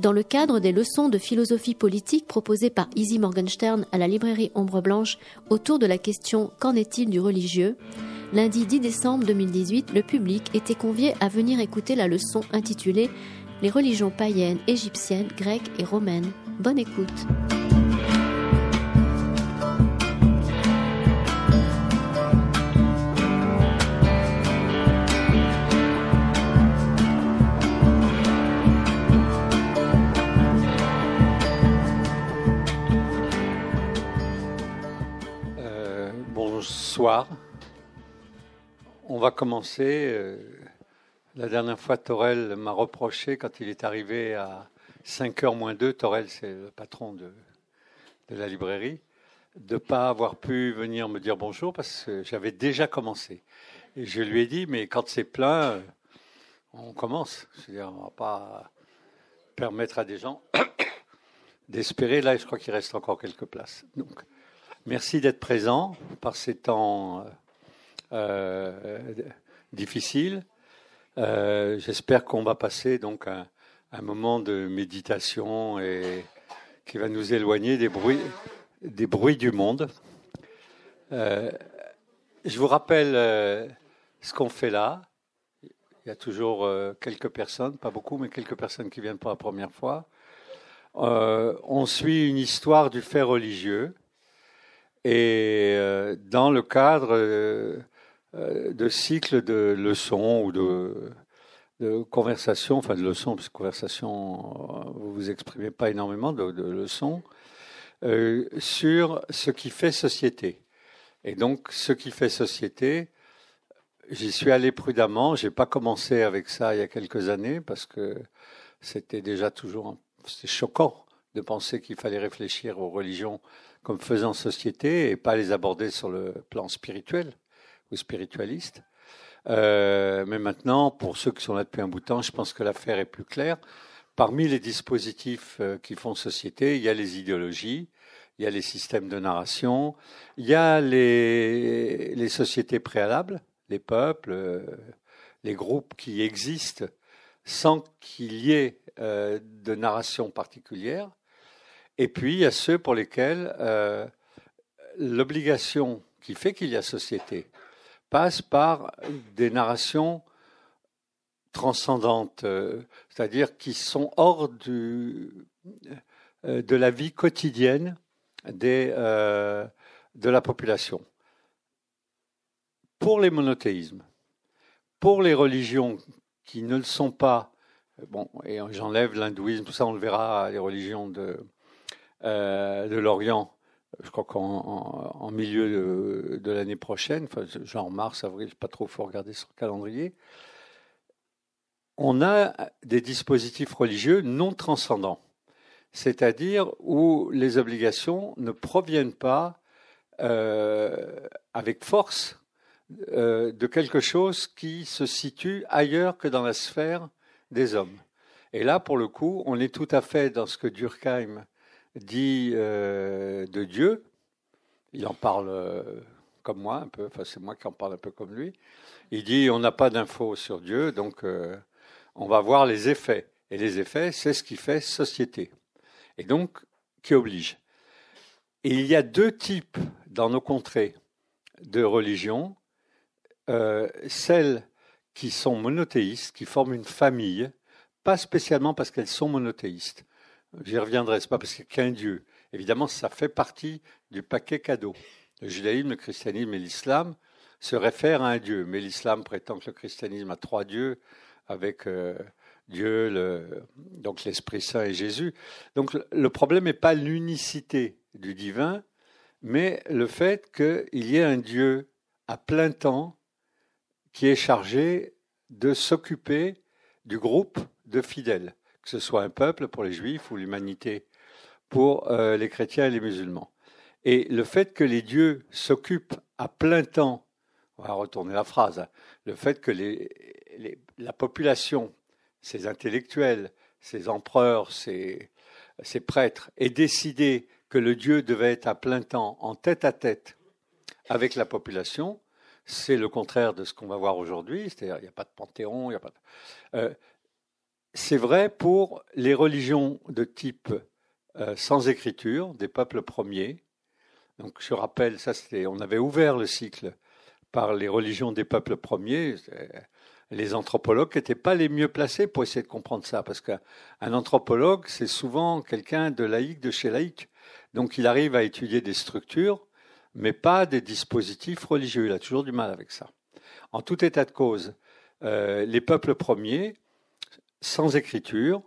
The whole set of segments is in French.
Dans le cadre des leçons de philosophie politique proposées par Izzy Morgenstern à la librairie Ombre Blanche autour de la question Qu'en est-il du religieux? Lundi 10 décembre 2018, le public était convié à venir écouter la leçon intitulée Les religions païennes, égyptiennes, grecques et romaines. Bonne écoute. On va commencer. Euh, la dernière fois, Torel m'a reproché quand il est arrivé à 5h moins 2, Torel c'est le patron de, la librairie, de ne pas avoir pu venir me dire bonjour parce que j'avais déjà commencé. Et je lui ai dit, mais quand c'est plein, on commence. C'est-à-dire, on ne va pas permettre à des gens d'espérer. Là, je crois qu'il reste encore quelques places. Donc, merci d'être présent par ces temps euh, euh, difficile. Euh, j'espère qu'on va passer donc un, moment de méditation et qui va nous éloigner des bruits, du monde. Je vous rappelle ce qu'on fait là. Il y a toujours quelques personnes, pas beaucoup, mais quelques personnes qui viennent pour la première fois. on suit une histoire du fait religieux et dans le cadre euh, de cycles de leçons ou de, conversations, enfin de leçons, parce que conversation, euh, vous vous exprimez pas énormément de, leçons, euh, sur ce qui fait société. Et donc, ce qui fait société, j'y suis allé prudemment. J'ai pas commencé avec ça il y a quelques années parce que c'était déjà toujours, c'était choquant de penser qu'il fallait réfléchir aux religions comme faisant société et pas les aborder sur le plan spirituel ou spiritualistes. Euh, mais maintenant, pour ceux qui sont là depuis un bout de temps, je pense que l'affaire est plus claire. Parmi les dispositifs euh, qui font société, il y a les idéologies, il y a les systèmes de narration, il y a les, les sociétés préalables, les peuples, euh, les groupes qui existent sans qu'il y ait de narration particulière. Et puis, il y a ceux pour lesquels l'obligation qui fait qu'il y a société, passe par des narrations transcendantes, euh, c'est-à-dire qui sont hors euh, de la vie quotidienne euh, de la population. Pour les monothéismes, pour les religions qui ne le sont pas, bon, et j'enlève l'hindouisme, tout ça on le verra, les religions de, de l'Orient, je crois qu'en milieu de, l'année prochaine, enfin, genre mars, avril, pas trop, faut regarder sur le calendrier, on a des dispositifs religieux non transcendants, c'est-à-dire où les obligations ne proviennent pas euh, avec force euh, de quelque chose qui se situe ailleurs que dans la sphère des hommes. Et là, pour le coup, on est tout à fait dans ce que Durkheim dit euh, de Dieu. Il en parle euh, comme moi un peu, enfin c'est moi qui en parle un peu comme lui. Il dit on n'a pas d'infos sur Dieu, donc euh, on va voir les effets. Et les effets, c'est ce qui fait société. Et donc, qui oblige. Il y a deux types dans nos contrées de religion. celles qui sont monothéistes, qui forment une famille, pas spécialement parce qu'elles sont monothéistes, J'y reviendrai, ce pas parce qu'il n'y a qu'un Dieu. Évidemment, ça fait partie du paquet cadeau. Le judaïsme, le christianisme et l'islam se réfèrent à un Dieu, mais l'islam prétend que le christianisme a trois dieux avec euh, Dieu, donc l'Esprit Saint et Jésus. Donc le problème n'est pas l'unicité du divin, mais le fait qu'il y ait un Dieu à plein temps qui est chargé de s'occuper du groupe de fidèles que ce soit un peuple pour les juifs ou l'humanité pour euh, les chrétiens et les musulmans. Et le fait que les dieux s'occupent à plein temps, on va retourner la phrase, le fait que la population, ces intellectuels, ces empereurs, ces, ces prêtres, aient décidé que le Dieu devait être à plein temps en tête à tête avec la population, c'est le contraire de ce qu'on va voir aujourd'hui, c'est-à-dire il n'y a pas de panthéon, il n'y a pas de... c'est vrai pour les religions de type sans écriture, des peuples premiers. Donc je rappelle, ça on avait ouvert le cycle par les religions des peuples premiers les anthropologues n'étaient pas les mieux placés pour essayer de comprendre ça, parce qu'un anthropologue, c'est souvent quelqu'un de laïque, de chez laïque. Donc il arrive à étudier des structures, mais pas des dispositifs religieux. Il a toujours du mal avec ça. En tout état de cause, euh, les peuples premiers, sans écriture,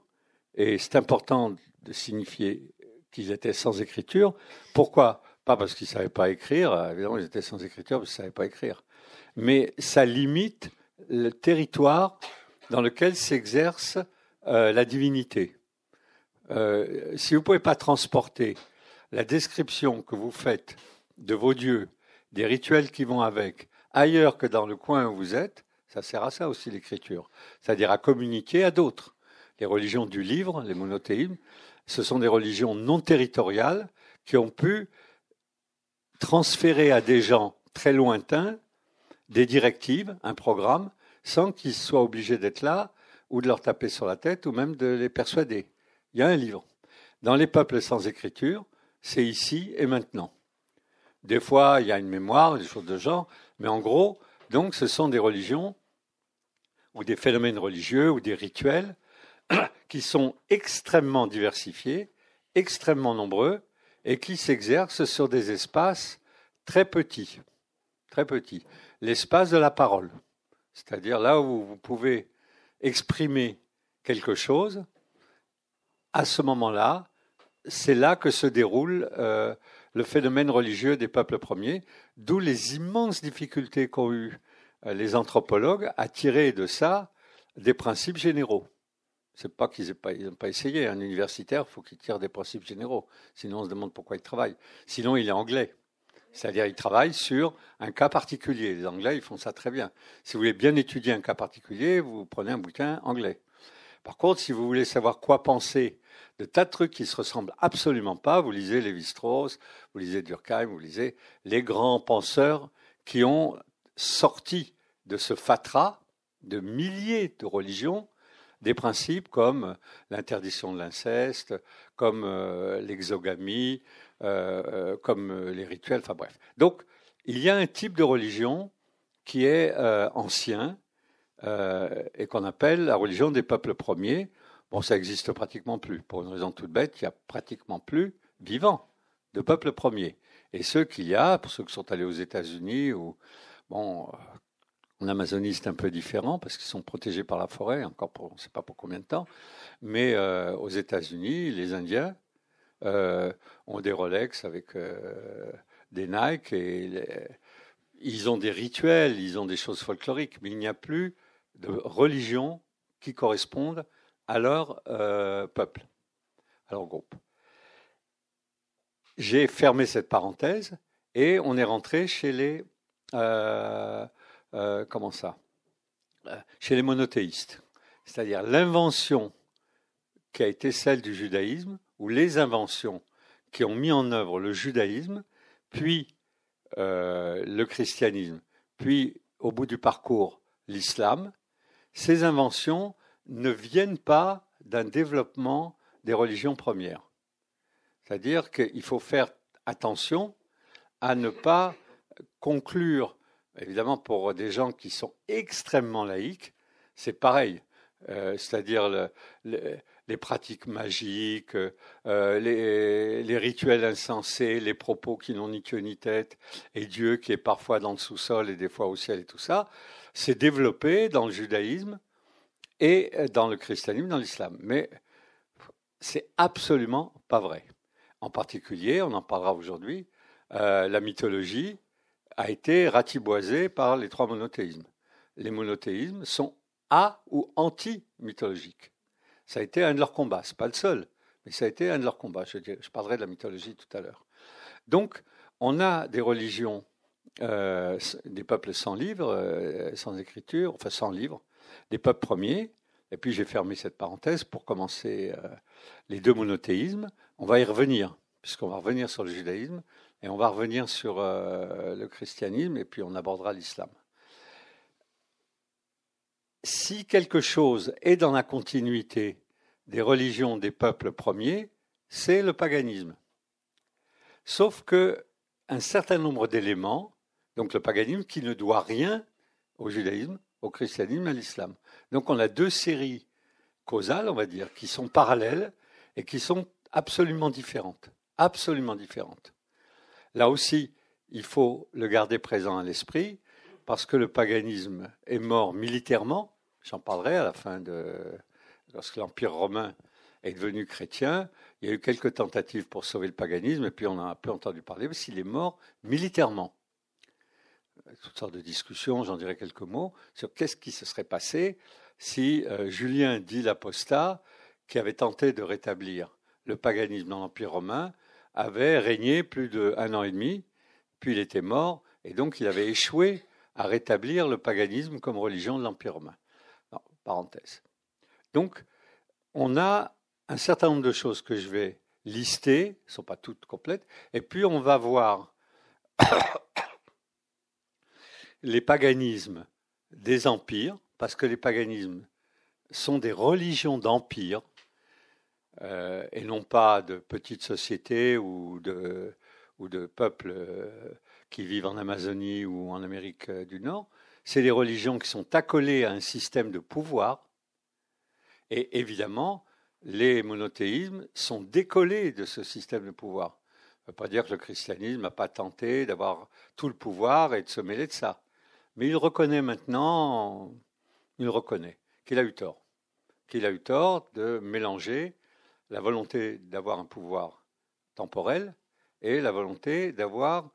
et c'est important de signifier qu'ils étaient sans écriture. Pourquoi? Pas parce qu'ils ne savaient pas écrire, évidemment ils étaient sans écriture parce qu'ils ne savaient pas écrire. Mais ça limite le territoire dans lequel s'exerce euh, la divinité. Euh, si vous ne pouvez pas transporter la description que vous faites de vos dieux, des rituels qui vont avec, ailleurs que dans le coin où vous êtes, ça sert à ça aussi l'écriture, c'est-à-dire à communiquer à d'autres. Les religions du livre, les monothéismes, ce sont des religions non territoriales qui ont pu transférer à des gens très lointains des directives, un programme, sans qu'ils soient obligés d'être là ou de leur taper sur la tête ou même de les persuader. Il y a un livre. Dans les peuples sans écriture, c'est ici et maintenant. Des fois, il y a une mémoire, des choses de genre, mais en gros, donc, ce sont des religions ou des phénomènes religieux ou des rituels qui sont extrêmement diversifiés, extrêmement nombreux et qui s'exercent sur des espaces très petits. Très petits l'espace de la parole, c'est-à-dire là où vous pouvez exprimer quelque chose, à ce moment-là, c'est là que se déroule euh, le phénomène religieux des peuples premiers, d'où les immenses difficultés qu'ont eu euh, les anthropologues à tirer de ça des principes généraux. C'est pas qu'ils n'ont pas, essayé. Un universitaire, il faut qu'il tire des principes généraux. Sinon, on se demande pourquoi il travaille. Sinon, il est anglais. C'est-à-dire, ils travaillent sur un cas particulier. Les Anglais, ils font ça très bien. Si vous voulez bien étudier un cas particulier, vous prenez un bouquin anglais. Par contre, si vous voulez savoir quoi penser de tas de trucs qui se ressemblent absolument pas, vous lisez Lévi-Strauss, vous lisez Durkheim, vous lisez les grands penseurs qui ont sorti de ce fatras de milliers de religions des principes comme l'interdiction de l'inceste, comme euh, l'exogamie, euh, euh, comme les rituels, enfin bref. Donc, il y a un type de religion qui est ancien et qu'on appelle la religion des peuples premiers. Bon, ça n'existe pratiquement plus. Pour une raison toute bête, il n'y a pratiquement plus vivant de peuples premiers. Et ceux qu'il y a, pour ceux qui sont allés aux États-Unis ou bon, en Amazonie, c'est un peu différent parce qu'ils sont protégés par la forêt, encore pour, on ne sait pas pour combien de temps. Mais euh, aux États-Unis, les Indiens euh, ont des Rolex avec euh, des Nike et ils ont des rituels, ils ont des choses folkloriques, mais il n'y a plus de religion qui correspondent à leur peuple, à leur groupe. J'ai fermé cette parenthèse et on est rentré chez les euh, comment ça? Euh, Chez les monothéistes. C'est-à-dire l'invention qui a été celle du judaïsme, ou les inventions qui ont mis en œuvre le judaïsme, puis euh, le christianisme, puis au bout du parcours l'islam, ces inventions ne viennent pas d'un développement des religions premières. C'est-à-dire qu'il faut faire attention à ne pas conclure Évidemment, pour des gens qui sont extrêmement laïques, c'est pareil. Euh, c'est-à-dire les pratiques magiques, euh, les, rituels insensés, les propos qui n'ont ni queue ni tête, et Dieu qui est parfois dans le sous-sol et des fois au ciel et tout ça, c'est développé dans le judaïsme et dans le christianisme, dans l'islam. Mais c'est absolument pas vrai. En particulier, on en parlera aujourd'hui, euh, la mythologie a été ratiboisé par les trois monothéismes. Les monothéismes sont a ou anti-mythologiques. Ça a été un de leurs combats. Ce n'est pas le seul, mais ça a été un de leurs combats. Je, parlerai de la mythologie tout à l'heure. Donc, on a des religions, euh, des peuples sans livre, euh, sans écriture, enfin sans livre, des peuples premiers. Et puis j'ai fermé cette parenthèse pour commencer euh, les deux monothéismes. On va y revenir, puisqu'on va revenir sur le judaïsme Et on va revenir sur le christianisme et puis on abordera l'islam. Si quelque chose est dans la continuité des religions des peuples premiers, c'est le paganisme. Sauf que un certain nombre d'éléments, donc le paganisme qui ne doit rien au judaïsme, au christianisme, à l'islam. Donc on a deux séries causales, on va dire, qui sont parallèles et qui sont absolument différentes. Absolument différentes. Là aussi, il faut le garder présent à l'esprit, parce que le paganisme est mort militairement. J'en parlerai à la fin de. Lorsque l'Empire romain est devenu chrétien, il y a eu quelques tentatives pour sauver le paganisme, et puis on a un peu entendu parler, parce qu'il est mort militairement. Toutes sortes de discussions, j'en dirai quelques mots, sur qu'est-ce qui se serait passé si euh, Julien dit l'apostat, qui avait tenté de rétablir le paganisme dans l'Empire romain, avait régné plus d'un an et demi, puis il était mort, et donc il avait échoué à rétablir le paganisme comme religion de l'Empire romain. Donc, on a un certain nombre de choses que je vais lister, ne sont pas toutes complètes, et puis on va voir les paganismes des empires, parce que les paganismes sont des religions d'empire, euh, et non pas de petites sociétés ou de, ou de peuples euh, qui vivent en Amazonie ou en Amérique du Nord. C'est des religions qui sont accolées à un système de pouvoir. Et évidemment, les monothéismes sont décollés de ce système de pouvoir. Ça ne veut pas dire que le christianisme n'a pas tenté d'avoir tout le pouvoir et de se mêler de ça. Mais il reconnaît maintenant, il reconnaît qu'il a eu tort. Qu'il a eu tort de mélanger la volonté d'avoir un pouvoir temporel et la volonté d'avoir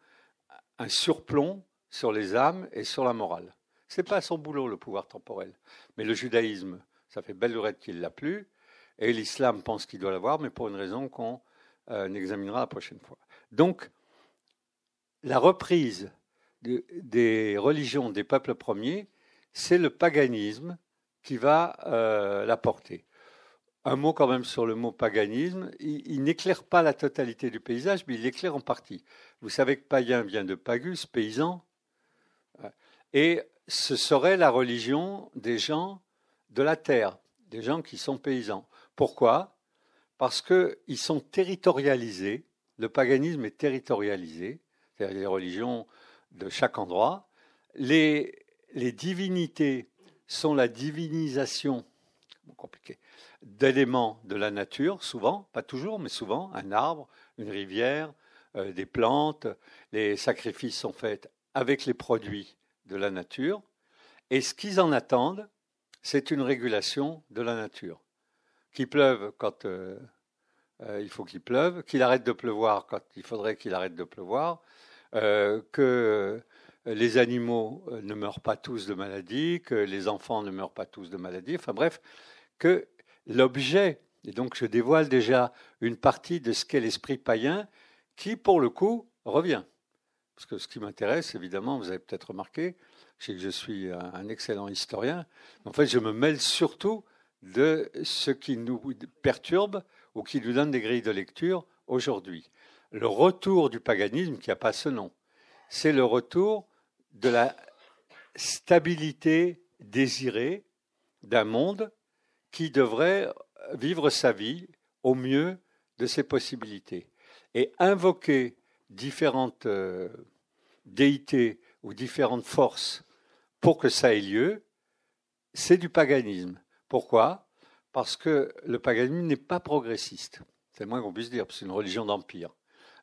un surplomb sur les âmes et sur la morale. Ce n'est pas son boulot, le pouvoir temporel. Mais le judaïsme, ça fait belle lurette qu'il l'a plus, et l'islam pense qu'il doit l'avoir, mais pour une raison qu'on euh, examinera la prochaine fois. Donc, la reprise des religions des peuples premiers, c'est le paganisme qui va euh, la porter. Un mot quand même sur le mot paganisme. Il, n'éclaire pas la totalité du paysage, mais il l'éclaire en partie. Vous savez que païen vient de pagus, paysan, et ce serait la religion des gens de la terre, des gens qui sont paysans. Pourquoi? Parce qu'ils sont territorialisés, le paganisme est territorialisé, c'est-à-dire les religions de chaque endroit. Les, les divinités sont la divinisation compliqué, d'éléments de la nature, souvent, pas toujours, mais souvent, un arbre, une rivière, euh, des plantes. Les sacrifices sont faits avec les produits de la nature. Et ce qu'ils en attendent, c'est une régulation de la nature qu'il pleuve quand euh, euh, il faut qu'il pleuve, qu'il arrête de pleuvoir quand il faudrait qu'il arrête de pleuvoir, que les animaux ne meurent pas tous de maladie, que les enfants ne meurent pas tous de maladie, enfin bref, que l'objet, et donc je dévoile déjà une partie de ce qu'est l'esprit païen, qui pour le coup revient. Parce que ce qui m'intéresse, évidemment, vous avez peut-être remarqué, c'est que je suis un excellent historien, en fait je me mêle surtout de ce qui nous perturbe ou qui nous donne des grilles de lecture aujourd'hui. Le retour du paganisme, qui n'a pas ce nom, c'est le retour de la stabilité désirée d'un monde qui devrait vivre sa vie au mieux de ses possibilités. Et invoquer différentes euh, déités ou différentes forces pour que ça ait lieu, c'est du paganisme. Pourquoi? Parce que le paganisme n'est pas progressiste. C'est le moins qu'on puisse dire, c'est une religion d'empire.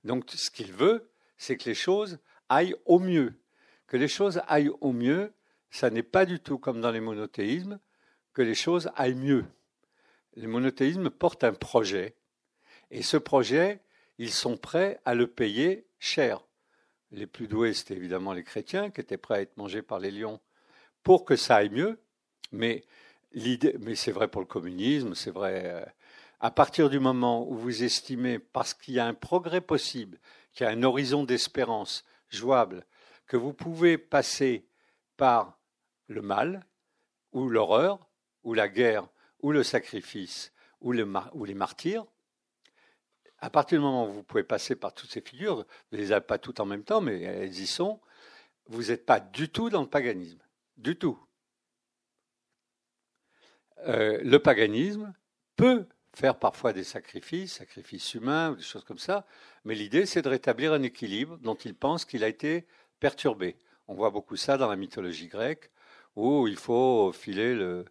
Donc ce qu'il veut, c'est que les choses aillent au mieux. Que les choses aillent au mieux, ça n'est pas du tout comme dans les monothéismes, que les choses aillent mieux. Les monothéismes portent un projet, et ce projet, ils sont prêts à le payer cher. Les plus doués, c'était évidemment les chrétiens, qui étaient prêts à être mangés par les lions pour que ça aille mieux, mais mais c'est vrai pour le communisme, c'est vrai. Euh, à partir du moment où vous estimez, parce qu'il y a un progrès possible, qu'il y a un horizon d'espérance jouable, que vous pouvez passer par le mal, ou l'horreur, ou la guerre, ou le sacrifice, ou, les martyrs, à partir du moment où vous pouvez passer par toutes ces figures, vous ne les avez pas toutes en même temps, mais elles y sont, vous n'êtes pas du tout dans le paganisme. Du tout. Euh, le paganisme peut faire parfois des sacrifices, sacrifices humains ou des choses comme ça, mais l'idée c'est de rétablir un équilibre dont il pense qu'il a été perturbé. On voit beaucoup ça dans la mythologie grecque, où il faut filer le,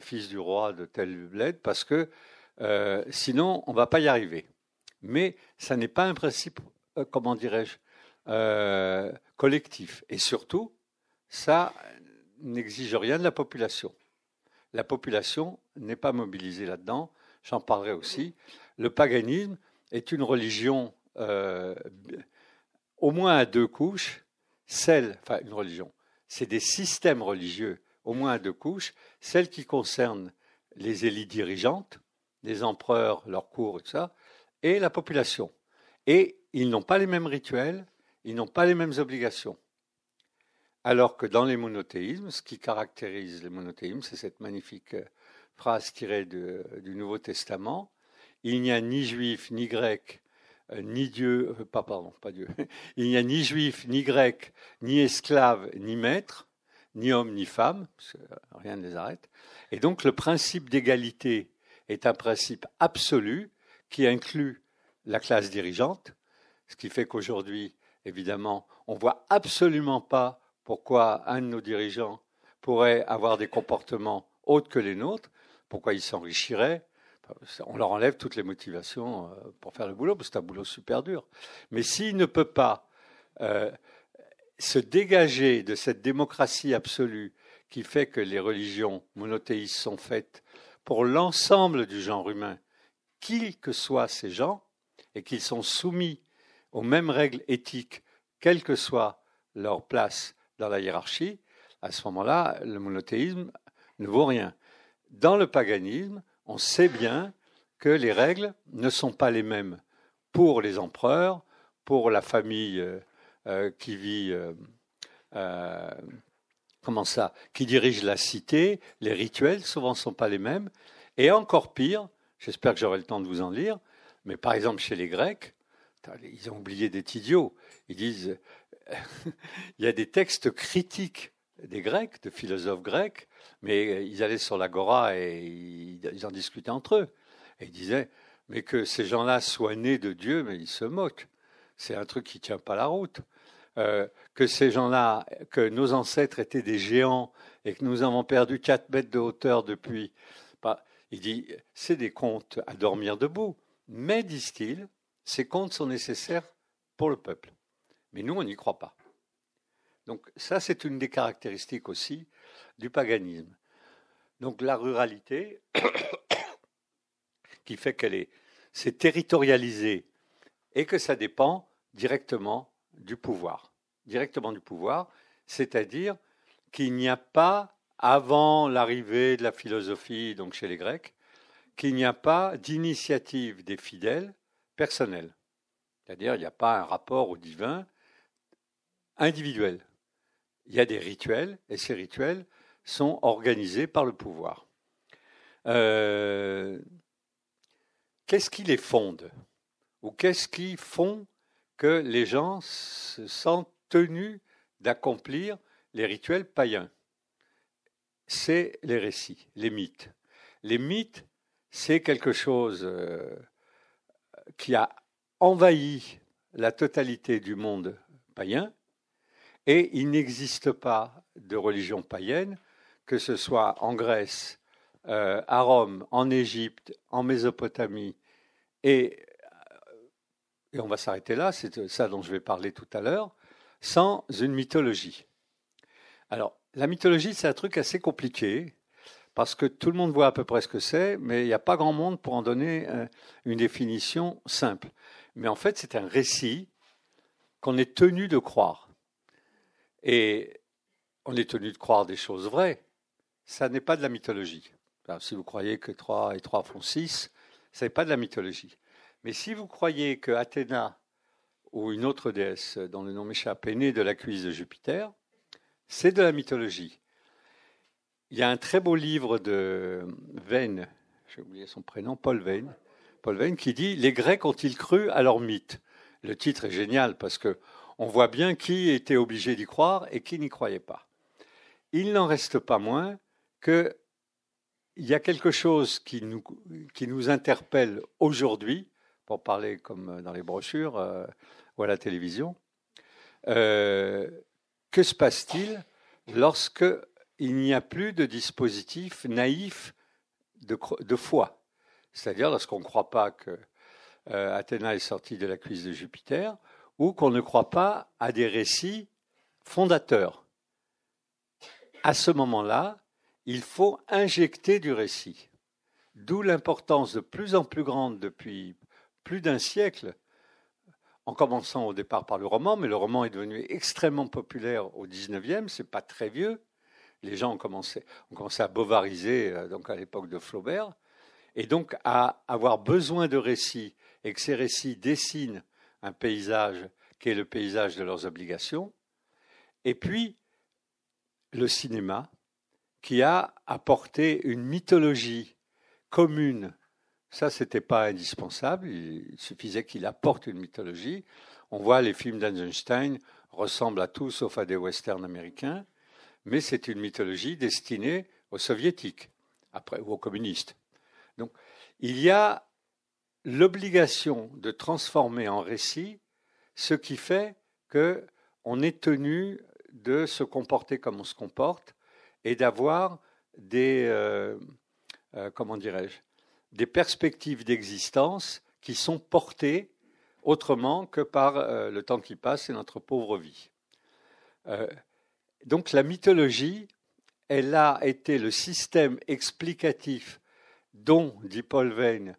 fils du roi de tel bled, parce que euh, sinon on ne va pas y arriver. Mais ça n'est pas un principe, euh, comment dirais-je, euh, collectif. Et surtout, ça n'exige rien de la population. La population n'est pas mobilisée là-dedans j'en parlerai aussi. Le paganisme est une religion au moins à deux couches, celle, enfin une religion, c'est des systèmes religieux au moins à deux couches, celle qui concerne les élites dirigeantes, les empereurs, leurs cours et tout ça, et la population. Et ils n'ont pas les mêmes rituels, ils n'ont pas les mêmes obligations. Alors que dans les monothéismes, ce qui caractérise les monothéismes, c'est cette magnifique euh, phrase tirée du Nouveau Testament. Il n'y a ni juif, ni grec, euh, ni Dieu, euh, pas pardon, pas Dieu. Il n'y a ni juif, ni grec, ni esclave, ni maître, ni homme, ni femme, parce que rien ne les arrête. Et donc le principe d'égalité est un principe absolu qui inclut la classe dirigeante, ce qui fait qu'aujourd'hui, évidemment, on voit absolument pas pourquoi un de nos dirigeants pourrait avoir des comportements autres que les nôtres, pourquoi ils s'enrichiraient On leur enlève toutes les motivations euh, pour faire le boulot, parce que c'est un boulot super dur. Mais s'il ne peut pas euh, se dégager de cette démocratie absolue qui fait que les religions monothéistes sont faites pour l'ensemble du genre humain, qui que soient ces gens, et qu'ils sont soumis aux mêmes règles éthiques, quelle que soit leur place dans la hiérarchie, à ce moment-là, le monothéisme ne vaut rien. Dans le paganisme, on sait bien que les règles ne sont pas les mêmes pour les empereurs, pour la famille euh, euh, qui vit, euh, comment ça, qui dirige la cité, les rituels souvent ne sont pas les mêmes. Et encore pire, j'espère que j'aurai le temps de vous en lire, mais par exemple chez les Grecs, ils ont oublié d'être idiots. Ils disent, il y a des textes critiques des Grecs, de philosophes grecs, mais ils allaient sur l'agora et ils en discutaient entre eux. Et ils disaient, mais que ces gens-là soient nés de Dieu, mais ils se moquent. C'est un truc qui ne tient pas la route. Euh, que ces gens-là, que nos ancêtres étaient des géants et que nous avons perdu 4 mètres de hauteur depuis. Bah, il dit, c'est des contes à dormir debout. Mais, disent-ils, ces contes sont nécessaires pour le peuple. Mais nous, on n'y croit pas. Donc ça, c'est une des caractéristiques aussi du paganisme. Donc la ruralité, qui fait qu'elle est, s'est territorialisée et que ça dépend directement du pouvoir. Directement du pouvoir, c'est-à-dire qu'il n'y a pas, avant l'arrivée de la philosophie, donc chez les Grecs, qu'il n'y a pas d'initiative des fidèles personnelle. C'est-à-dire, il n'y a pas un rapport au divin individuel il y a des rituels, et ces rituels sont organisés par le pouvoir. Euh, qu'est-ce qui les fonde? Ou qu'est-ce qui font que les gens se sentent tenus d'accomplir les rituels païens? C'est les récits, les mythes. Les mythes, c'est quelque chose euh, qui a envahi la totalité du monde païen, et il n'existe pas de religion païenne, que ce soit en Grèce, euh, à Rome, en Égypte, en Mésopotamie, et, et on va s'arrêter là, c'est ça dont je vais parler tout à l'heure, sans une mythologie. Alors, la mythologie, c'est un truc assez compliqué, parce que tout le monde voit à peu près ce que c'est, mais il n'y a pas grand monde pour en donner euh, une définition simple. Mais en fait, c'est un récit qu'on est tenu de croire. Et on est tenu de croire des choses vraies. Ça n'est pas de la mythologie. si vous croyez que 3 et 3 font 6, ce n'est pas de la mythologie. Mais si vous croyez que Athéna ou une autre déesse dont le nom m'échappe est née de la cuisse de Jupiter, c'est de la mythologie. Il y a un très beau livre de Veyne, j'ai oublié son prénom, Paul Veyne, Paul qui dit Les Grecs ont-ils cru à leur mythe? Le titre est génial parce que on voit bien qui était obligé d'y croire et qui n'y croyait pas. Il n'en reste pas moins qu'il y a quelque chose qui nous, qui nous interpelle aujourd'hui, pour parler comme dans les brochures euh, ou à la télévision. Euh, que se passe-t-il lorsque il n'y a plus de dispositif naïf de, de foi? C'est-à-dire lorsqu'on ne croit pas que euh, Athéna est sortie de la cuisse de Jupiter, ou qu'on ne croit pas à des récits fondateurs. À ce moment-là, il faut injecter du récit. D'où l'importance de plus en plus grande depuis plus d'un siècle, en commençant au départ par le roman, mais le roman est devenu extrêmement populaire au XIXe, c'est pas très vieux. Les gens ont commencé, ont commencé à bovariser euh, donc à l'époque de Flaubert, et donc à avoir besoin de récits, et que ces récits dessinent un paysage qui est le paysage de leurs obligations, et puis le cinéma, qui a apporté une mythologie commune. Ça, ce n'était pas indispensable, il suffisait qu'il apporte une mythologie. On voit les films d'Eisenstein ressemblent à tout sauf à des westerns américains, mais c'est une mythologie destinée aux soviétiques, après, ou aux communistes. Donc, il y a l'obligation de transformer en récit ce qui fait qu'on est tenu de se comporter comme on se comporte et d'avoir des, euh, euh, comment dirais-je, des perspectives d'existence qui sont portées autrement que par euh, le temps qui passe et notre pauvre vie. donc la mythologie, elle a été le système explicatif dont, dit Paul Veyne,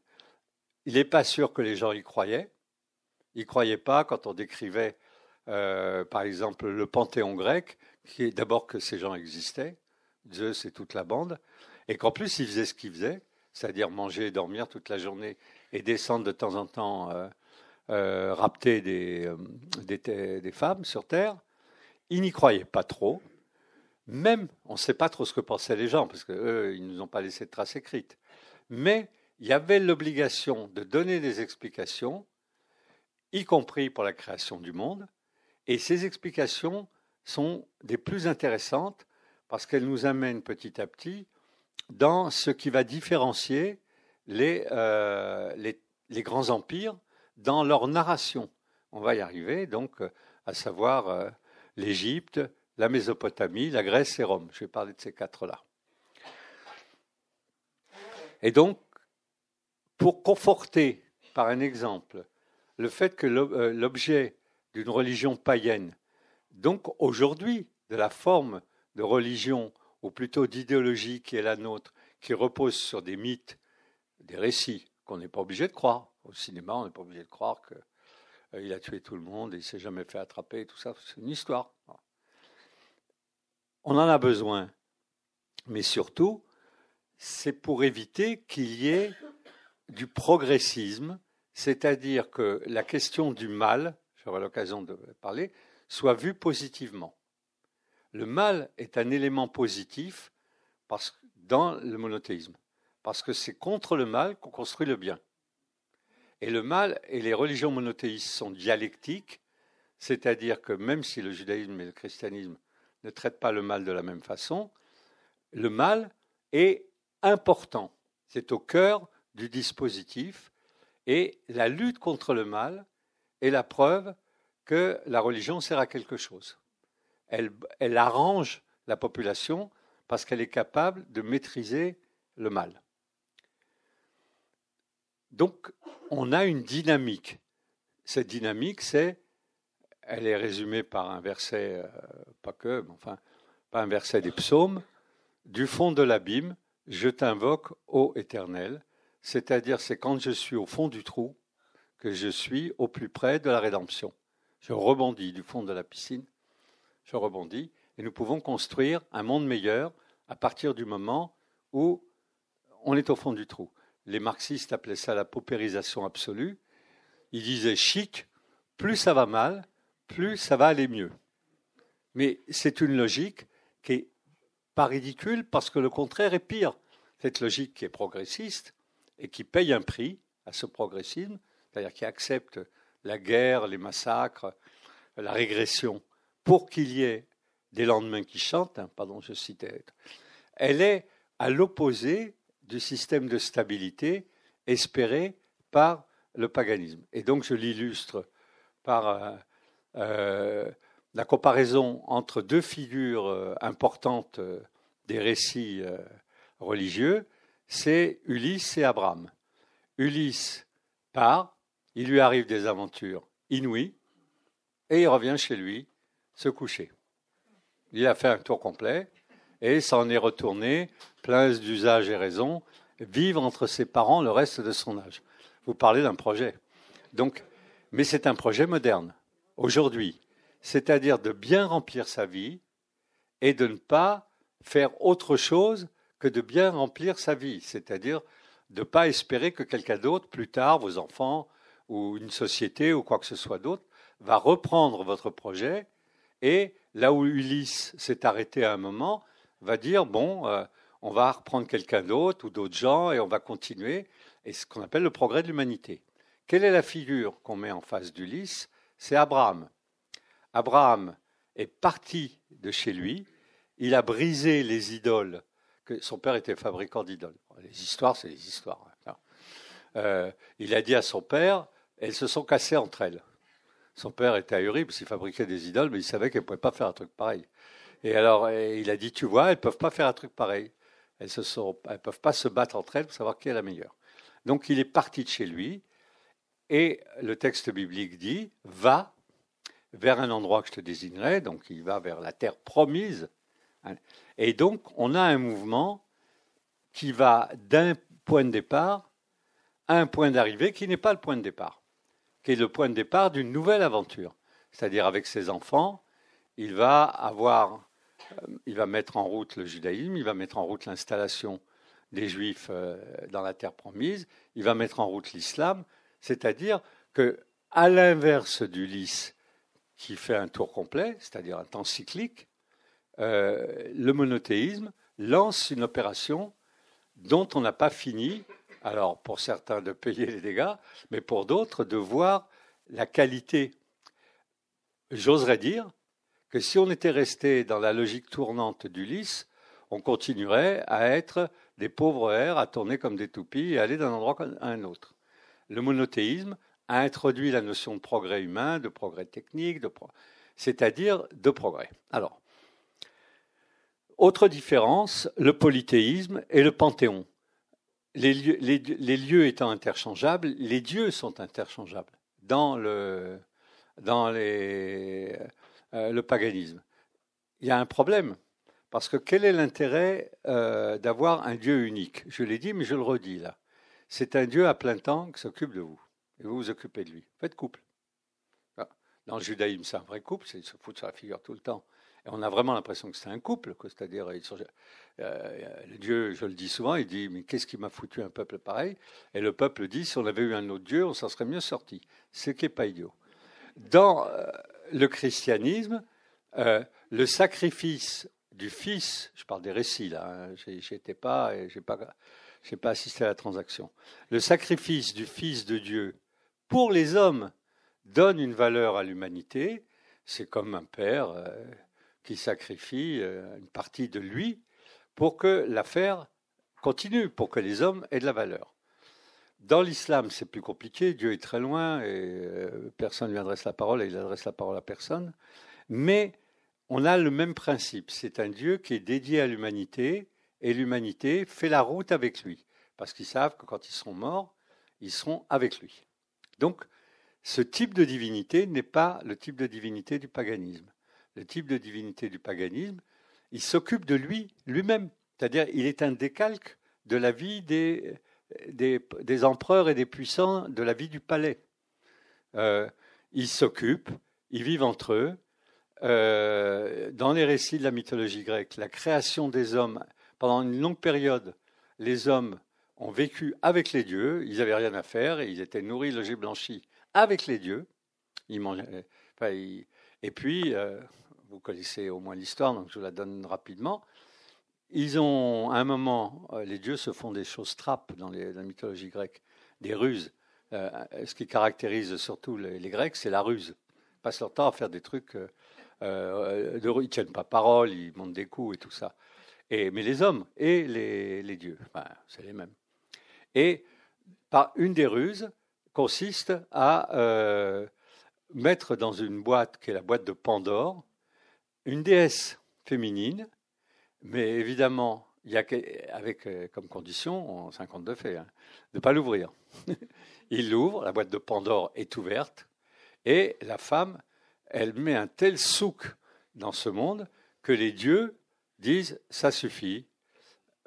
il n'est pas sûr que les gens y croyaient. Ils ne croyaient pas quand on décrivait, euh, par exemple, le panthéon grec, qui est d'abord que ces gens existaient, Zeus et toute la bande, et qu'en plus ils faisaient ce qu'ils faisaient, c'est-à-dire manger et dormir toute la journée et descendre de temps en temps euh, euh, des, des, femmes sur Terre. Ils n'y croyaient pas trop. Même, on ne sait pas trop ce que pensaient les gens, parce qu'eux, ils ne nous ont pas laissé de traces écrites. Mais il y avait l'obligation de donner des explications, y compris pour la création du monde, et ces explications sont des plus intéressantes parce qu'elles nous amènent petit à petit dans ce qui va différencier les, euh, les, grands empires dans leur narration. On va y arriver, donc, à savoir euh, l'Égypte, la Mésopotamie, la Grèce et Rome. Je vais parler de ces quatre-là. Et donc, pour conforter par un exemple le fait que euh, l'objet d'une religion païenne, donc aujourd'hui de la forme de religion, ou plutôt d'idéologie qui est la nôtre, qui repose sur des mythes, des récits qu'on n'est pas obligé de croire. Au cinéma, on n'est pas obligé de croire qu'il euh, a tué tout le monde et il s'est jamais fait attraper, tout ça, c'est une histoire. On en a besoin, mais surtout, c'est pour éviter qu'il y ait du progressisme, c'est-à-dire que la question du mal, j'aurai l'occasion de parler, soit vue positivement. Le mal est un élément positif parce, dans le monothéisme, parce que c'est contre le mal qu'on construit le bien. Et le mal et les religions monothéistes sont dialectiques, c'est-à-dire que même si le judaïsme et le christianisme ne traitent pas le mal de la même façon, le mal est important. C'est au cœur du dispositif et la lutte contre le mal est la preuve que la religion sert à quelque chose. Elle, arrange la population parce qu'elle est capable de maîtriser le mal. Donc, on a une dynamique. Cette dynamique, c'est, elle est résumée par un verset, euh, pas que, enfin, pas un verset des psaumes, du fond de l'abîme, je t'invoque, ô Éternel, c'est-à-dire c'est quand je suis au fond du trou que je suis au plus près de la rédemption. Je rebondis du fond de la piscine, je rebondis, et nous pouvons construire un monde meilleur à partir du moment où on est au fond du trou. Les marxistes appelaient ça la paupérisation absolue. Ils disaient chic, plus ça va mal, plus ça va aller mieux. Mais c'est une logique qui est pas ridicule parce que le contraire est pire. Cette logique qui est progressiste, et qui paye un prix, à ce progressisme, c'est-à-dire qui accepte la guerre, les massacres, la régression, pour qu'il y ait des lendemains qui chantent, hein, pardon, je citais, elle est à l'opposé du système de stabilité espéré par le paganisme. Et donc je l'illustre par euh, euh, la comparaison entre deux figures euh, importantes des récits religieux, c'est Ulysse et Abraham. Ulysse part, il lui arrive des aventures inouïes, et il revient chez lui se coucher. Il a fait un tour complet, et s'en est retourné, plein d'usages et raisons, vivre entre ses parents le reste de son âge. Vous parlez d'un projet. Donc, mais c'est un projet moderne, aujourd'hui. C'est-à-dire de bien remplir sa vie et de ne pas faire autre chose que de bien remplir sa vie. C'est-à-dire de ne pas espérer que quelqu'un d'autre, plus tard, vos enfants ou une société ou quoi que ce soit d'autre, va reprendre votre projet et là où Ulysse s'est arrêté à un moment, va dire bon, euh, on va reprendre quelqu'un d'autre ou d'autres gens et on va continuer. Et ce qu'on appelle le progrès de l'humanité. Quelle est la figure qu'on met en face d'Ulysse? C'est Abraham. Abraham est parti de chez lui, il a brisé les idoles, que son père était fabricant d'idoles. Les histoires, c'est les histoires. Hein. Euh, il a dit à son père, elles se sont cassées entre elles. Son père était ahuri parce qu'il fabriquait des idoles, mais il savait qu'elles ne pouvaient pas faire un truc pareil. Et alors, il a dit, tu vois, elles ne peuvent pas faire un truc pareil. Elles ne peuvent pas se battre entre elles pour savoir qui est la meilleure. Donc, il est parti de chez lui. Et le texte biblique dit, va vers un endroit que je te désignerai. Donc, il va vers la terre promise. Et donc, on a un mouvement qui va d'un point de départ à un point d'arrivée qui n'est pas le point de départ, qui est le point de départ d'une nouvelle aventure. C'est-à-dire avec ses enfants, il va euh, mettre en route le judaïsme, il va mettre en route l'installation des juifs euh, dans la terre promise, il va mettre en route l'islam, c'est-à-dire que, à l'inverse d'Ulysse, qui fait un tour complet, c'est-à-dire un temps cyclique, euh, le monothéisme lance une opération dont on n'a pas fini, alors pour certains de payer les dégâts, mais pour d'autres de voir la qualité, j'oserais dire, que si on était resté dans la logique tournante d'Ulysse, on continuerait à être des pauvres airs, à tourner comme des toupies et aller d'un endroit à un autre. Le monothéisme a introduit la notion de progrès humain, de progrès technique, c'est-à-dire de progrès. Alors, autre différence, le polythéisme et le panthéon. Les lieux, étant interchangeables, les dieux sont interchangeables. Dans, euh, le paganisme. Il y a un problème, parce que quel est l'intérêt euh, d'avoir un Dieu unique? Je l'ai dit, mais je le redis là. C'est un Dieu à plein temps qui s'occupe de vous, et vous vous occupez de lui. Faites couple. Ah, dans le judaïsme, c'est un vrai couple, c'est se foutre sur la figure tout le temps. Et on a vraiment l'impression que c'est un couple, c'est-à-dire, le Dieu, je le dis souvent, il dit, mais qu'est-ce qui m'a foutu un peuple pareil? Et le peuple dit, si on avait eu un autre Dieu, on s'en serait mieux sorti. Ce qui n'est pas idiot. Dans le christianisme, euh, le sacrifice du Fils, je parle des récits là, hein, j'étais pas, j'ai pas, j'ai pas assisté à la transaction. Le sacrifice du Fils de Dieu pour les hommes donne une valeur à l'humanité. C'est comme un père euh, qui sacrifie euh, une partie de lui pour que l'affaire continue, pour que les hommes aient de la valeur. Dans l'islam, c'est plus compliqué. Dieu est très loin et euh, personne ne lui adresse la parole et il adresse la parole à personne. Mais on a le même principe. C'est un Dieu qui est dédié à l'humanité et l'humanité fait la route avec lui. Parce qu'ils savent que quand ils seront morts, ils seront avec lui. Donc, ce type de divinité n'est pas le type de divinité du paganisme. Le type de divinité du paganisme, il s'occupe de lui, lui-même. C'est-à-dire, il est un décalque de la vie des, empereurs et des puissants de la vie du palais. Euh, ils s'occupent, ils vivent entre eux. Euh, dans les récits de la mythologie grecque, la création des hommes, pendant une longue période, les hommes ont vécu avec les dieux, ils n'avaient rien à faire, ils étaient nourris, logés, blanchis avec les dieux. Ils mangeaient, et puis, euh, vous connaissez au moins l'histoire, donc je vous la donne rapidement. Ils ont, à un moment, euh, les dieux se font des choses trappes dans, la mythologie grecque. des ruses. ce qui caractérise surtout les, Grecs, c'est la ruse. Ils passent leur temps à faire des trucs. Euh, de, ils tiennent pas parole, ils montent des coups et tout ça. Mais les hommes et les, les dieux, c'est les mêmes. Et par une des ruses consiste à mettre dans une boîte qui est la boîte de Pandore une déesse féminine, mais évidemment, avec euh, comme condition, en 52 faits, hein, de ne pas l'ouvrir. il l'ouvre, la boîte de Pandore est ouverte, et la femme, elle met un tel souk dans ce monde que les dieux disent ça suffit.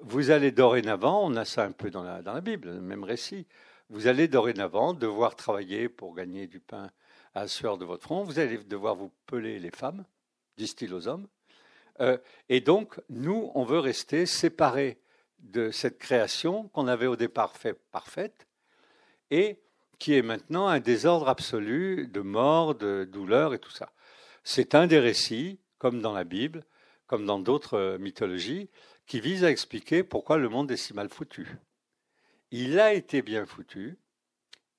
Vous allez dorénavant, on a ça un peu dans la, dans la Bible, le même récit, vous allez dorénavant devoir travailler pour gagner du pain à la sueur de votre front, vous allez devoir vous peler les femmes, disent-ils aux hommes. Euh, et donc, nous, on veut rester séparés de cette création qu'on avait au départ fait parfaite et qui est maintenant un désordre absolu de mort, de douleur et tout ça. C'est un des récits, comme dans la Bible, comme dans d'autres euh, mythologies, qui vise à expliquer pourquoi le monde est si mal foutu. Il a été bien foutu,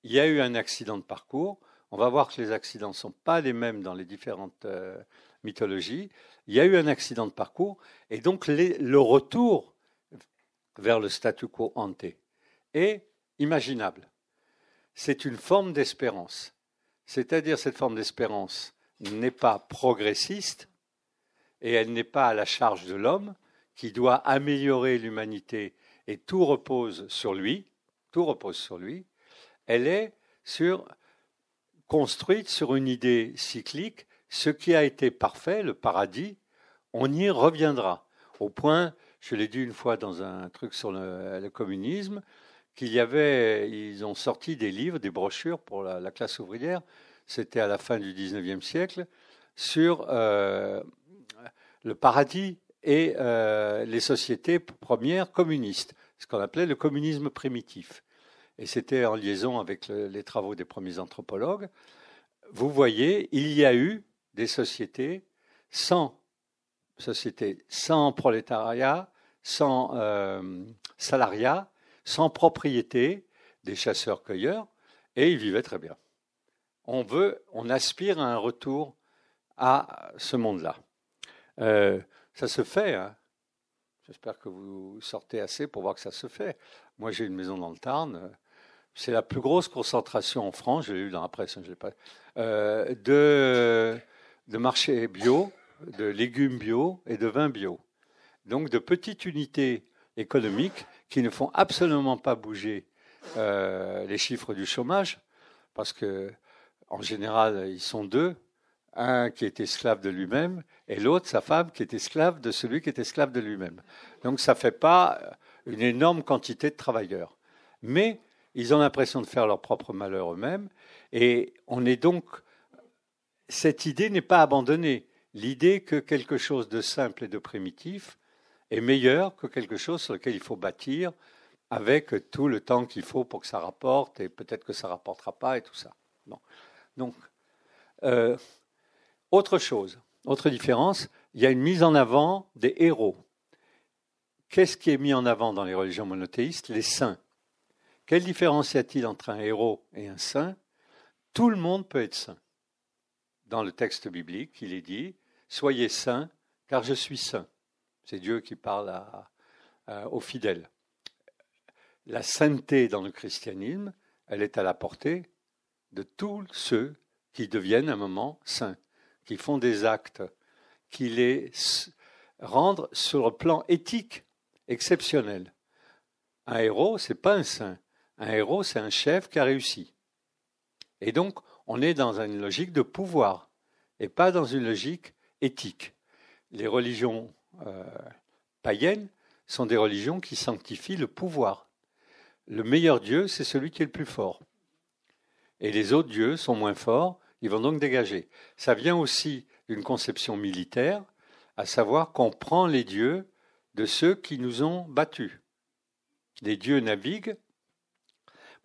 il y a eu un accident de parcours, on va voir que les accidents ne sont pas les mêmes dans les différentes mythologies. Il y a eu un accident de parcours, et donc le retour vers le statu quo ante est imaginable. C'est une forme d'espérance. C'est-à-dire cette forme d'espérance n'est pas progressiste et elle n'est pas à la charge de l'homme qui doit améliorer l'humanité et tout repose sur lui, tout repose sur lui. Elle est construite sur une idée cyclique. Ce qui a été parfait, le paradis, on y reviendra. Au point, je l'ai dit une fois dans un truc sur le, communisme, qu'il y avait, ils ont sorti des livres, des brochures pour la, classe ouvrière, c'était à la fin du 19e siècle, sur euh, le paradis et euh, les sociétés premières communistes, ce qu'on appelait le communisme primitif. Et c'était en liaison avec les travaux des premiers anthropologues, vous voyez, il y a eu des sociétés sans société, sans prolétariat, sans euh, salariat, sans propriété, des chasseurs-cueilleurs, et ils vivaient très bien. On veut, on aspire à un retour à ce monde-là. Euh, ça se fait. Hein. J'espère que vous sortez assez pour voir que ça se fait. Moi, j'ai une maison dans le Tarn. C'est la plus grosse concentration en France, je l'ai lu dans la presse, hein, je pas, euh, de, de marchés bio, de légumes bio et de vins bio. Donc de petites unités économiques qui ne font absolument pas bouger euh, les chiffres du chômage, parce que en général ils sont deux, un qui est esclave de lui-même et l'autre sa femme qui est esclave de celui qui est esclave de lui-même. Donc ça ne fait pas une énorme quantité de travailleurs. Mais ils ont l'impression de faire leur propre malheur eux-mêmes. Et on est donc. Cette idée n'est pas abandonnée. L'idée que quelque chose de simple et de primitif est meilleur que quelque chose sur lequel il faut bâtir avec tout le temps qu'il faut pour que ça rapporte et peut-être que ça ne rapportera pas et tout ça. Euh, autre chose, autre différence, il y a une mise en avant des héros. Qu'est-ce qui est mis en avant dans les religions monothéistes? Les saints. Quelle différence y a-t-il entre un héros et un saint? Tout le monde peut être saint. Dans le texte biblique, il est dit Soyez saints, car je suis saint. C'est Dieu qui parle aux fidèles. La sainteté dans le christianisme, elle est à la portée de tous ceux qui deviennent un moment saints, qui font des actes qui les rendent sur le plan éthique exceptionnel. Un héros, c'est pas un saint. Un héros, c'est un chef qui a réussi. Et donc, on est dans une logique de pouvoir et pas dans une logique éthique. Les religions euh, païennes sont des religions qui sanctifient le pouvoir. Le meilleur Dieu, c'est celui qui est le plus fort. Et les autres dieux sont moins forts, ils vont donc dégager. Ça vient aussi d'une conception militaire, à savoir qu'on prend les dieux de ceux qui nous ont battus. Les dieux naviguent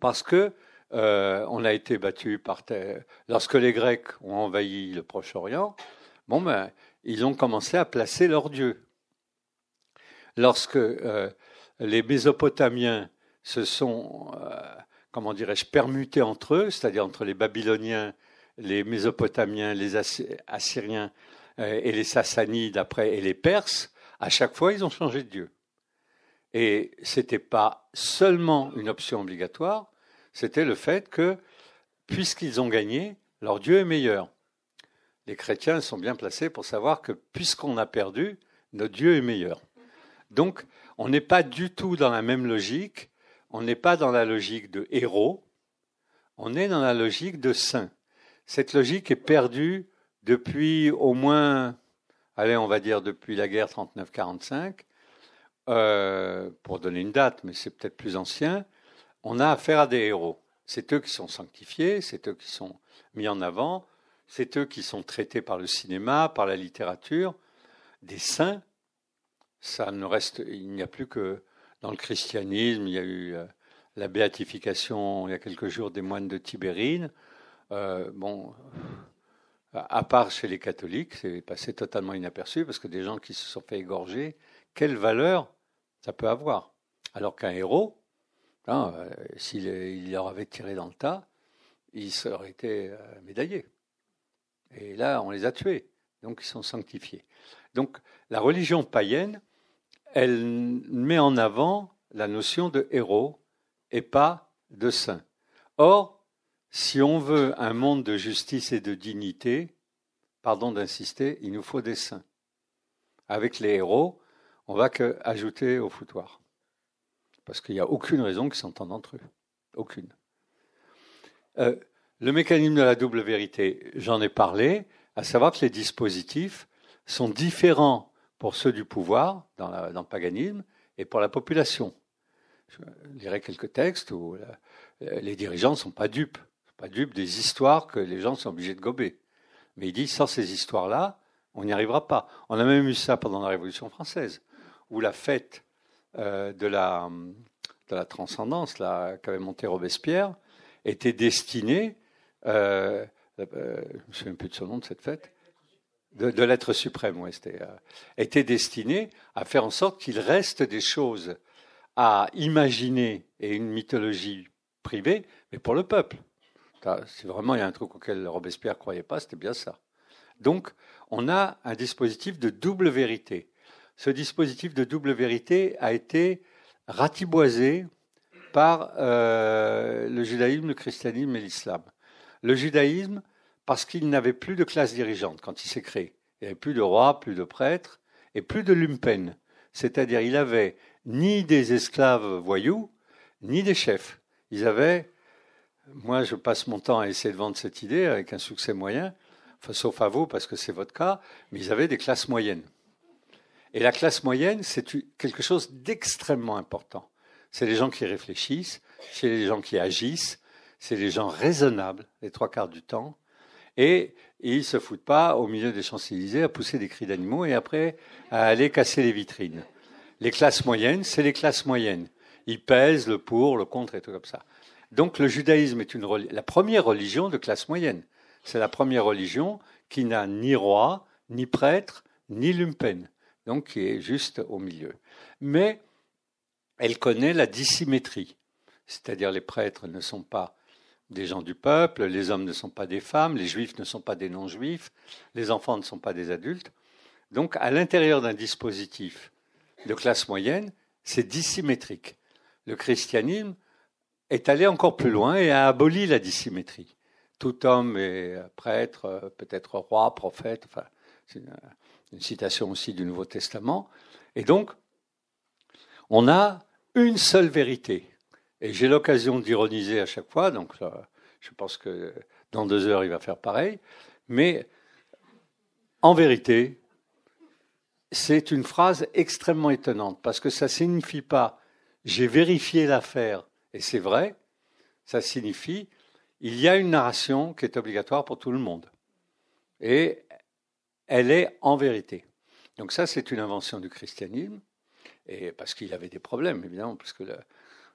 parce que euh, on a été battu par terre. Lorsque les Grecs ont envahi le Proche-Orient, bon ben, ils ont commencé à placer leurs dieux. Lorsque euh, les Mésopotamiens se sont euh, comment dirais-je, permutés entre eux, c'est-à-dire entre les Babyloniens, les Mésopotamiens, les Assyriens et les Sassanides après et les Perses, à chaque fois, ils ont changé de Dieu. Et ce n'était pas seulement une option obligatoire, c'était le fait que, puisqu'ils ont gagné, leur Dieu est meilleur. Les chrétiens sont bien placés pour savoir que, puisqu'on a perdu, notre Dieu est meilleur. Donc, on n'est pas du tout dans la même logique, on n'est pas dans la logique de héros, on est dans la logique de saint. Cette logique est perdue depuis au moins, allez, on va dire depuis la guerre 39-45, euh, pour donner une date, mais c'est peut-être plus ancien, on a affaire à des héros. C'est eux qui sont sanctifiés, c'est eux qui sont mis en avant, c'est eux qui sont traités par le cinéma, par la littérature. Des saints, ça ne reste, il n'y a plus que dans le christianisme, il y a eu euh, la béatification il y a quelques jours des moines de Tibérine. Euh, bon, à part chez les catholiques, c'est passé totalement inaperçu parce que des gens qui se sont fait égorger, quelle valeur ça peut avoir? Alors qu'un héros, hein, euh, s'il leur avait tiré dans le tas, il serait été médaillé. Et là, on les a tués, donc ils sont sanctifiés. Donc la religion païenne, elle met en avant la notion de héros et pas de saint. Or, si on veut un monde de justice et de dignité, pardon d'insister, il nous faut des saints. Avec les héros, on va que ajouter au foutoir. Parce qu'il n'y a aucune raison qu'ils s'entendent entre eux. Aucune. Euh, le mécanisme de la double vérité, j'en ai parlé, à savoir que les dispositifs sont différents pour ceux du pouvoir dans, le paganisme et pour la population. Je lirai quelques textes où les dirigeants ne sont pas dupes, sont pas dupes des histoires que les gens sont obligés de gober. Mais il dit, sans ces histoires-là, on n'y arrivera pas. On a même eu ça pendant la Révolution française, où la fête euh, de, la, de la transcendance qu'avait monté Robespierre était destinée, euh, euh, je ne me souviens plus de son nom de cette fête, de, l'être suprême, oui, c'était, euh, était destiné à faire en sorte qu'il reste des choses à imaginer et une mythologie privée, mais pour le peuple. Si vraiment il y a un truc auquel Robespierre ne croyait pas, c'était bien ça. Donc, on a un dispositif de double vérité. Ce dispositif de double vérité a été ratiboisé par euh, le judaïsme, le christianisme et l'islam. Le judaïsme parce qu'il n'avait plus de classe dirigeante quand il s'est créé. Il n'y avait plus de rois, plus de prêtres et plus de lumpen. C'est-à-dire, il avait ni des esclaves voyous, ni des chefs. Ils avaient, moi je passe mon temps à essayer de vendre cette idée avec un succès moyen, sauf à vous parce que c'est votre cas, mais ils avaient des classes moyennes. Et la classe moyenne, c'est quelque chose d'extrêmement important. C'est les gens qui réfléchissent, c'est les gens qui agissent, c'est les gens raisonnables les trois quarts du temps, et ils ne se foutent pas au milieu des Champs-Élysées à pousser des cris d'animaux et après à aller casser les vitrines. Les classes moyennes, c'est les classes moyennes. Ils pèsent le pour, le contre et tout comme ça. Donc le judaïsme est la première religion de classe moyenne. C'est la première religion qui n'a ni roi, ni prêtre, ni lumpen, donc qui est juste au milieu. Mais elle connaît la dissymétrie, c'est-à-dire les prêtres ne sont pas des gens du peuple, les hommes ne sont pas des femmes, les juifs ne sont pas des non-juifs, les enfants ne sont pas des adultes. Donc à l'intérieur d'un dispositif de classe moyenne, c'est dissymétrique. Le christianisme est allé encore plus loin et a aboli la dissymétrie. Tout homme est prêtre, peut-être roi, prophète, enfin, une citation aussi du Nouveau Testament. Et donc, on a une seule vérité. Et j'ai l'occasion d'ironiser à chaque fois, donc je pense que dans deux heures, il va faire pareil. Mais en vérité, c'est une phrase extrêmement étonnante, parce que ça ne signifie pas j'ai vérifié l'affaire et c'est vrai, ça signifie il y a une narration qui est obligatoire pour tout le monde. Et elle est en vérité. Donc ça, c'est une invention du christianisme, parce qu'il avait des problèmes, évidemment, parce que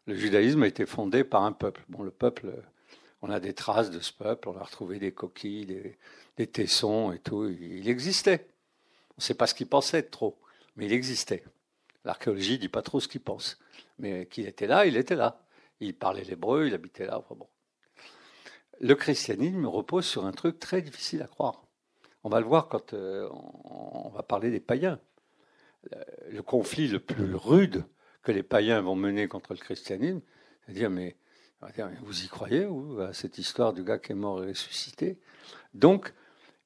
le judaïsme a été fondé par un peuple. Bon, le peuple, on a des traces de ce peuple, on a retrouvé des coquilles, des, tessons et tout. Il existait. On ne sait pas ce qu'il pensait trop, mais il existait. L'archéologie ne dit pas trop ce qu'il pense. Mais qu'il était là, il était là. Il parlait l'hébreu, il habitait là. Le christianisme repose sur un truc très difficile à croire. On va le voir quand euh, on va parler des païens. Le conflit le plus rude que les païens vont mener contre le christianisme, c'est à dire mais vous y croyez, à cette histoire du gars qui est mort et ressuscité? Donc,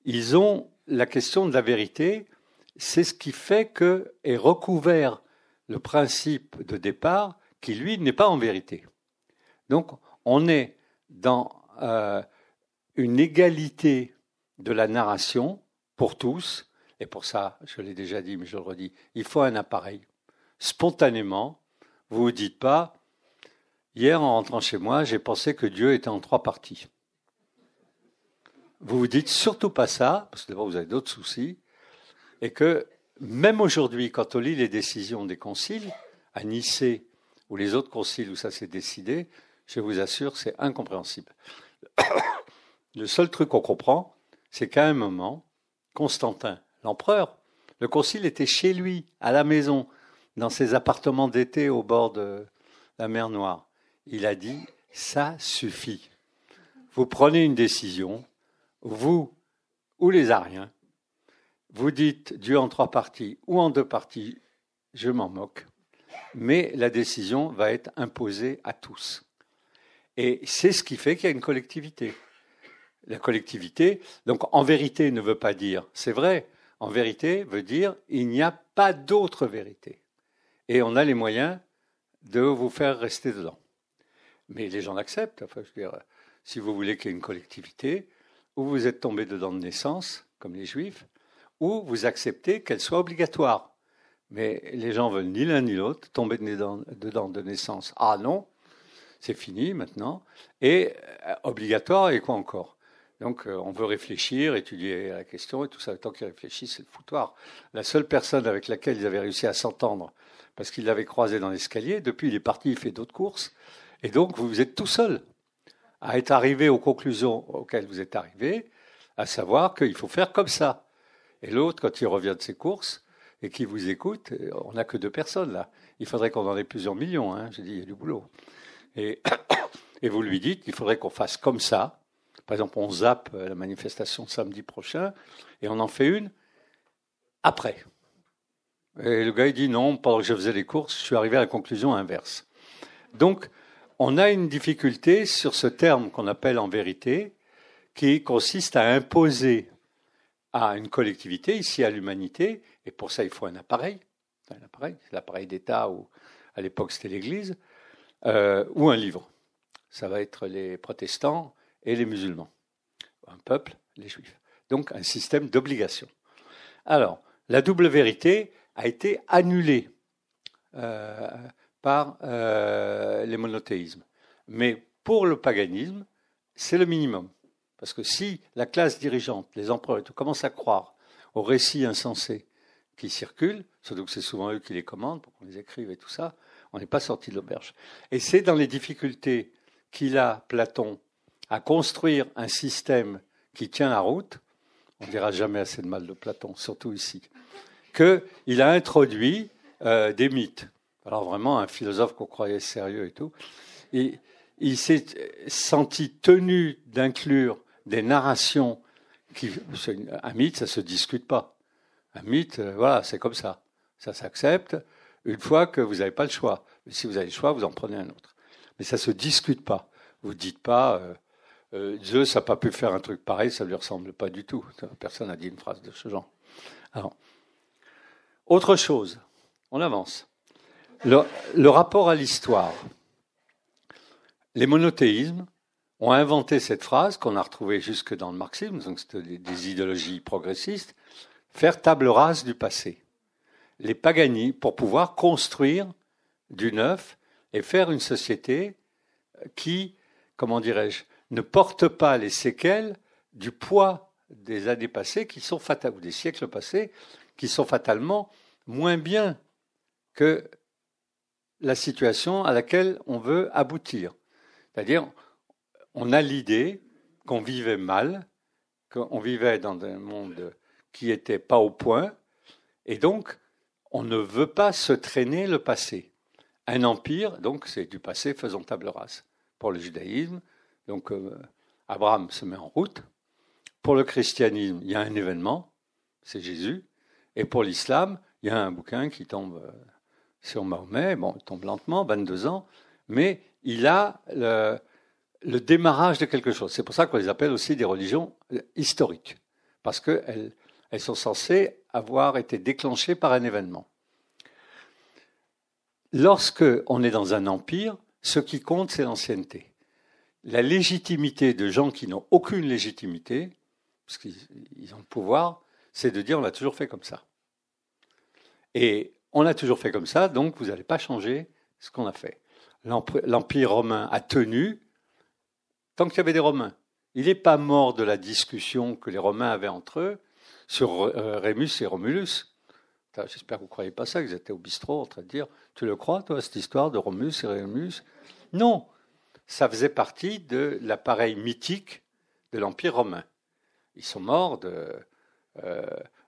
ils ont la question de la vérité, c'est ce qui fait que est recouvert le principe de départ qui, lui, n'est pas en vérité. Donc, on est dans euh, une égalité de la narration pour tous, et pour ça, je l'ai déjà dit, mais je le redis, il faut un appareil. Spontanément, vous ne vous dites pas, hier en rentrant chez moi, j'ai pensé que Dieu était en trois parties. Vous vous dites surtout pas ça, parce que d'abord vous avez d'autres soucis, et que même aujourd'hui, quand on lit les décisions des conciles, à Nicée ou les autres conciles où ça s'est décidé, je vous assure, c'est incompréhensible. Le seul truc qu'on comprend, c'est qu'à un moment, Constantin, l'empereur, le concile était chez lui, à la maison, dans ses appartements d'été au bord de la mer Noire. Il a dit, ça suffit. Vous prenez une décision, vous ou les Ariens, vous dites Dieu en trois parties ou en deux parties, je m'en moque, mais la décision va être imposée à tous. Et c'est ce qui fait qu'il y a une collectivité. La collectivité, donc en vérité ne veut pas dire, c'est vrai, en vérité veut dire il n'y a pas d'autre vérité. Et on a les moyens de vous faire rester dedans. Mais les gens l'acceptent. Enfin, je veux dire, si vous voulez qu'il y ait une collectivité, ou vous êtes tombé dedans de naissance, comme les juifs, ou vous acceptez qu'elle soit obligatoire. Mais les gens veulent ni l'un ni l'autre, tomber dedans, de naissance. Ah non, c'est fini maintenant. Et euh, obligatoire, et quoi encore? Donc euh, on veut réfléchir, étudier la question, et tout ça. Tant qu'ils réfléchissent, c'est le foutoir. La seule personne avec laquelle ils avaient réussi à s'entendre, parce qu'ils l'avaient croisé dans l'escalier, depuis il est parti, il fait d'autres courses, et donc vous êtes tout seul à être arrivé aux conclusions auxquelles vous êtes arrivé, à savoir qu'il faut faire comme ça. Et l'autre, quand il revient de ses courses et qu'il vous écoute, on n'a que deux personnes là. Il faudrait qu'on en ait plusieurs millions. Hein. J'ai dit, il y a du boulot. Et, et vous lui dites qu'il faudrait qu'on fasse comme ça. Par exemple, on zappe la manifestation samedi prochain et on en fait une après. Et le gars, il dit non, pendant que je faisais les courses, je suis arrivé à la conclusion inverse. Donc, on a une difficulté sur ce terme qu'on appelle en vérité, qui consiste à imposer à une collectivité, ici à l'humanité, et pour ça il faut un appareil, un appareil, l'appareil d'État ou à l'époque c'était l'Église, euh, ou un livre. Ça va être les protestants et les musulmans, un peuple, les juifs. Donc un système d'obligation. Alors, la double vérité a été annulée euh, par euh, les monothéismes. Mais pour le paganisme, c'est le minimum. Parce que si la classe dirigeante, les empereurs tout, commencent à croire aux récits insensés qui circulent, surtout que c'est souvent eux qui les commandent pour qu'on les écrive et tout ça, on n'est pas sorti de l'auberge. Et c'est dans les difficultés qu'il a, Platon, à construire un système qui tient la route, on ne dira jamais assez de mal de Platon, surtout ici, qu'il a introduit euh, des mythes. Alors vraiment, un philosophe qu'on croyait sérieux et tout. Il s'est senti tenu d'inclure des narrations qui, un mythe, ça se discute pas. Un mythe, euh, voilà, c'est comme ça. Ça s'accepte une fois que vous n'avez pas le choix. Si vous avez le choix, vous en prenez un autre. Mais ça se discute pas. Vous dites pas, euh, euh, Zeus n'a pas pu faire un truc pareil, ça lui ressemble pas du tout. Personne n'a dit une phrase de ce genre. Alors, autre chose, on avance. le rapport à l'histoire. Les monothéismes ont inventé cette phrase qu'on a retrouvée jusque dans le marxisme, donc c'était des idéologies progressistes, faire table rase du passé. Les Pagani, pour pouvoir construire du neuf et faire une société qui, comment dirais-je, ne porte pas les séquelles du poids des années passées qui sont ou des siècles passés qui sont fatalement moins bien que la situation à laquelle on veut aboutir. C'est-à-dire, on a l'idée qu'on vivait mal, qu'on vivait dans un monde qui n'était pas au point, et donc on ne veut pas se traîner le passé. un empire, donc c'est du passé, faisons table rase. Pour le judaïsme, donc euh, Abraham se met en route. Pour le christianisme, il y a un événement, c'est Jésus. Et pour l'islam, il y a un bouquin qui tombe euh, sur Mahomet, bon, il tombe lentement, 22 ans, mais il a le, démarrage de quelque chose. C'est pour ça qu'on les appelle aussi des religions euh, historiques, parce qu'elles elles sont censées avoir été déclenchées par un événement. Lorsque on est dans un empire, ce qui compte, c'est l'ancienneté. La légitimité de gens qui n'ont aucune légitimité, parce qu'ils ont le pouvoir, c'est de dire on a toujours fait comme ça. Et on a toujours fait comme ça, donc vous n'allez pas changer ce qu'on a fait. L'Empire romain a tenu tant qu'il y avait des Romains. Il n'est pas mort de la discussion que les Romains avaient entre eux sur euh, Rémus et Romulus. J'espère que vous ne croyez pas ça, qu'ils étaient au bistrot en train de dire Tu le crois, toi, cette histoire de Romulus et Rémus? Non, ça faisait partie de l'appareil mythique de l'Empire romain. Ils sont morts euh,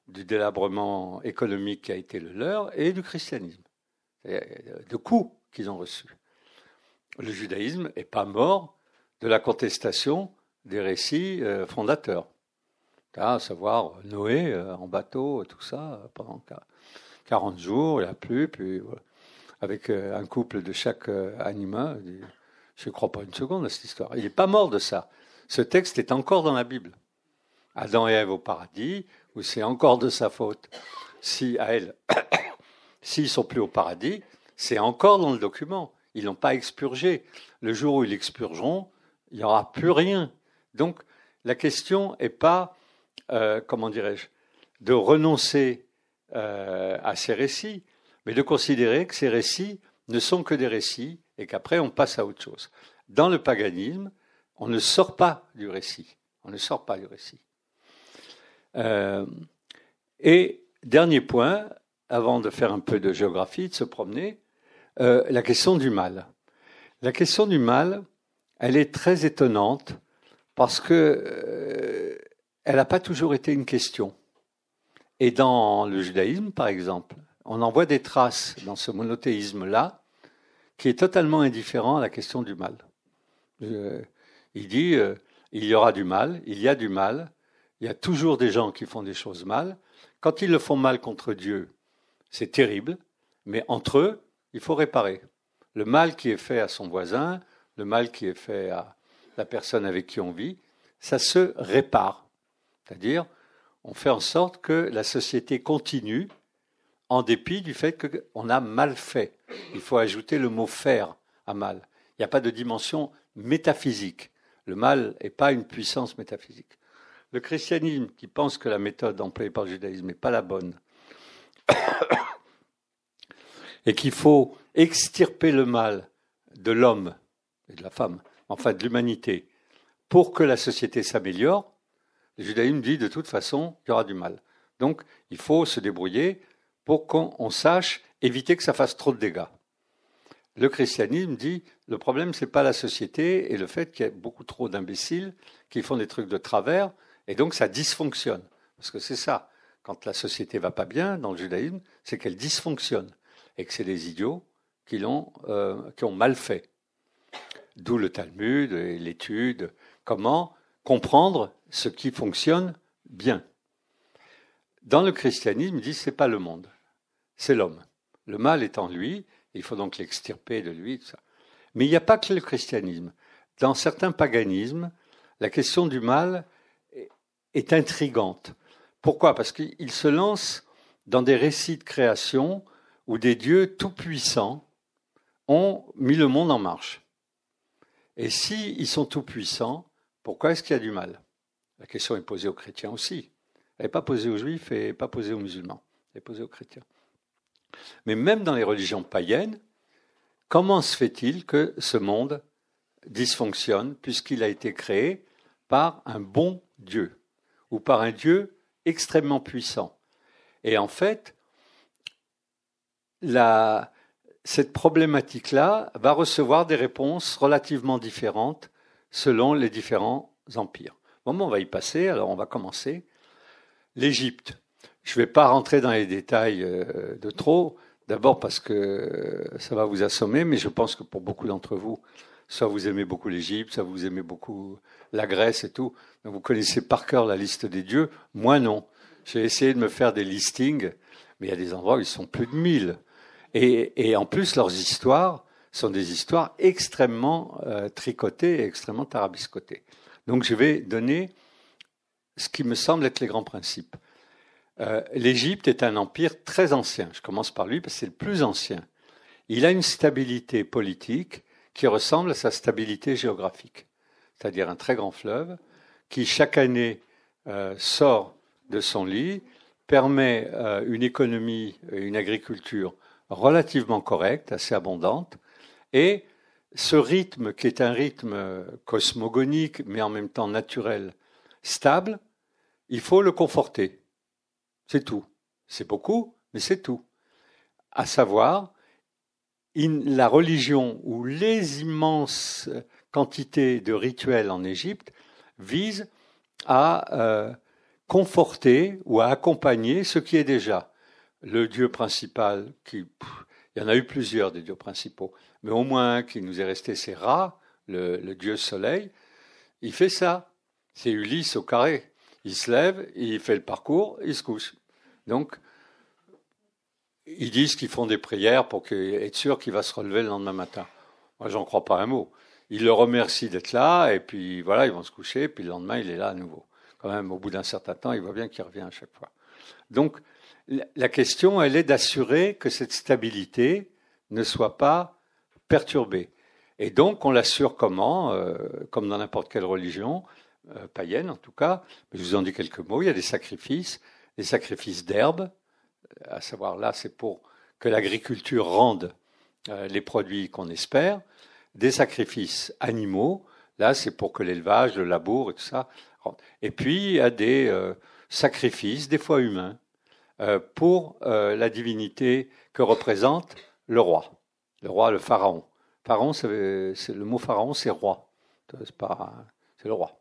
du délabrement économique qui a été le leur et du christianisme, de coups qu'ils ont reçus. Le judaïsme n'est pas mort de la contestation des récits euh, fondateurs. À savoir Noé euh, en bateau, tout ça, pendant 40 jours, il a plu, puis avec un couple de chaque animal. Je ne crois pas une seconde à cette histoire. Il n'est pas mort de ça. Ce texte est encore dans la Bible. Adam et Ève au paradis, où c'est encore de sa faute. Si à elle, s'ils sont plus au paradis, c'est encore dans le document. Ils n'ont pas expurgé. Le jour où ils expurgeront, il n'y aura plus rien. Donc, la question n'est pas, euh, comment dirais-je, de renoncer euh, à ces récits, mais de considérer que ces récits ne sont que des récits et qu'après on passe à autre chose. Dans le paganisme, on ne sort pas du récit. On ne sort pas du récit. Euh, et dernier point, avant de faire un peu de géographie, de se promener, la question du mal. La question du mal, elle est très étonnante parce que euh, elle n'a pas toujours été une question. Et dans le judaïsme, par exemple, on en voit des traces dans ce monothéisme-là, qui est totalement indifférent à la question du mal. il dit euh, il y aura du mal, il y a du mal, il y a toujours des gens qui font des choses mal. Quand ils le font mal contre Dieu, c'est terrible, mais entre eux, il faut réparer. Le mal qui est fait à son voisin, le mal qui est fait à la personne avec qui on vit, ça se répare. C'est-à-dire, on fait en sorte que la société continue en dépit du fait qu'on a mal fait. Il faut ajouter le mot faire à mal. Il n'y a pas de dimension métaphysique. Le mal n'est pas une puissance métaphysique. Le christianisme, qui pense que la méthode employée par le judaïsme n'est pas la bonne, et qu'il faut extirper le mal de l'homme et de la femme, enfin de l'humanité, pour que la société s'améliore, le judaïsme dit de toute façon, il y aura du mal. Donc, il faut se débrouiller pour qu'on sache éviter que ça fasse trop de dégâts. Le christianisme dit le problème, ce n'est pas la société et le fait qu'il y ait beaucoup trop d'imbéciles qui font des trucs de travers, et donc ça dysfonctionne. Parce que c'est ça. Quand la société va pas bien dans le judaïsme, c'est qu'elle dysfonctionne et que c'est des idiots qui, l'ont, euh, ont mal fait. D'où le Talmud et l'étude. Comment comprendre ce qui fonctionne bien. Dans le christianisme, il dit c'est pas le monde, c'est l'homme. Le mal est en lui, il faut donc l'extirper de lui. Mais il n'y a pas que le christianisme. Dans certains paganismes, la question du mal est intrigante. Pourquoi? Parce qu'il se lance dans des récits de création où des dieux tout-puissants ont mis le monde en marche. Et s'ils ils sont tout-puissants, pourquoi est-ce qu'il y a du mal? La question est posée aux chrétiens aussi. Elle n'est pas posée aux juifs et pas posée aux musulmans. Elle est posée aux chrétiens. Mais même dans les religions païennes, comment se fait-il que ce monde dysfonctionne puisqu'il a été créé par un bon Dieu ou par un Dieu extrêmement puissant? Et en fait, cette problématique-là va recevoir des réponses relativement différentes selon les différents empires. Bon, on va y passer, alors on va commencer. L'Égypte. Je ne vais pas rentrer dans les détails euh, de trop. D'abord parce que ça va vous assommer, mais je pense que pour beaucoup d'entre vous, soit vous aimez beaucoup l'Égypte, soit vous aimez beaucoup la Grèce et tout. Donc vous connaissez par cœur la liste des dieux. Moi, non. J'ai essayé de me faire des listings, mais il y a des endroits où ils sont plus de 1000. Et, et en plus, leurs histoires sont des histoires extrêmement euh, tricotées et extrêmement tarabiscotées. Donc je vais donner ce qui me semble être les grands principes. Euh, L'Égypte est un empire très ancien. Je commence par lui parce que c'est le plus ancien. Il a une stabilité politique qui ressemble à sa stabilité géographique, c'est-à-dire un très grand fleuve qui chaque année euh, sort de son lit, permet euh, une économie, une agriculture relativement correcte, assez abondante, et ce rythme qui est un rythme cosmogonique, mais en même temps naturel, stable, il faut le conforter. C'est tout. C'est beaucoup, mais c'est tout. À savoir, la religion ou les immenses quantités de rituels en Égypte visent à euh, conforter ou à accompagner ce qui est déjà le dieu principal, qui, il y en a eu plusieurs des dieux principaux, mais au moins un qui nous est resté, c'est Ra, le, le dieu soleil. Il fait ça. C'est Ulysse au carré. Il se lève, il fait le parcours, il se couche. Donc, ils disent qu'ils font des prières pour être sûr qu'il va se relever le lendemain matin. Moi, j'en crois pas un mot. Ils le remercient d'être là, et puis voilà, ils vont se coucher, et puis le lendemain, il est là à nouveau. Quand même, au bout d'un certain temps, il voit bien qu'il revient à chaque fois. Donc, la question, elle est d'assurer que cette stabilité ne soit pas perturbée. Et donc, on l'assure comment euh, Comme dans n'importe quelle religion, euh, païenne en tout cas, je vous en dis quelques mots, il y a des sacrifices, des sacrifices d'herbes, à savoir là c'est pour que l'agriculture rende euh, les produits qu'on espère, des sacrifices animaux, là c'est pour que l'élevage, le labour et tout ça. Et puis il y a des euh, sacrifices, des fois humains, pour la divinité que représente le roi, le roi, le pharaon. Pharaon, c'est le mot pharaon, c'est roi, c'est le roi.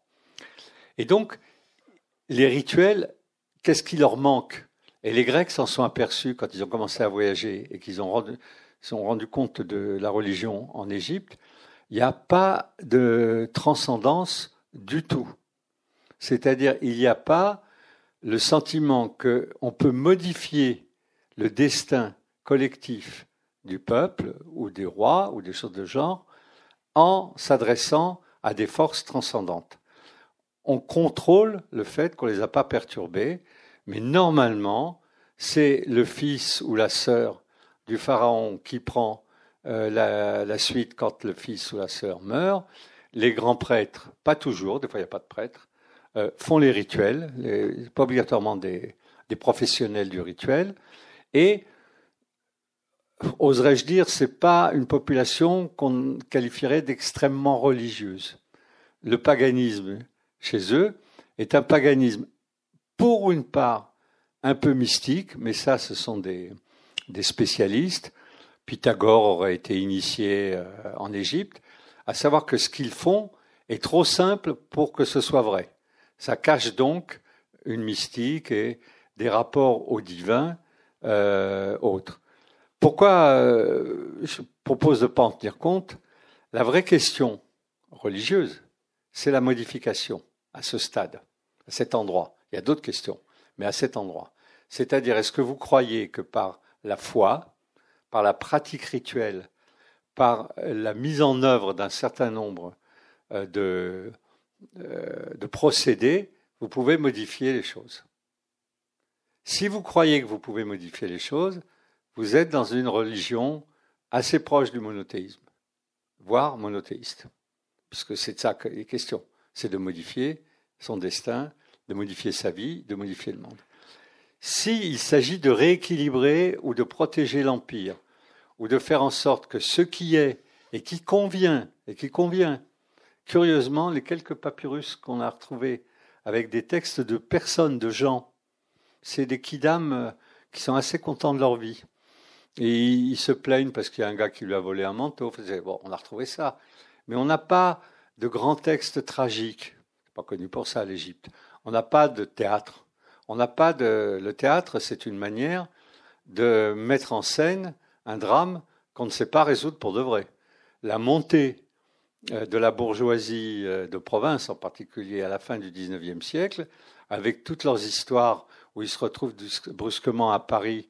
Et donc, les rituels, qu'est-ce qui leur manque? Et les Grecs s'en sont aperçus quand ils ont commencé à voyager et qu'ils ont sont rendus compte de la religion en Égypte. Il n'y a pas de transcendance du tout. C'est-à-dire, il n'y a pas le sentiment qu'on peut modifier le destin collectif du peuple ou des rois ou des choses de genre en s'adressant à des forces transcendantes on contrôle le fait qu'on ne les a pas perturbés, mais normalement, c'est le fils ou la sœur du pharaon qui prend euh, la, suite quand le fils ou la sœur meurt. Les grands prêtres, pas toujours, des fois il n'y a pas de prêtres, euh, font les rituels, pas obligatoirement des, des, professionnels du rituel, et oserais-je dire, c'est pas une population qu'on qualifierait d'extrêmement religieuse. Le paganisme chez eux est un paganisme, pour une part, un peu mystique, mais ça, ce sont des, spécialistes. Pythagore aurait été initié euh, en Égypte, à savoir que ce qu'ils font est trop simple pour que ce soit vrai. Ça cache donc une mystique et des rapports au divin euh, autres. Pourquoi euh, je propose de ne pas en tenir compte? La vraie question religieuse, c'est la modification à ce stade, à cet endroit. Il y a d'autres questions, mais à cet endroit. C'est-à-dire, est-ce que vous croyez que par la foi, par la pratique rituelle, par la mise en œuvre d'un certain nombre euh, de, euh, de procédés, vous pouvez modifier les choses? Si vous croyez que vous pouvez modifier les choses, vous êtes dans une religion assez proche du monothéisme, voire monothéiste, puisque c'est de ça que les questions c'est de modifier son destin, de modifier sa vie, de modifier le monde. S'il s'agit de rééquilibrer ou de protéger l'Empire, ou de faire en sorte que ce qui est et qui convient, et qui convient, curieusement, les quelques papyrus qu'on a retrouvés avec des textes de personnes, de gens, c'est des kidam euh, qui sont assez contents de leur vie. Et ils se plaignent parce qu'il y a un gars qui lui a volé un manteau. On a retrouvé ça. Mais on n'a pas de grands textes tragiques. pas connu pour ça, l'Égypte. On n'a pas de théâtre. On n'a pas de. Le théâtre, c'est une manière de mettre en scène un drame qu'on ne sait pas résoudre pour de vrai. La montée euh, de la bourgeoisie euh, de province, en particulier à la fin du XIXe siècle, avec toutes leurs histoires où ils se retrouvent brusquement à Paris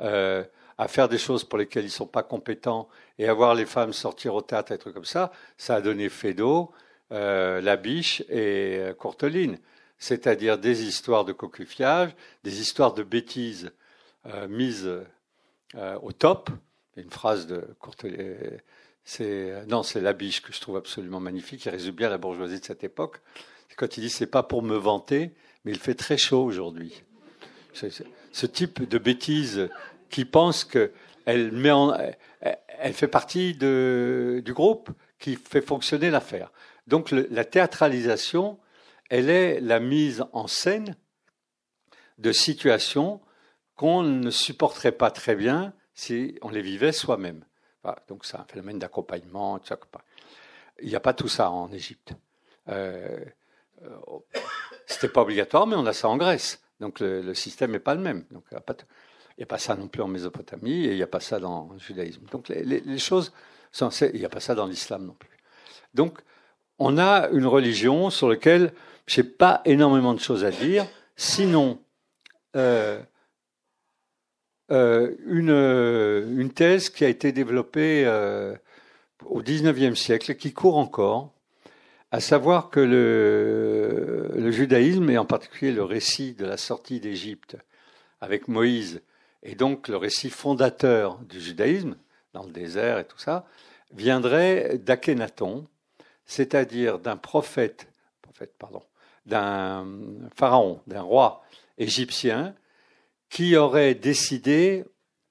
euh, à faire des choses pour lesquelles ils ne sont pas compétents et à voir les femmes sortir au théâtre, des trucs comme ça, ça a donné Fédot, euh, La Biche et Courteline. C'est-à-dire des histoires de cocufiage, des histoires de bêtises mises au top. Une phrase de Courteline c'est non, c'est Labiche que je trouve absolument magnifique. Il résume bien la bourgeoisie de cette époque. Quand il dit c'est pas pour me vanter, mais il fait très chaud aujourd'hui. Ce type de bêtise qui pense qu'elle fait partie du groupe qui fait fonctionner l'affaire. Donc la théâtralisation, elle est la mise en scène de situations qu'on ne supporterait pas très bien si on les vivait soi-même donc c'est un phénomène d'accompagnement. Il n'y a pas tout ça en Égypte. Euh, euh, C'était pas obligatoire, mais on a ça en Grèce. Donc le, système n'est pas le même. Donc il n'y a, pas ça non plus en Mésopotamie et il n'y a pas ça dans le judaïsme. Donc les, choses, sont, il n'y a pas ça dans l'islam non plus. Donc on a une religion sur laquelle je n'ai pas énormément de choses à dire, sinon euh, euh, une, une, thèse qui a été développée euh, au XIXe siècle qui court encore, à savoir que le, judaïsme, et en particulier le récit de la sortie d'Égypte avec Moïse, et donc le récit fondateur du judaïsme, dans le désert et tout ça, viendrait d'Akhenaton, c'est-à-dire d'un prophète, prophète pardon, d'un pharaon, d'un roi égyptien qui aurait décidé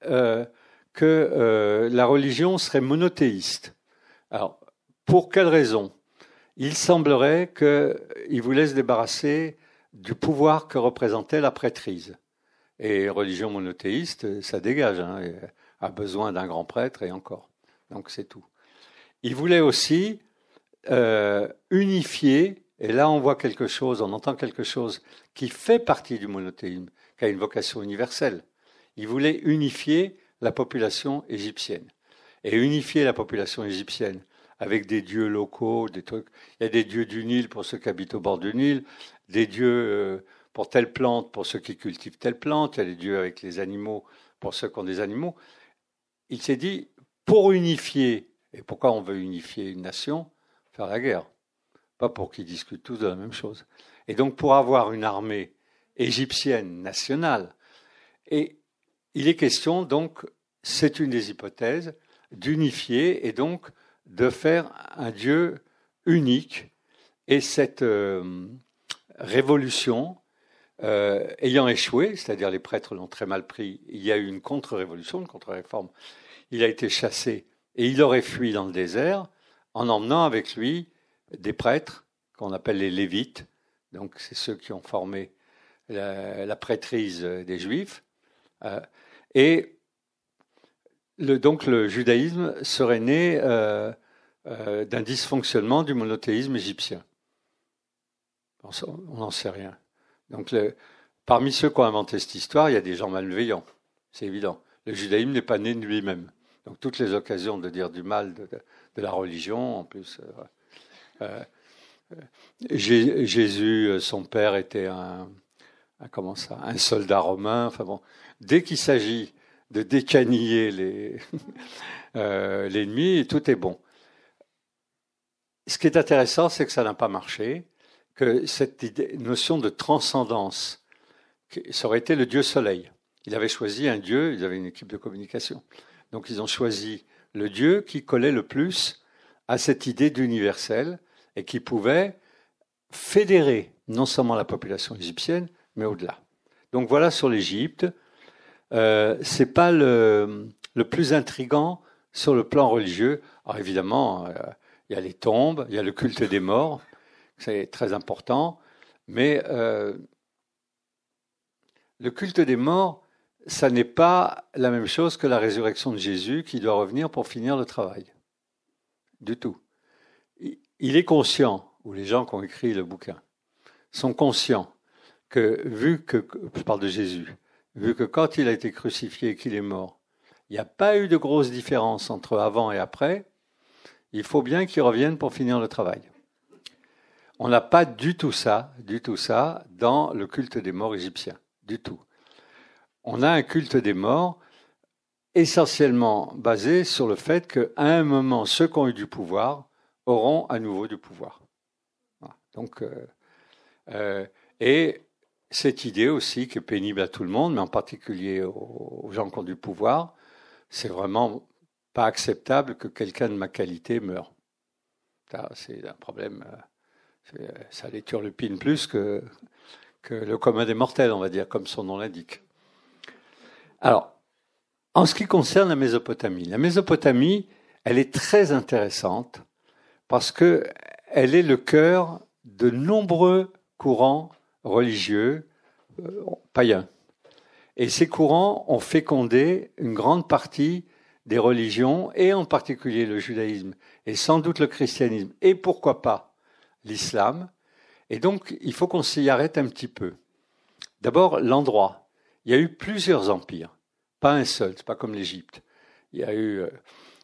euh, que euh, la religion serait monothéiste. Alors, pour quelle raison? Il semblerait qu'il voulait se débarrasser du pouvoir que représentait la prêtrise. Et religion monothéiste, ça dégage, hein, a besoin d'un grand prêtre et encore. Donc c'est tout. Il voulait aussi euh, unifier, et là on voit quelque chose, on entend quelque chose qui fait partie du monothéisme, qui a une vocation universelle. Il voulait unifier la population égyptienne. Et unifier la population égyptienne avec des dieux locaux, des trucs. Il y a des dieux du Nil pour ceux qui habitent au bord du Nil, des dieux euh, pour telle plante pour ceux qui cultivent telle plante, il y a des dieux avec les animaux pour ceux qui ont des animaux. Il s'est dit, pour unifier, et pourquoi on veut unifier une nation Faire la guerre? Pas pour qu'ils discutent tous de la même chose. Et donc pour avoir une armée égyptienne nationale. Et il est question, donc, c'est une des hypothèses, d'unifier et donc de faire un Dieu unique. Et cette euh, révolution, euh, ayant échoué, c'est-à-dire les prêtres l'ont très mal pris, il y a eu une contre-révolution, une contre-réforme. Il a été chassé et il aurait fui dans le désert en emmenant avec lui des prêtres qu'on appelle les Lévites. Donc c'est ceux qui ont formé la, prêtrise des Juifs. Euh, et donc le judaïsme serait né euh, d'un dysfonctionnement du monothéisme égyptien. On n'en sait rien. Donc parmi ceux qui ont inventé cette histoire, il y a des gens malveillants, c'est évident. Le judaïsme n'est pas né de lui-même. Donc toutes les occasions de dire du mal de, la religion, en plus. Jésus, son père était un, soldat romain. Dès qu'il s'agit de décaniller euh, l'ennemi, tout est bon. Ce qui est intéressant, c'est que ça n'a pas marché, que cette notion de transcendance, ça aurait été le dieu soleil. Il avait choisi un dieu, ils avaient une équipe de communication. Donc ils ont choisi le dieu qui collait le plus à cette idée d'universel et qui pouvait fédérer non seulement la population égyptienne, mais au-delà. Donc voilà sur l'Égypte. Euh, c'est pas le, le, plus intrigant sur le plan religieux. Alors évidemment, euh, il y a les tombes, il y a le culte des morts, c'est très important, mais euh, le culte des morts, ça n'est pas la même chose que la résurrection de Jésus qui doit revenir pour finir le travail. Du tout. Il est conscient, ou les gens qui ont écrit le bouquin sont conscients que vu que, je parle de Jésus, vu que quand il a été crucifié et qu'il est mort, il n'y a pas eu de grosse différence entre avant et après, il faut bien qu'il revienne pour finir le travail. On n'a pas du tout ça, du tout ça dans le culte des morts égyptiens, du tout. On a un culte des morts essentiellement basé sur le fait qu'à un moment, ceux qui ont eu du pouvoir auront à nouveau du pouvoir. Donc, euh, euh, et cette idée aussi qui est pénible à tout le monde, mais en particulier aux, gens qui ont du pouvoir, c'est vraiment pas acceptable que quelqu'un de ma qualité meure. C'est un problème, euh, ça les turlupine plus que, le commun des mortels, on va dire, comme son nom l'indique. Alors, en ce qui concerne la Mésopotamie, la Mésopotamie, elle est très intéressante parce que elle est le cœur de nombreux courants religieux euh, païens. Et ces courants ont fécondé une grande partie des religions, et en particulier le judaïsme, et sans doute le christianisme, et pourquoi pas l'islam. Et donc, il faut qu'on s'y arrête un petit peu. D'abord, l'endroit. Il y a eu plusieurs empires, pas un seul, c'est pas comme l'Égypte. Il y a eu euh,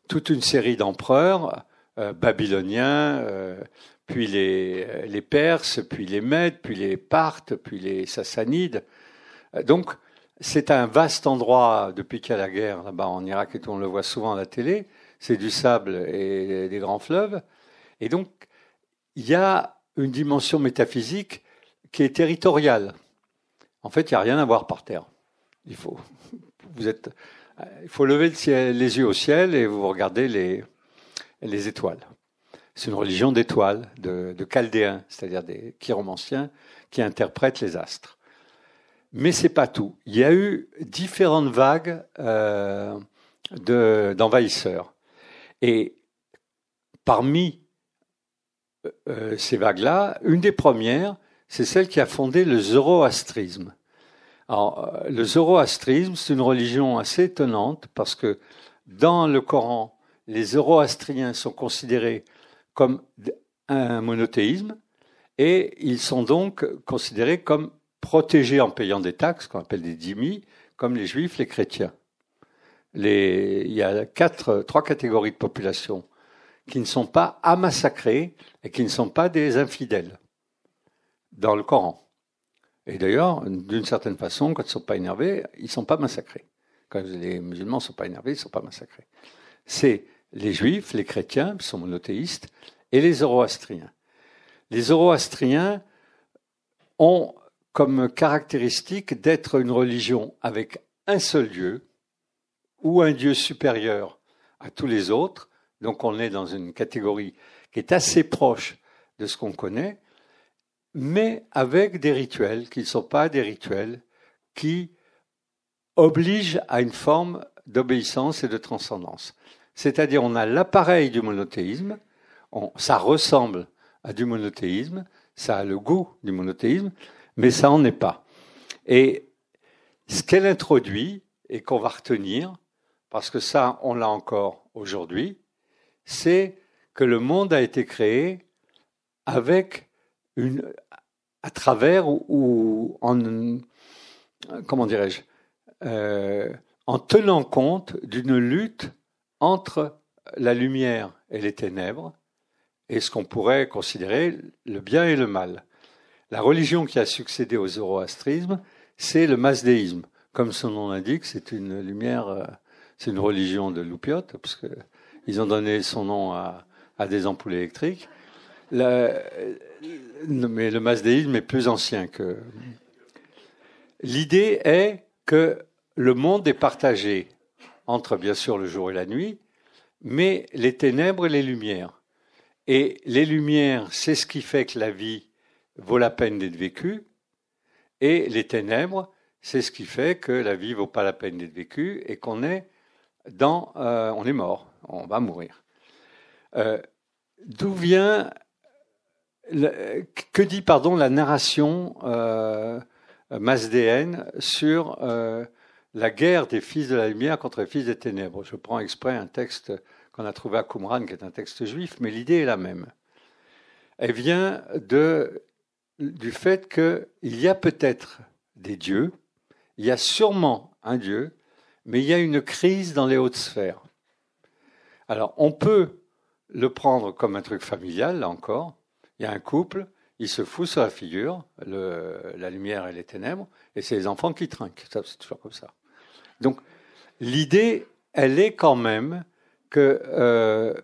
toute une série d'empereurs euh, babyloniens, puis les, les, Perses, puis les Mèdes, puis les Parthes, puis les Sassanides. Donc, c'est un vaste endroit depuis qu'il y a la guerre là-bas en Irak et on le voit souvent à la télé. C'est du sable et des grands fleuves. Et donc, il y a une dimension métaphysique qui est territoriale. En fait, il n'y a rien à voir par terre. Il faut, vous êtes, il faut lever les yeux au ciel et vous regardez les, les étoiles. C'est une religion d'étoiles, de, de chaldéens, c'est-à-dire des chiromanciens qui interprètent les astres. Mais c'est pas tout. Il y a eu différentes vagues euh, d'envahisseurs. Et parmi euh, ces vagues-là, une des premières, c'est celle qui a fondé le zoroastrisme. Alors, euh, le zoroastrisme, c'est une religion assez étonnante parce que dans le Coran, les zoroastriens sont considérés comme un monothéisme, et ils sont donc considérés comme protégés en payant des taxes, qu'on appelle des dhimmi, comme les juifs, les chrétiens. Il y a trois catégories de population qui ne sont pas à massacrer et qui ne sont pas des infidèles dans le Coran. Et d'ailleurs, d'une certaine façon, quand ils ne sont pas énervés, ils ne sont pas massacrés. Quand les musulmans ne sont pas énervés, ils ne sont pas massacrés. C'est les juifs, les chrétiens, qui sont monothéistes, et les zoroastriens. Les zoroastriens ont comme caractéristique d'être une religion avec un seul Dieu, ou un Dieu supérieur à tous les autres, donc on est dans une catégorie qui est assez proche de ce qu'on connaît, mais avec des rituels qui ne sont pas des rituels qui obligent à une forme d'obéissance et de transcendance. C'est-à-dire on a l'appareil du monothéisme, ça ressemble à du monothéisme, ça a le goût du monothéisme, mais ça n'en est pas. Et ce qu'elle introduit et qu'on va retenir, parce que ça, on l'a encore aujourd'hui, c'est que le monde a été créé avec une, à travers ou, en, comment dirais-je, euh, en tenant compte d'une lutte entre la lumière et les ténèbres, et ce qu'on pourrait considérer le bien et le mal. La religion qui a succédé au zoroastrisme, c'est le masdéisme. Comme son nom l'indique, c'est une lumière, euh, c'est une religion de loupiote, parce que ils ont donné son nom à, des ampoules électriques. mais le masdéisme est plus ancien que. L'idée est que le monde est partagé entre bien sûr le jour et la nuit, mais les ténèbres et les lumières. Et les lumières, c'est ce qui fait que la vie vaut la peine d'être vécue, et les ténèbres, c'est ce qui fait que la vie vaut pas la peine d'être vécue et qu'on est dans, euh, on est mort, on va mourir. Euh, d'où vient, que dit pardon la narration euh, masdéenne sur euh, la guerre des fils de la lumière contre les fils des ténèbres? Je prends exprès un texte qu'on a trouvé à Qumran, qui est un texte juif, mais l'idée est la même. Elle vient du fait qu'il y a peut-être des dieux il y a sûrement un Dieu, mais il y a une crise dans les hautes sphères. Alors, on peut le prendre comme un truc familial, là encore. Il y a un couple, il se fout sur la figure, la lumière et les ténèbres, et c'est les enfants qui trinquent. C'est toujours comme ça. Donc, l'idée, elle est quand même qu'il euh,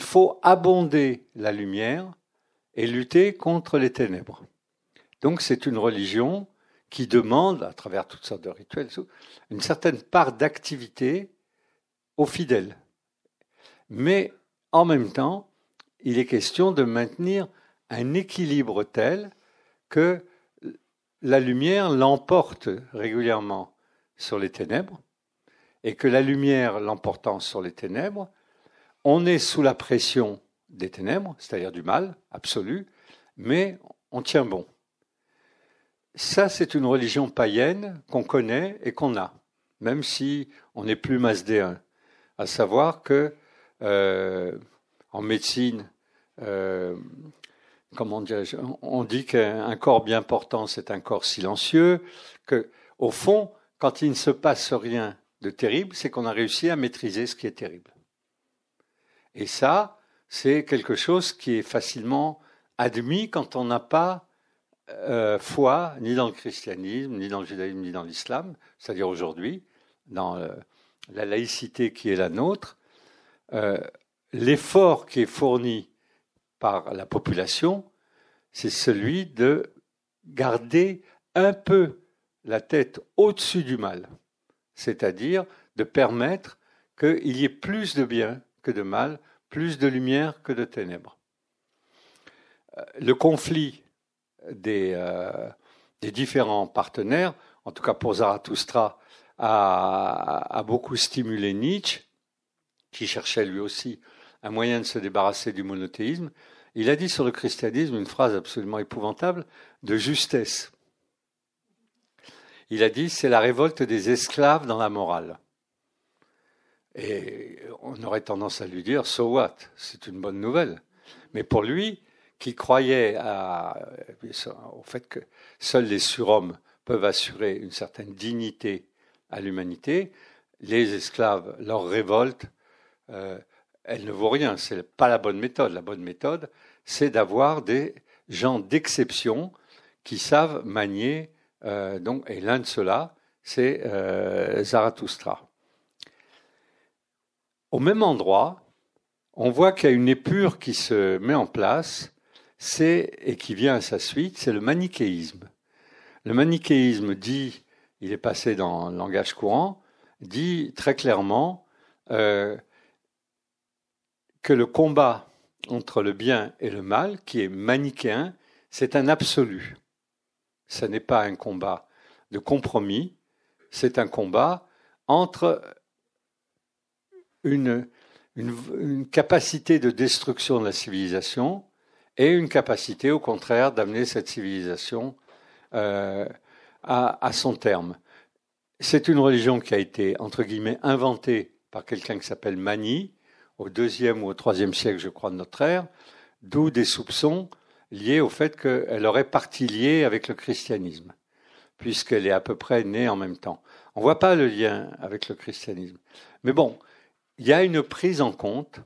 faut abonder la lumière et lutter contre les ténèbres. Donc, c'est une religion qui demande, à travers toutes sortes de rituels, une certaine part d'activité aux fidèles. Mais en même temps, il est question de maintenir un équilibre tel que la lumière l'emporte régulièrement sur les ténèbres, et que la lumière l'emportant sur les ténèbres, on est sous la pression des ténèbres, c'est-à-dire du mal absolu, mais on tient bon. Ça, c'est une religion païenne qu'on connaît et qu'on a, même si on n'est plus masdéen. À savoir que euh, en médecine, euh, comment on dit qu'un corps bien portant, c'est un corps silencieux, que, au fond, quand il ne se passe rien de terrible, c'est qu'on a réussi à maîtriser ce qui est terrible. Et ça, c'est quelque chose qui est facilement admis quand on n'a pas euh, foi ni dans le christianisme, ni dans le judaïsme, ni dans l'islam, c'est-à-dire aujourd'hui, dans la laïcité qui est la nôtre, euh, l'effort qui est fourni par la population, c'est celui de garder un peu la tête au-dessus du mal, c'est-à-dire de permettre qu'il y ait plus de bien que de mal, plus de lumière que de ténèbres. Euh, le conflit des, euh, des différents partenaires, en tout cas pour Zarathustra, a beaucoup stimulé Nietzsche, qui cherchait lui aussi un moyen de se débarrasser du monothéisme, il a dit sur le christianisme une phrase absolument épouvantable de justesse. Il a dit c'est la révolte des esclaves dans la morale. Et on aurait tendance à lui dire so what? C'est une bonne nouvelle. Mais pour lui, qui croyait au fait que seuls les surhommes peuvent assurer une certaine dignité à l'humanité, les esclaves, leur révolte, euh, elle ne vaut rien. Ce n'est pas la bonne méthode. La bonne méthode, c'est d'avoir des gens d'exception qui savent manier. Euh, et l'un de ceux-là, c'est euh, Zarathustra. Au même endroit, on voit qu'il y a une épure qui se met en place, et qui vient à sa suite, c'est le manichéisme. Le manichéisme dit, il est passé dans le langage courant, dit très clairement que le combat entre le bien et le mal, qui est manichéen, c'est un absolu. Ce n'est pas un combat de compromis, c'est un combat entre une, capacité de destruction de la civilisation et une capacité, au contraire, d'amener cette civilisation euh, à, à son terme. C'est une religion qui a été, entre guillemets, inventée par quelqu'un qui s'appelle Mani, au deuxième ou au troisième siècle, je crois, de notre ère, d'où des soupçons liés au fait qu'elle aurait partie liée avec le christianisme, puisqu'elle est à peu près née en même temps. On ne voit pas le lien avec le christianisme. Mais bon, il y a une prise en compte,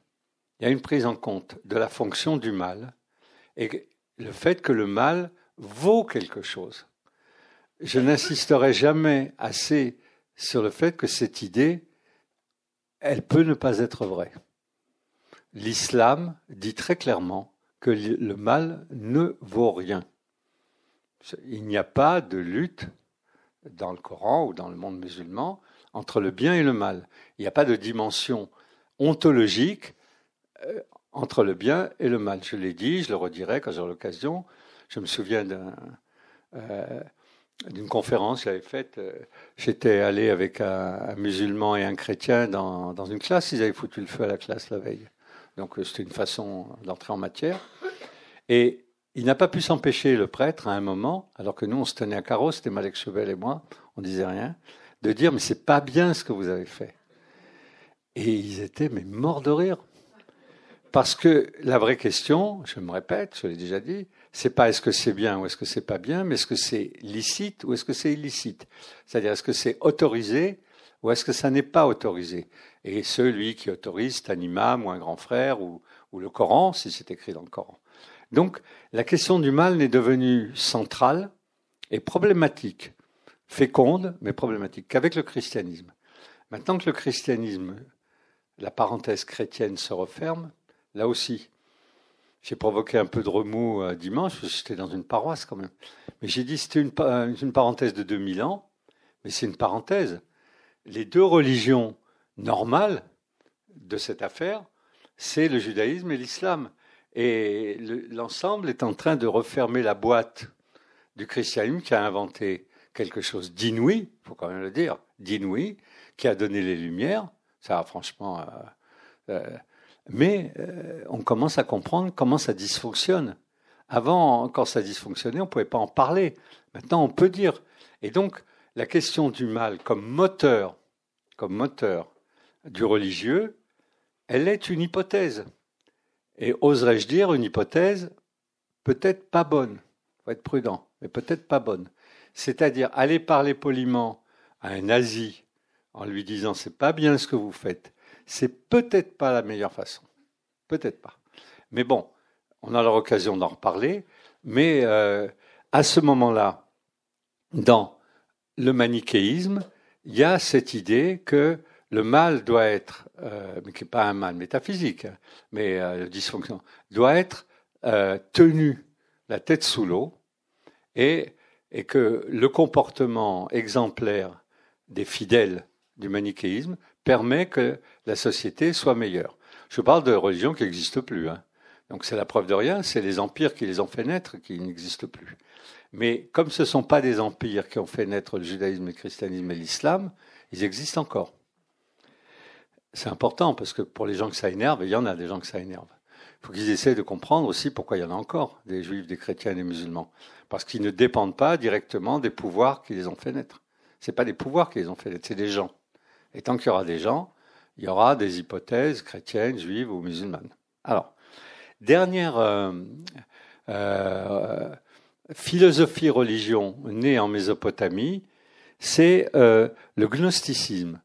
il y a une prise en compte de la fonction du mal et le fait que le mal vaut quelque chose. Je n'insisterai jamais assez sur le fait que cette idée, elle peut ne pas être vraie l'islam dit très clairement que le mal ne vaut rien. Il n'y a pas de lutte dans le Coran ou dans le monde musulman entre le bien et le mal. Il n'y a pas de dimension ontologique euh, entre le bien et le mal. Je l'ai dit, je le redirai quand j'aurai l'occasion. Je me souviens euh, d'une conférence que j'avais faite. Euh, j'étais allé avec un, musulman et un chrétien dans, dans, une classe. Ils avaient foutu le feu à la classe la veille. Donc euh, c'était une façon d'entrer en matière. Et il n'a pas pu s'empêcher, le prêtre, à un moment, alors que nous, on se tenait à carreau, c'était Malek Chebel et moi, on disait rien, de dire, mais c'est pas bien ce que vous avez fait. Et ils étaient, mais morts de rire. Parce que la vraie question, je me répète, je l'ai déjà dit, c'est pas est-ce que c'est bien ou est-ce que c'est pas bien, mais est-ce que c'est licite ou est-ce que c'est illicite? C'est-à-dire est-ce que c'est autorisé ou est-ce que ça n'est pas autorisé? Et celui qui autorise, c'est un imam ou un grand frère ou, le Coran, si c'est écrit dans le Coran. Donc la question du mal n'est devenue centrale et problématique, féconde, mais problématique, qu'avec le christianisme. Maintenant que le christianisme, la parenthèse chrétienne se referme, là aussi, j'ai provoqué un peu de remous euh, dimanche, j'étais dans une paroisse quand même. Mais j'ai dit c'était une, une parenthèse de 2000 ans, mais c'est une parenthèse. Les deux religions normales de cette affaire, c'est le judaïsme et l'islam. Et l'ensemble est en train de refermer la boîte du christianisme qui a inventé quelque chose d'inouï, il faut quand même le dire, d'inouï, qui a donné les lumières. Ça, franchement, euh, euh, mais euh, on commence à comprendre comment ça dysfonctionne. Avant, quand ça dysfonctionnait, on ne pouvait pas en parler. Maintenant, on peut dire. Et donc, la question du mal comme moteur, comme moteur du religieux, elle est une hypothèse. Et oserais-je dire une hypothèse peut-être pas bonne. Il faut être prudent, mais peut-être pas bonne. C'est-à-dire aller parler poliment à un nazi en lui disant c'est pas bien ce que vous faites, c'est peut-être pas la meilleure façon. Peut-être pas. Mais bon, on a l'occasion d'en reparler. Mais euh, à ce moment-là, dans le manichéisme, il y a cette idée que le mal doit être, euh, qui n'est pas un mal métaphysique, hein, mais euh, dysfonction, doit être euh, tenu la tête sous l'eau et, et que le comportement exemplaire des fidèles du manichéisme permet que la société soit meilleure. Je parle de religions qui n'existent plus. Hein. Donc c'est la preuve de rien, c'est les empires qui les ont fait naître qui n'existent plus. Mais comme ce ne sont pas des empires qui ont fait naître le judaïsme, le christianisme et l'islam, ils existent encore. C'est important parce que pour les gens que ça énerve, il y en a des gens que ça énerve. Il faut qu'ils essaient de comprendre aussi pourquoi il y en a encore, des juifs, des chrétiens et des musulmans. Parce qu'ils ne dépendent pas directement des pouvoirs qui les ont fait naître. Ce pas des pouvoirs qui les ont fait naître, c'est des gens. Et tant qu'il y aura des gens, il y aura des hypothèses chrétiennes, juives ou musulmanes. Alors, dernière euh, euh, philosophie religion née en Mésopotamie, c'est euh, le gnosticisme.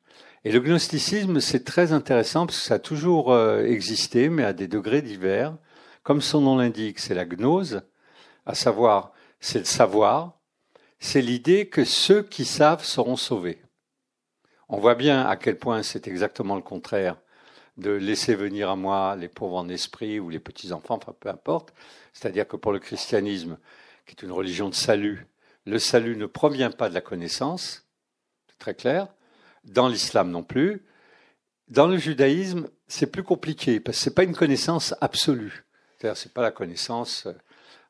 Et le gnosticisme, c'est très intéressant parce que ça a toujours existé, mais à des degrés divers. Comme son nom l'indique, c'est la gnose, à savoir, c'est le savoir, c'est l'idée que ceux qui savent seront sauvés. On voit bien à quel point c'est exactement le contraire de laisser venir à moi les pauvres en esprit ou les petits-enfants, enfin peu importe. C'est-à-dire que pour le christianisme, qui est une religion de salut, le salut ne provient pas de la connaissance, c'est très clair. Dans l'islam non plus. Dans le judaïsme, c'est plus compliqué, parce que ce n'est pas une connaissance absolue. C'est-à-dire c'est pas la connaissance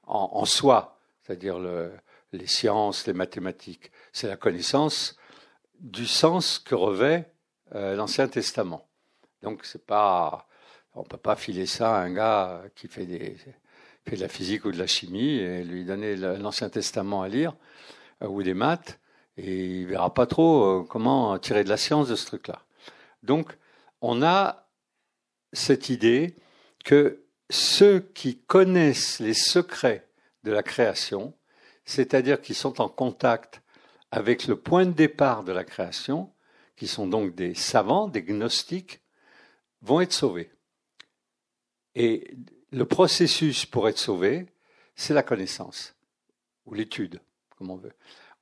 en, soi, c'est-à-dire les sciences, les mathématiques. C'est la connaissance du sens que revêt euh, l'Ancien Testament. Donc c'est pas, on peut pas filer ça à un gars qui fait, des, fait de la physique ou de la chimie et lui donner l'Ancien Testament à lire euh, ou des maths et il verra pas trop euh, comment tirer de la science de ce truc-là. Donc on a cette idée que ceux qui connaissent les secrets de la création, c'est-à-dire qui sont en contact avec le point de départ de la création, qui sont donc des savants, des gnostiques, vont être sauvés. Et le processus pour être sauvé, c'est la connaissance, ou l'étude, comme on veut.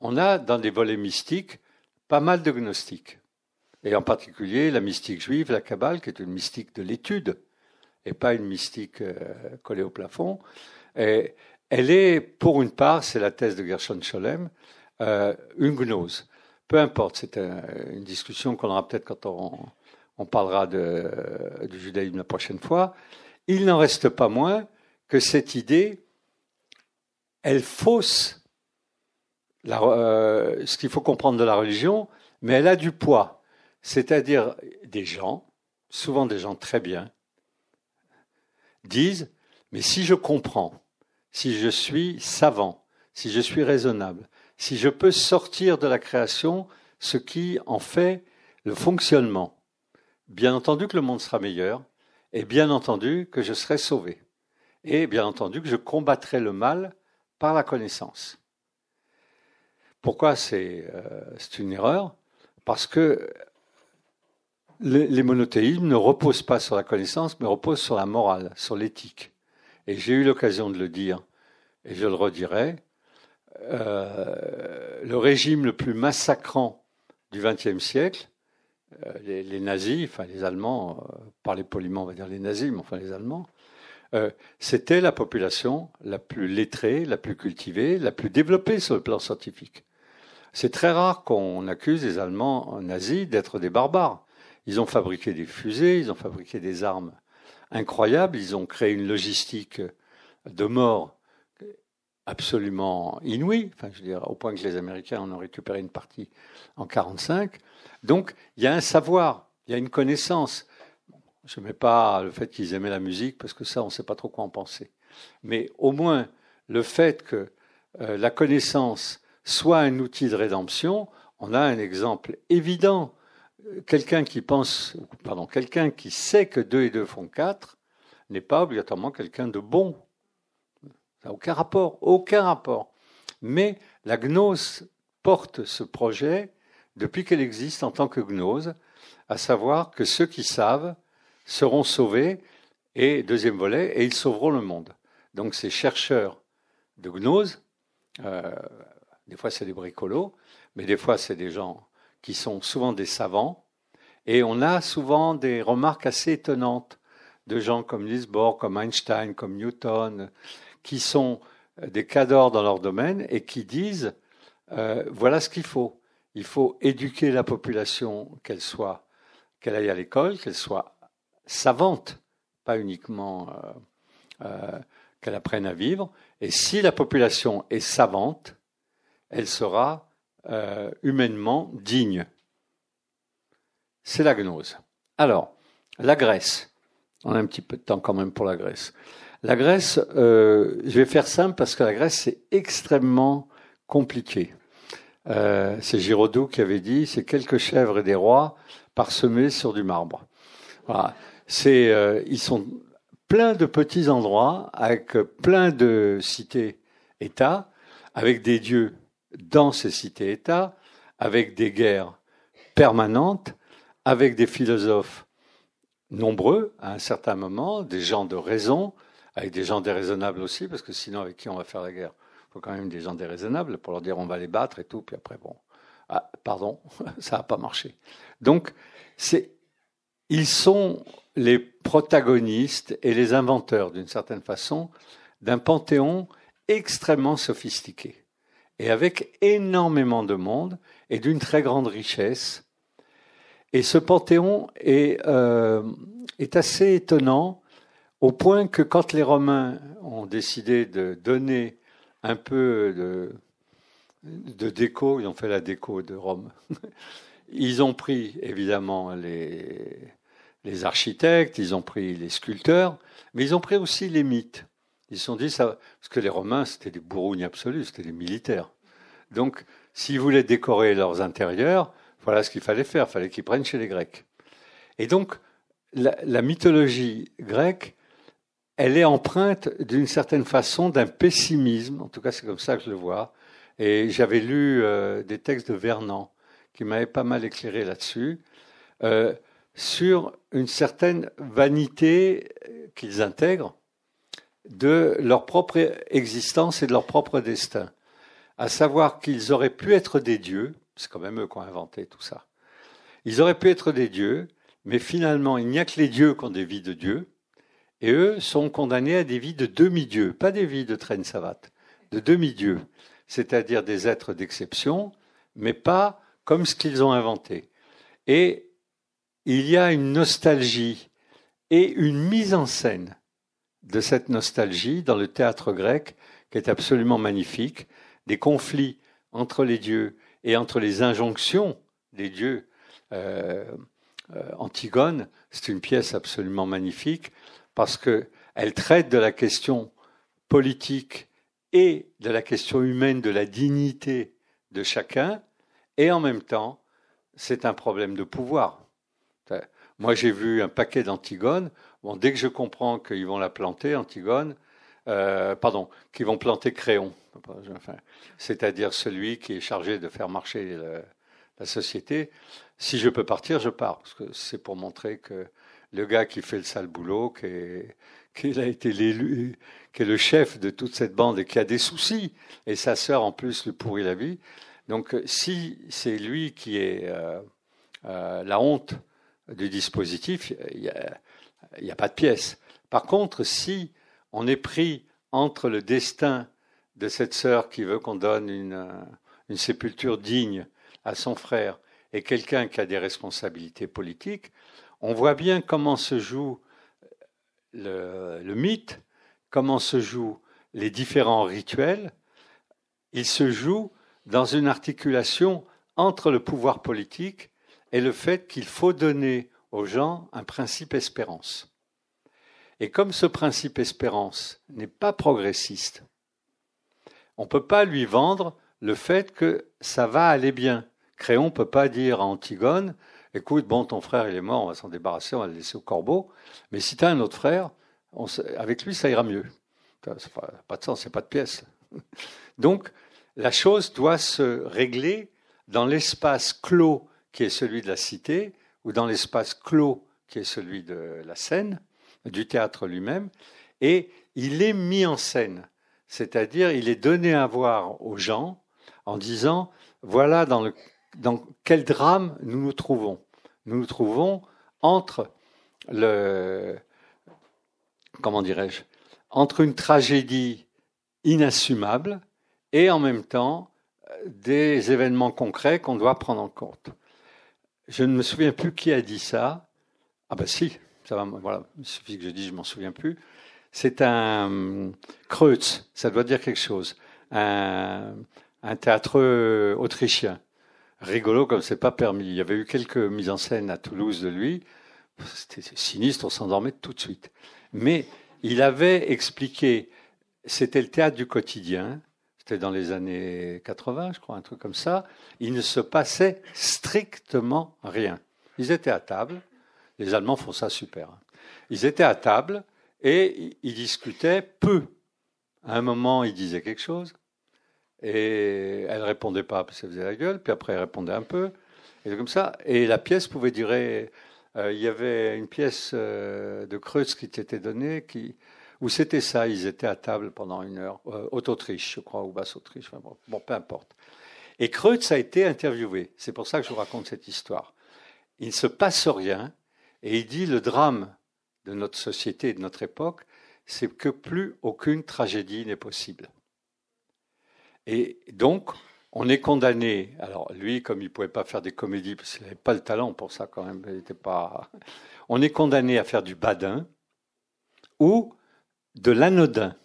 On a dans des volets mystiques pas mal de gnostiques, et en particulier la mystique juive, la Kabbale, qui est une mystique de l'étude, et pas une mystique euh, collée au plafond. Et elle est, pour une part, c'est la thèse de Gershon Scholem, euh, une gnose. Peu importe, c'est une discussion qu'on aura peut-être quand on, parlera de, du judaïsme la prochaine fois. Il n'en reste pas moins que cette idée, elle fausse euh, ce qu'il faut comprendre de la religion, mais elle a du poids. C'est-à-dire des gens, souvent des gens très bien, disent, mais si je comprends, si je suis savant, si je suis raisonnable, si je peux sortir de la création ce qui en fait le fonctionnement. Bien entendu que le monde sera meilleur, et bien entendu que je serai sauvé. et bien entendu que je combattrai le mal par la connaissance. Pourquoi c'est une erreur? Parce que les, monothéismes ne reposent pas sur la connaissance, mais reposent sur la morale, sur l'éthique. Et j'ai eu l'occasion de le dire, et je le redirai, euh, le régime le plus massacrant du XXe siècle, euh, les, nazis, enfin les Allemands, euh, parler poliment, on va dire les nazis, mais enfin les Allemands, c'était la population la plus lettrée, la plus cultivée, la plus développée sur le plan scientifique. C'est très rare qu'on accuse les Allemands nazis d'être des barbares. Ils ont fabriqué des fusées, ils ont fabriqué des armes incroyables, ils ont créé une logistique de mort absolument inouïe, au point que les Américains en ont récupéré une partie en 1945. Donc, il y a un savoir, il y a une connaissance. Je ne mets pas le fait qu'ils aimaient la musique, parce que ça, on ne sait pas trop quoi en penser. Mais au moins, le fait que euh, la connaissance soit un outil de rédemption, on a un exemple évident quelqu'un qui pense, pardon, quelqu'un qui sait que 2 et 2 font 4 n'est pas obligatoirement quelqu'un de bon. Ça n'a aucun rapport, aucun rapport. Mais la gnose porte ce projet depuis qu'elle existe en tant que gnose, à savoir que ceux qui savent seront sauvés, et deuxième volet, et ils sauveront le monde. Donc ces chercheurs de gnose, euh, des fois c'est des bricolos, mais des fois c'est des gens qui sont souvent des savants, et on a souvent des remarques assez étonnantes de gens comme Niels comme Einstein, comme Newton, qui sont des cadors dans leur domaine et qui disent euh, voilà ce qu'il faut. Il faut éduquer la population, qu'elle soit, qu'elle aille à l'école, qu'elle soit savante, pas uniquement euh, euh, qu'elle apprenne à vivre. Et si la population est savante, elle sera euh, humainement digne. C'est la gnose. Alors, la Grèce. On a un petit peu de temps quand même pour la Grèce. La Grèce, je vais faire simple parce que la Grèce, c'est extrêmement compliqué. Euh, c'est Giraudoux qui avait dit, c'est quelques chèvres et des rois parsemés sur du marbre. Voilà. C'est, ils sont plein de petits endroits avec plein de cités-États, avec des dieux dans ces cités-États, avec des guerres permanentes, avec des philosophes nombreux à un certain moment, des gens de raison, avec des gens déraisonnables aussi, parce que sinon, avec qui on va faire la guerre? Quand même des gens déraisonnables pour leur dire on va les battre et tout, puis après, bon, ah, pardon, ça n'a pas marché. Donc, c'est, ils sont les protagonistes et les inventeurs, d'une certaine façon, d'un panthéon extrêmement sophistiqué et avec énormément de monde et d'une très grande richesse. Et ce panthéon est, euh, est assez étonnant au point que quand les Romains ont décidé de donner un peu de, déco, ils ont fait la déco de Rome, ils ont pris évidemment les, les architectes, ils ont pris les sculpteurs, mais ils ont pris aussi les mythes. Ils se sont dit ça, parce que les Romains, c'était des bourrougnes absolus, c'était des militaires. Donc, s'ils voulaient décorer leurs intérieurs, voilà ce qu'il fallait faire, il fallait qu'ils prennent chez les Grecs. Et donc, la, mythologie grecque, elle est empreinte d'une certaine façon d'un pessimisme, en tout cas c'est comme ça que je le vois, et j'avais lu euh, des textes de Vernon qui m'avaient pas mal éclairé là-dessus, euh, sur une certaine vanité qu'ils intègrent de leur propre existence et de leur propre destin. À savoir qu'ils auraient pu être des dieux, c'est quand même eux qui ont inventé tout ça. Ils auraient pu être des dieux, mais finalement, il n'y a que les dieux qui ont des vies de dieux, et eux sont condamnés à des vies de demi-dieux, pas des vies de traîne savate, de demi-dieux, c'est-à-dire des êtres d'exception, mais pas comme ce qu'ils ont inventé. Et il y a une nostalgie et une mise en scène de cette nostalgie dans le théâtre grec qui est absolument magnifique, des conflits entre les dieux et entre les injonctions des dieux. Euh, euh, Antigone, c'est une pièce absolument magnifique parce qu'elle traite de la question politique et de la question humaine de la dignité de chacun, et en même temps, c'est un problème de pouvoir. Moi, j'ai vu un paquet d'Antigone. Bon, dès que je comprends qu'ils vont la planter, Antigone, pardon, qui vont planter Créon, c'est-à-dire celui qui est chargé de faire marcher la société. Si je peux partir, je pars, parce que c'est pour montrer que le gars qui fait le sale boulot, qui, a été l'élu, qui est le chef de toute cette bande et qui a des soucis, et sa sœur en plus lui pourrit la vie. Donc si c'est lui qui est euh, euh, la honte du dispositif, il n'y a, pas de pièce. Par contre, si on est pris entre le destin de cette sœur qui veut qu'on donne une, une sépulture digne à son frère et quelqu'un qui a des responsabilités politiques, on voit bien comment se joue le, mythe, comment se jouent les différents rituels. Il se joue dans une articulation entre le pouvoir politique et le fait qu'il faut donner aux gens un principe espérance. Et comme ce principe espérance n'est pas progressiste, on ne peut pas lui vendre le fait que ça va aller bien. Créon ne peut pas dire à Antigone écoute, bon, ton frère, il est mort, on va s'en débarrasser, on va le laisser au corbeau. Mais si tu as un autre frère, avec lui, ça ira mieux. Pas de sens, c'est pas de pièce. Donc, la chose doit se régler dans l'espace clos qui est celui de la cité, ou dans l'espace clos qui est celui de la scène, du théâtre lui-même, et il est mis en scène. C'est-à-dire, il est donné à voir aux gens en disant, voilà dans quel drame nous nous trouvons nous nous trouvons entre le, comment dirais-je, entre une tragédie inassumable et en même temps des événements concrets qu'on doit prendre en compte. Je ne me souviens plus qui a dit ça. Ah ben si, ça va, voilà, il suffit que je dise, je m'en souviens plus. C'est un Kreutz, ça doit dire quelque chose, un, un théâtre autrichien rigolo comme c'est pas permis. Il y avait eu quelques mises en scène à Toulouse de lui. C'était sinistre, on s'endormait tout de suite. Mais il avait expliqué, c'était le théâtre du quotidien, c'était dans les années 80, je crois, un truc comme ça. Il ne se passait strictement rien. Ils étaient à table. Les Allemands font ça super. Hein. Ils étaient à table et ils discutaient peu. À un moment, ils disaient quelque chose. Et elle répondait pas parce qu'elle faisait la gueule, puis après elle répondait un peu, et comme ça. Et la pièce pouvait durer. Euh, il y avait une pièce euh, de Kreutz qui t'était donnée, qui, où c'était ça, ils étaient à table pendant une heure, euh, Haute-Autriche, je crois, ou Basse-Autriche, bon, peu importe. Et Kreutz a été interviewé, c'est pour ça que je vous raconte cette histoire. Il ne se passe rien, et il dit le drame de notre société et de notre époque, c'est que plus aucune tragédie n'est possible. Et donc, on est condamné. Alors, lui, comme il ne pouvait pas faire des comédies, parce qu'il n'avait pas le talent pour ça quand même, il pas. On est condamné à faire du badin ou de l'anodin.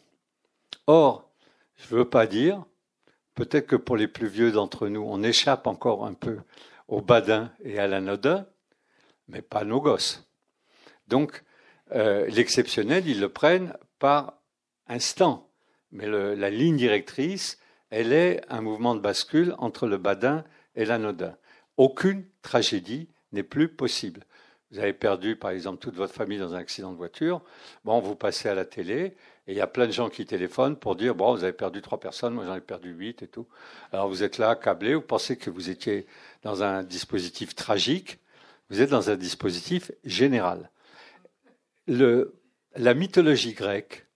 Or, je ne veux pas dire, peut-être que pour les plus vieux d'entre nous, on échappe encore un peu au badin et à l'anodin, mais pas nos gosses. Donc, euh, l'exceptionnel, ils le prennent par instant. Mais la ligne directrice, elle est un mouvement de bascule entre le badin et l'anodin. Aucune tragédie n'est plus possible. Vous avez perdu, par exemple, toute votre famille dans un accident de voiture. Bon, vous passez à la télé et il y a plein de gens qui téléphonent pour dire bon, vous avez perdu trois personnes, moi j'en ai perdu huit et tout. Alors vous êtes là, câblé, vous pensez que vous étiez dans un dispositif tragique. Vous êtes dans un dispositif général. La mythologie grecque,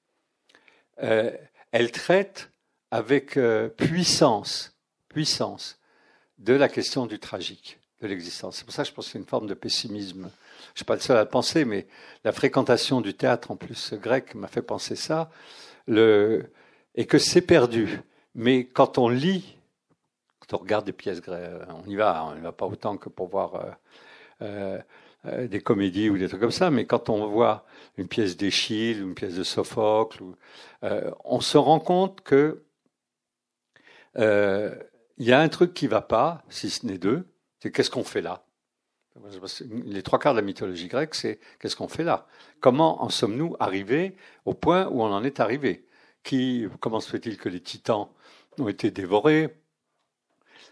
euh, elle traite avec euh, puissance, puissance de la question du tragique, de l'existence. C'est pour ça que je pense que c'est une forme de pessimisme. Je ne suis pas le seul à le penser, mais la fréquentation du théâtre, en plus grec, m'a fait penser ça, et que c'est perdu. Mais quand on lit, quand on regarde des pièces grecques, on y va, on n'y va pas autant que pour voir euh, euh, des comédies ou des trucs comme ça, mais quand on voit une pièce d'Échille une pièce de Sophocle, on se rend compte que euh, il y a un truc qui va pas, si ce n'est deux, c'est qu'est-ce qu'on fait là? Les trois quarts de la mythologie grecque, c'est qu'est-ce qu'on fait là? Comment en sommes-nous arrivés au point où on en est arrivé? Comment se fait-il que les titans ont été dévorés?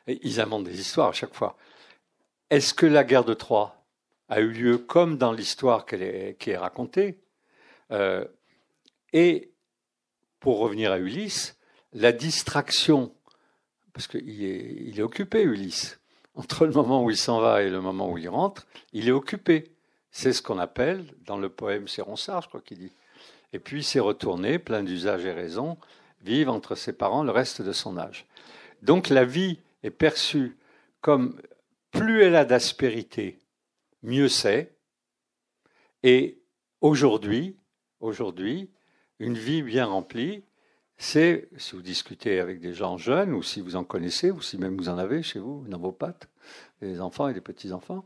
Ils inventent des histoires à chaque fois. Est-ce que la guerre de Troie a eu lieu comme dans l'histoire qui est racontée? Euh, Et pour revenir à Ulysse, la distraction, parce qu'il est, occupé, Ulysse, entre le moment où il s'en va et le moment où il rentre, il est occupé. C'est ce qu'on appelle, dans le poème C'est Ronsard, je crois qu'il dit. Et puis il s'est retourné, plein d'usage et raison, vivre entre ses parents le reste de son âge. Donc la vie est perçue comme plus elle a d'aspérité, mieux c'est. Et aujourd'hui, aujourd'hui, une vie bien remplie, c'est, si vous discutez avec des gens jeunes, ou si vous en connaissez, ou si même vous en avez chez vous, dans vos pattes, des enfants et des petits-enfants,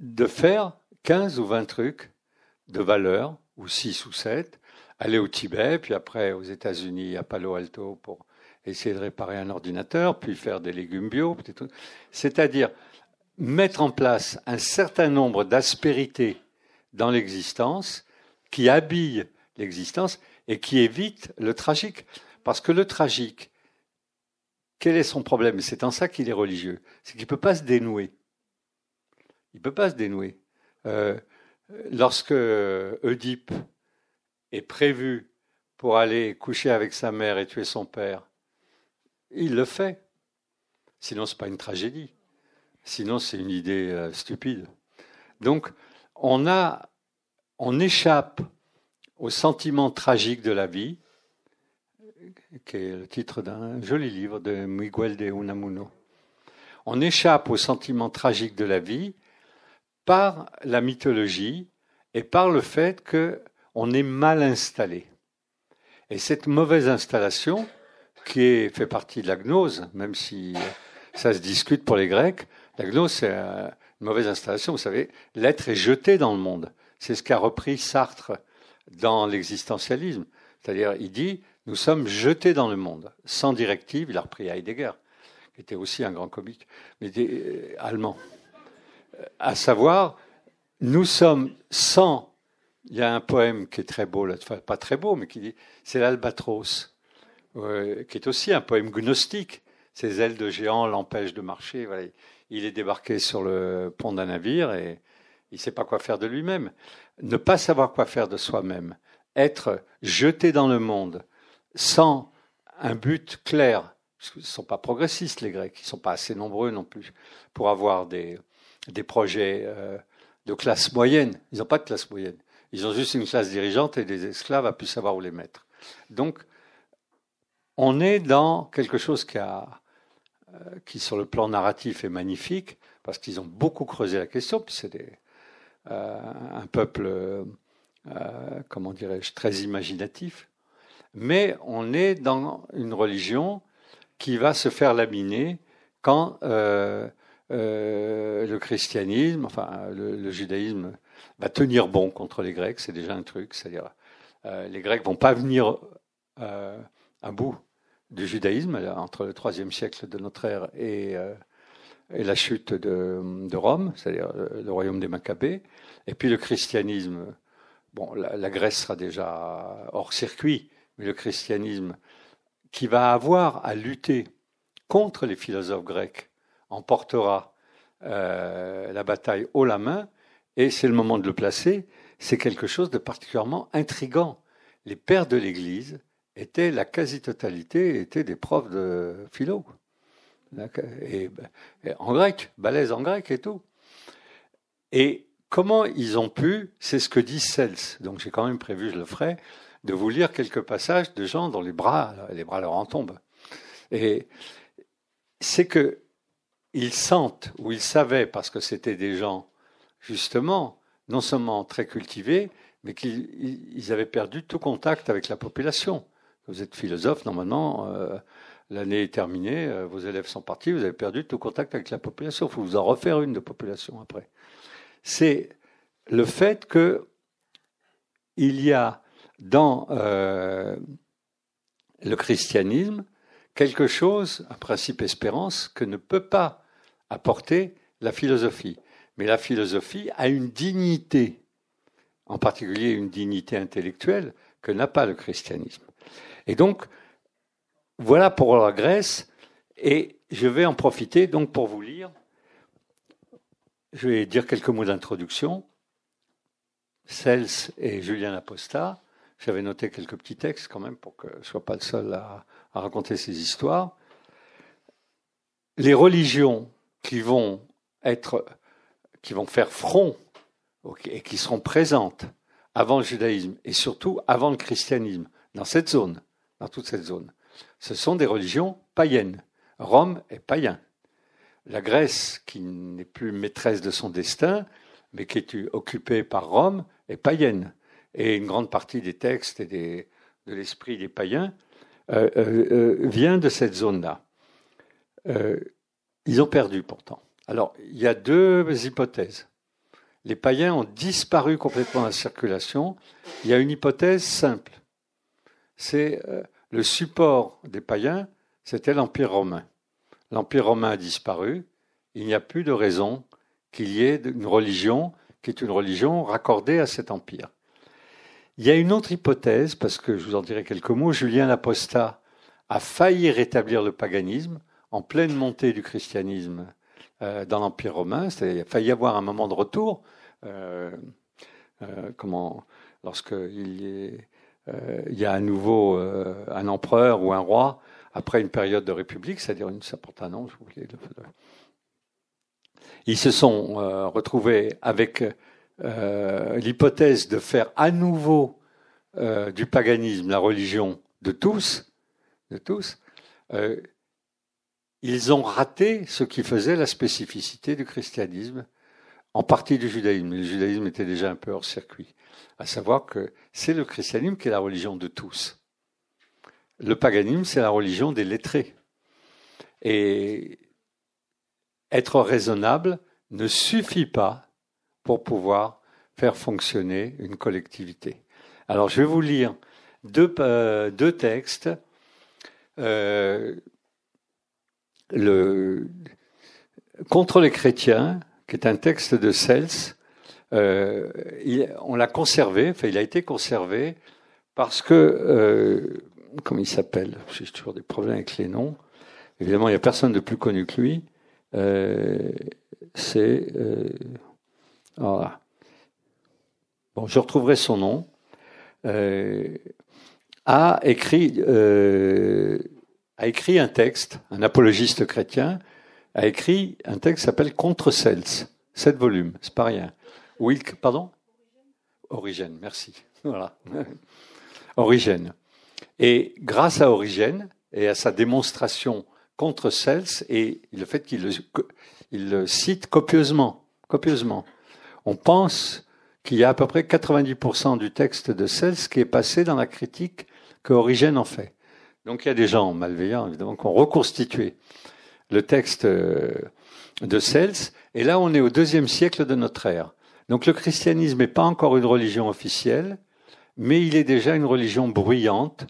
de faire 15 ou 20 trucs de valeur, ou 6 ou 7, aller au Tibet, puis après aux États-Unis, à Palo Alto, pour essayer de réparer un ordinateur, puis faire des légumes bio, c'est-à-dire mettre en place un certain nombre d'aspérités dans l'existence qui habillent l'existence et qui évite le tragique. Parce que le tragique, quel est son problème? C'est en ça qu'il est religieux. C'est qu'il ne peut pas se dénouer. Il ne peut pas se dénouer. Euh, lorsque Oedipe est prévu pour aller coucher avec sa mère et tuer son père, il le fait. Sinon, ce n'est pas une tragédie. Sinon, c'est une idée euh, stupide. Donc, on, a, on échappe au sentiment tragique de la vie, qui est le titre d'un joli livre de Miguel de Unamuno. On échappe au sentiment tragique de la vie par la mythologie et par le fait qu'on est mal installé. Et cette mauvaise installation, qui fait partie de la gnose, même si ça se discute pour les Grecs, la gnose, c'est une mauvaise installation. Vous savez, l'être est jeté dans le monde. C'est ce qu'a repris Sartre dans l'existentialisme. C'est-à-dire, il dit, nous sommes jetés dans le monde, sans directive. Il a repris Heidegger, qui était aussi un grand comique, mais euh, allemand. Euh, à savoir, nous sommes sans. Il y a un poème qui est très beau, pas très beau, mais qui dit, c'est l'albatros, qui est aussi un poème gnostique. Ses ailes de géant l'empêchent de marcher. Il est débarqué sur le pont d'un navire et il ne sait pas quoi faire de lui-même ne pas savoir quoi faire de soi-même, être jeté dans le monde sans un but clair, parce ne sont pas progressistes les Grecs, ils ne sont pas assez nombreux non plus pour avoir des, projets euh, de classe moyenne. Ils n'ont pas de classe moyenne. Ils ont juste une classe dirigeante et des esclaves à plus savoir où les mettre. Donc, on est dans quelque chose qui, a, euh, qui sur le plan narratif, est magnifique, parce qu'ils ont beaucoup creusé la question, puis c'est des, un peuple, euh, comment dirais-je, très imaginatif. Mais on est dans une religion qui va se faire laminer quand euh, le christianisme, enfin le, judaïsme, va tenir bon contre les Grecs. C'est déjà un truc, c'est-à-dire les Grecs vont pas venir à bout du judaïsme entre le IIIe siècle de notre ère et et la chute de, Rome, c'est-à-dire le, royaume des Maccabées, et puis le christianisme. La, Grèce sera déjà hors circuit, mais le christianisme qui va avoir à lutter contre les philosophes grecs emportera euh, la bataille haut la main, et c'est le moment de le placer. C'est quelque chose de particulièrement intrigant. Les pères de l'Église étaient, la quasi-totalité, étaient des profs de philo. En grec, balèze en grec et tout. Et comment ils ont pu, c'est ce que dit Cels, donc j'ai quand même prévu, je le ferai, de vous lire quelques passages de gens dont les bras, les bras leur en tombent. Et c'est que ils sentent ou ils savaient, parce que c'était des gens, justement, non seulement très cultivés, mais qu'ils avaient perdu tout contact avec la population. Vous êtes philosophe, normalement, euh, l'année est terminée, euh, vos élèves sont partis, vous avez perdu tout contact avec la population. Il faut vous en refaire une de population après. C'est le fait que il y a dans euh, le christianisme quelque chose, un principe espérance, que ne peut pas apporter la philosophie. Mais la philosophie a une dignité, en particulier une dignité intellectuelle, que n'a pas le christianisme. Et donc, voilà pour la Grèce, et je vais en profiter donc pour vous lire. Je vais dire quelques mots d'introduction. Cels et Julien Aposta, J'avais noté quelques petits textes quand même pour que je ne sois pas le seul à, à raconter ces histoires. Les religions qui vont être, qui vont faire front et qui seront présentes avant le judaïsme et surtout avant le christianisme dans cette zone, dans toute cette zone, ce sont des religions païennes. Rome est païen. La Grèce, qui n'est plus maîtresse de son destin, mais qui est occupée par Rome, est païenne. Et une grande partie des textes et de l'esprit des païens euh, euh, euh, vient de cette zone-là. ils ont perdu pourtant. Alors, il y a deux hypothèses. Les païens ont disparu complètement de la circulation. Il y a une hypothèse simple. C'est le support des païens, c'était l'Empire romain. L'Empire romain a disparu. Il n'y a plus de raison qu'il y ait une religion qui est une religion raccordée à cet empire. Il y a une autre hypothèse, parce que je vous en dirai quelques mots. Julien l'Apostat a failli rétablir le paganisme en pleine montée du christianisme euh, dans l'Empire romain. Il a failli y avoir un moment de retour. Euh, euh, comment, lorsqu'il y, il y a à nouveau un empereur ou un roi après une période de république, c'est-à-dire une, voulais Ils se sont retrouvés avec l'hypothèse de faire à nouveau du paganisme la religion de tous, de tous. Euh, ils ont raté ce qui faisait la spécificité du christianisme, en partie du judaïsme. Le judaïsme était déjà un peu hors circuit. À savoir que c'est le christianisme qui est la religion de tous. Le paganisme, c'est la religion des lettrés. Et être raisonnable ne suffit pas pour pouvoir faire fonctionner une collectivité. Alors je vais vous lire deux, euh, textes. Euh, le, contre les chrétiens, qui est un texte de Cels, euh, on l'a conservé, enfin il a été conservé parce que, euh, comment il s'appelle? J'ai toujours des problèmes avec les noms. Évidemment, il n'y a personne de plus connu que lui. Euh, c'est euh, voilà. Bon, je retrouverai son nom. A écrit a écrit un texte, un apologiste chrétien, a écrit un texte qui s'appelle Contre Cels, sept volumes, c'est pas rien. Wilk, pardon Origène, merci. Voilà. Origène. Et grâce à Origène et à sa démonstration contre Cels et le fait qu'il le, cite copieusement, copieusement, on pense qu'il y a à peu près 90% du texte de Cels qui est passé dans la critique que Origène en fait. Donc il y a des gens malveillants, évidemment, qui ont reconstitué le texte euh, de Cels. Et là, on est au deuxième siècle de notre ère. Donc le christianisme n'est pas encore une religion officielle, mais il est déjà une religion bruyante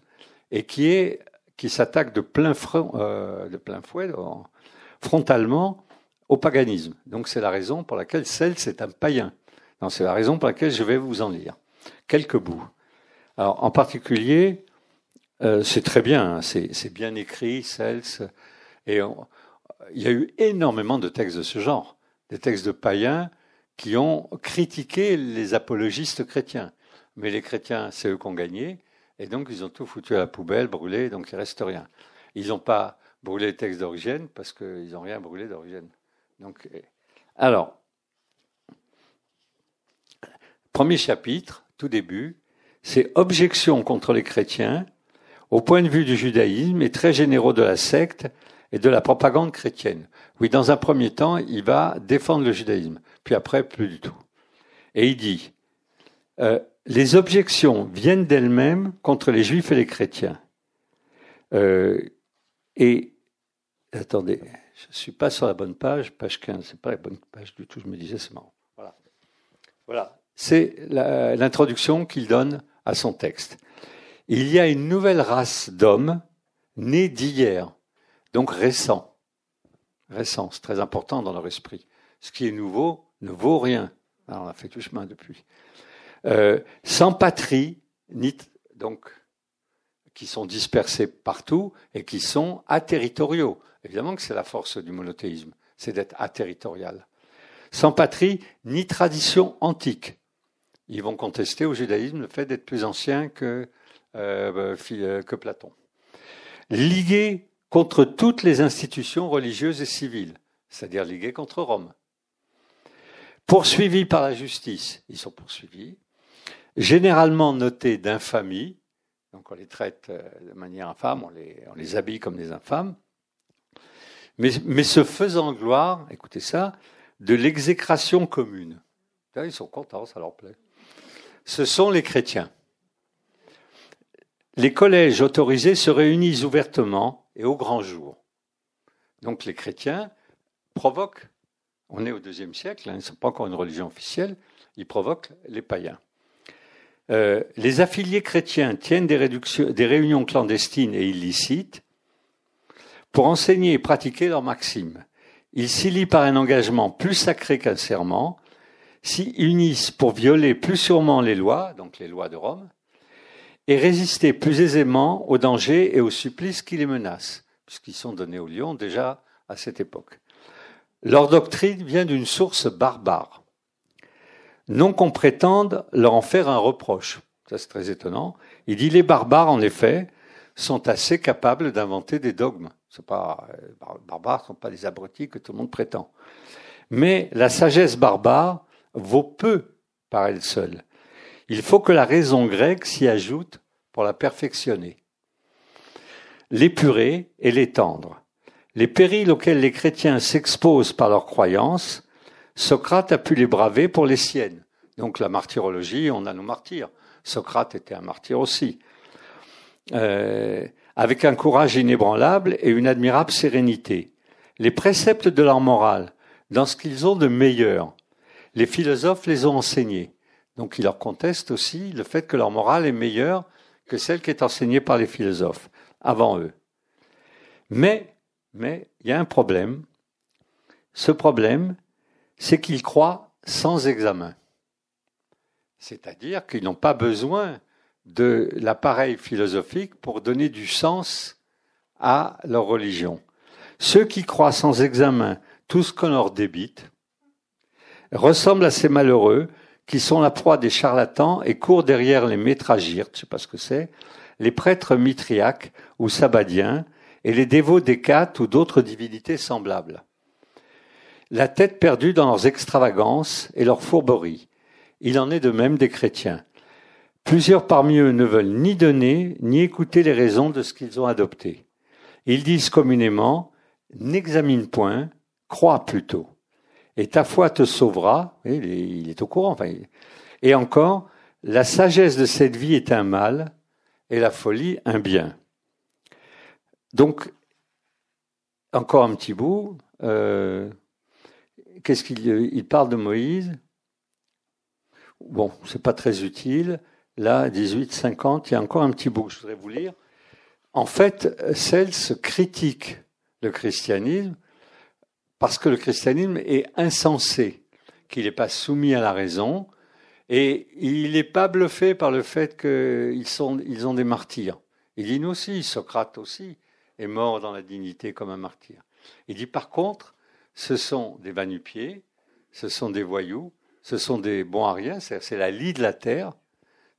et qui est qui s'attaque de plein front, euh, de plein fouet, frontalement au paganisme. Donc c'est la raison pour laquelle Cels est un païen. C'est la raison pour laquelle je vais vous en lire quelques bouts. Alors en particulier, euh, c'est très bien, hein, c'est bien écrit, Cels. Et il y a eu énormément de textes de ce genre, des textes de païens qui ont critiqué les apologistes chrétiens. Mais les chrétiens, c'est eux qui ont gagné, et donc ils ont tout foutu à la poubelle, brûlé, donc il reste rien. Ils n'ont pas brûlé les textes d'origine parce qu'ils n'ont rien brûlé d'origine. Donc, alors, premier chapitre, tout début, c'est objection contre les chrétiens au point de vue du judaïsme et très généraux de la secte et de la propagande chrétienne. Oui, dans un premier temps, il va défendre le judaïsme, puis après, plus du tout. Et il dit, euh, les objections viennent d'elles-mêmes contre les juifs et les chrétiens. Euh, et, attendez, je ne suis pas sur la bonne page, page 15, c'est pas la bonne page du tout, je me disais, c'est marrant. Voilà. Voilà. C'est l'introduction qu'il donne à son texte. Il y a une nouvelle race d'hommes nés d'hier, donc récents. Récents, c'est très important dans leur esprit. Ce qui est nouveau ne vaut rien. Alors, on a fait tout chemin depuis. Euh, sans patrie, donc, qui sont dispersés partout et qui sont aterritoriaux. Évidemment que c'est la force du monothéisme, c'est d'être aterritorial. Sans patrie, ni tradition antique. ils vont contester au judaïsme le fait d'être plus ancien que, euh, euh, que Platon. Ligués contre toutes les institutions religieuses et civiles, c'est-à-dire ligués contre Rome. Poursuivis par la justice, ils sont poursuivis, généralement notés d'infamie, donc on les traite euh, de manière infâme, on les, habille comme des infâmes, mais, mais se faisant gloire, écoutez ça, de l'exécration commune. Ils sont contents, ça leur plaît. Ce sont les chrétiens. Les collèges autorisés se réunissent ouvertement et au grand jour. Donc les chrétiens provoquent, on est au deuxième siècle, hein, ils ne sont pas encore une religion officielle, ils provoquent les païens. Euh, les affiliés chrétiens tiennent des, des, réunions clandestines et illicites pour enseigner et pratiquer leurs maximes. Ils s'y lient par un engagement plus sacré qu'un serment, s'y unissent pour violer plus sûrement les lois, donc les lois de Rome, et résister plus aisément aux dangers et aux supplices qui les menacent, puisqu'ils sont donnés aux lions déjà à cette époque. Leur doctrine vient d'une source barbare. Non qu'on prétende leur en faire un reproche. Ça, c'est très étonnant. Il dit les barbares, en effet, sont assez capables d'inventer des dogmes. C'est pas, euh, barbares sont pas des abrutis que tout le monde prétend. Mais la sagesse barbare vaut peu par elle seule. Il faut que la raison grecque s'y ajoute pour la perfectionner. L'épurer et l'étendre. Les périls auxquels les chrétiens s'exposent par leurs croyances, Socrate a pu les braver pour les siennes. Donc la martyrologie, on a nos martyrs. Socrate était un martyr aussi. Euh, avec un courage inébranlable et une admirable sérénité. Les préceptes de leur morale, dans ce qu'ils ont de meilleur, les philosophes les ont enseignés. Donc ils leur contestent aussi le fait que leur morale est meilleure que celle qui est enseignée par les philosophes avant eux. Mais, mais, il y a un problème. Ce problème, c'est qu'ils croient sans examen. C'est-à-dire qu'ils n'ont pas besoin de l'appareil philosophique pour donner du sens à leur religion. Ceux qui croient sans examen tout ce qu'on leur débite ressemblent à ces malheureux qui sont la proie des charlatans et courent derrière les métragyrtes, je ne sais pas ce que c'est, les prêtres mitriaques ou sabadiens et les dévots d'Hécate ou d'autres divinités semblables. La tête perdue dans leurs extravagances et leurs fourberies. Il en est de même des chrétiens. Plusieurs parmi eux ne veulent ni donner ni écouter les raisons de ce qu'ils ont adopté. Ils disent communément N'examine point, crois plutôt. Et ta foi te sauvera. Il est au courant. Et encore, la sagesse de cette vie est un mal et la folie un bien. Donc, encore un petit bout. Euh, qu'est-ce qu'il il parle de Moïse? Bon, c'est pas très utile. Là, 18, 50, il y a encore un petit bout que je voudrais vous lire. En fait, Cels critique le christianisme parce que le christianisme est insensé, qu'il n'est pas soumis à la raison, et il n'est pas bluffé par le fait qu'ils ont des martyrs. Il dit nous aussi, Socrate aussi est mort dans la dignité comme un martyr. Il dit par contre, ce sont des vanupiers, ce sont des voyous, ce sont des bons à rien, c'est la lie de la terre,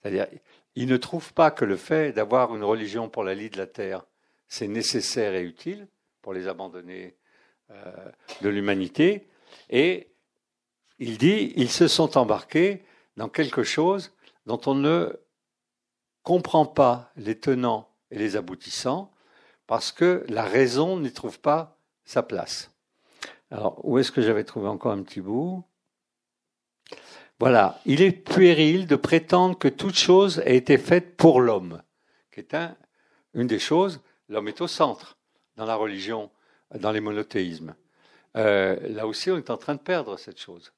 c'est-à-dire, ils ne trouvent pas que le fait d'avoir une religion pour la lie de la terre, c'est nécessaire et utile pour les abandonner euh, de l'humanité. Et il dit, ils se sont embarqués dans quelque chose dont on ne comprend pas les tenants et les aboutissants, parce que la raison n'y trouve pas sa place. Alors, où est-ce que j'avais trouvé encore un petit bout? Voilà, il est puéril de prétendre que toute chose a été faite pour l'homme, qui est une des choses, l'homme est au centre dans la religion, dans les monothéismes. Euh, là aussi, on est en train de perdre cette chose.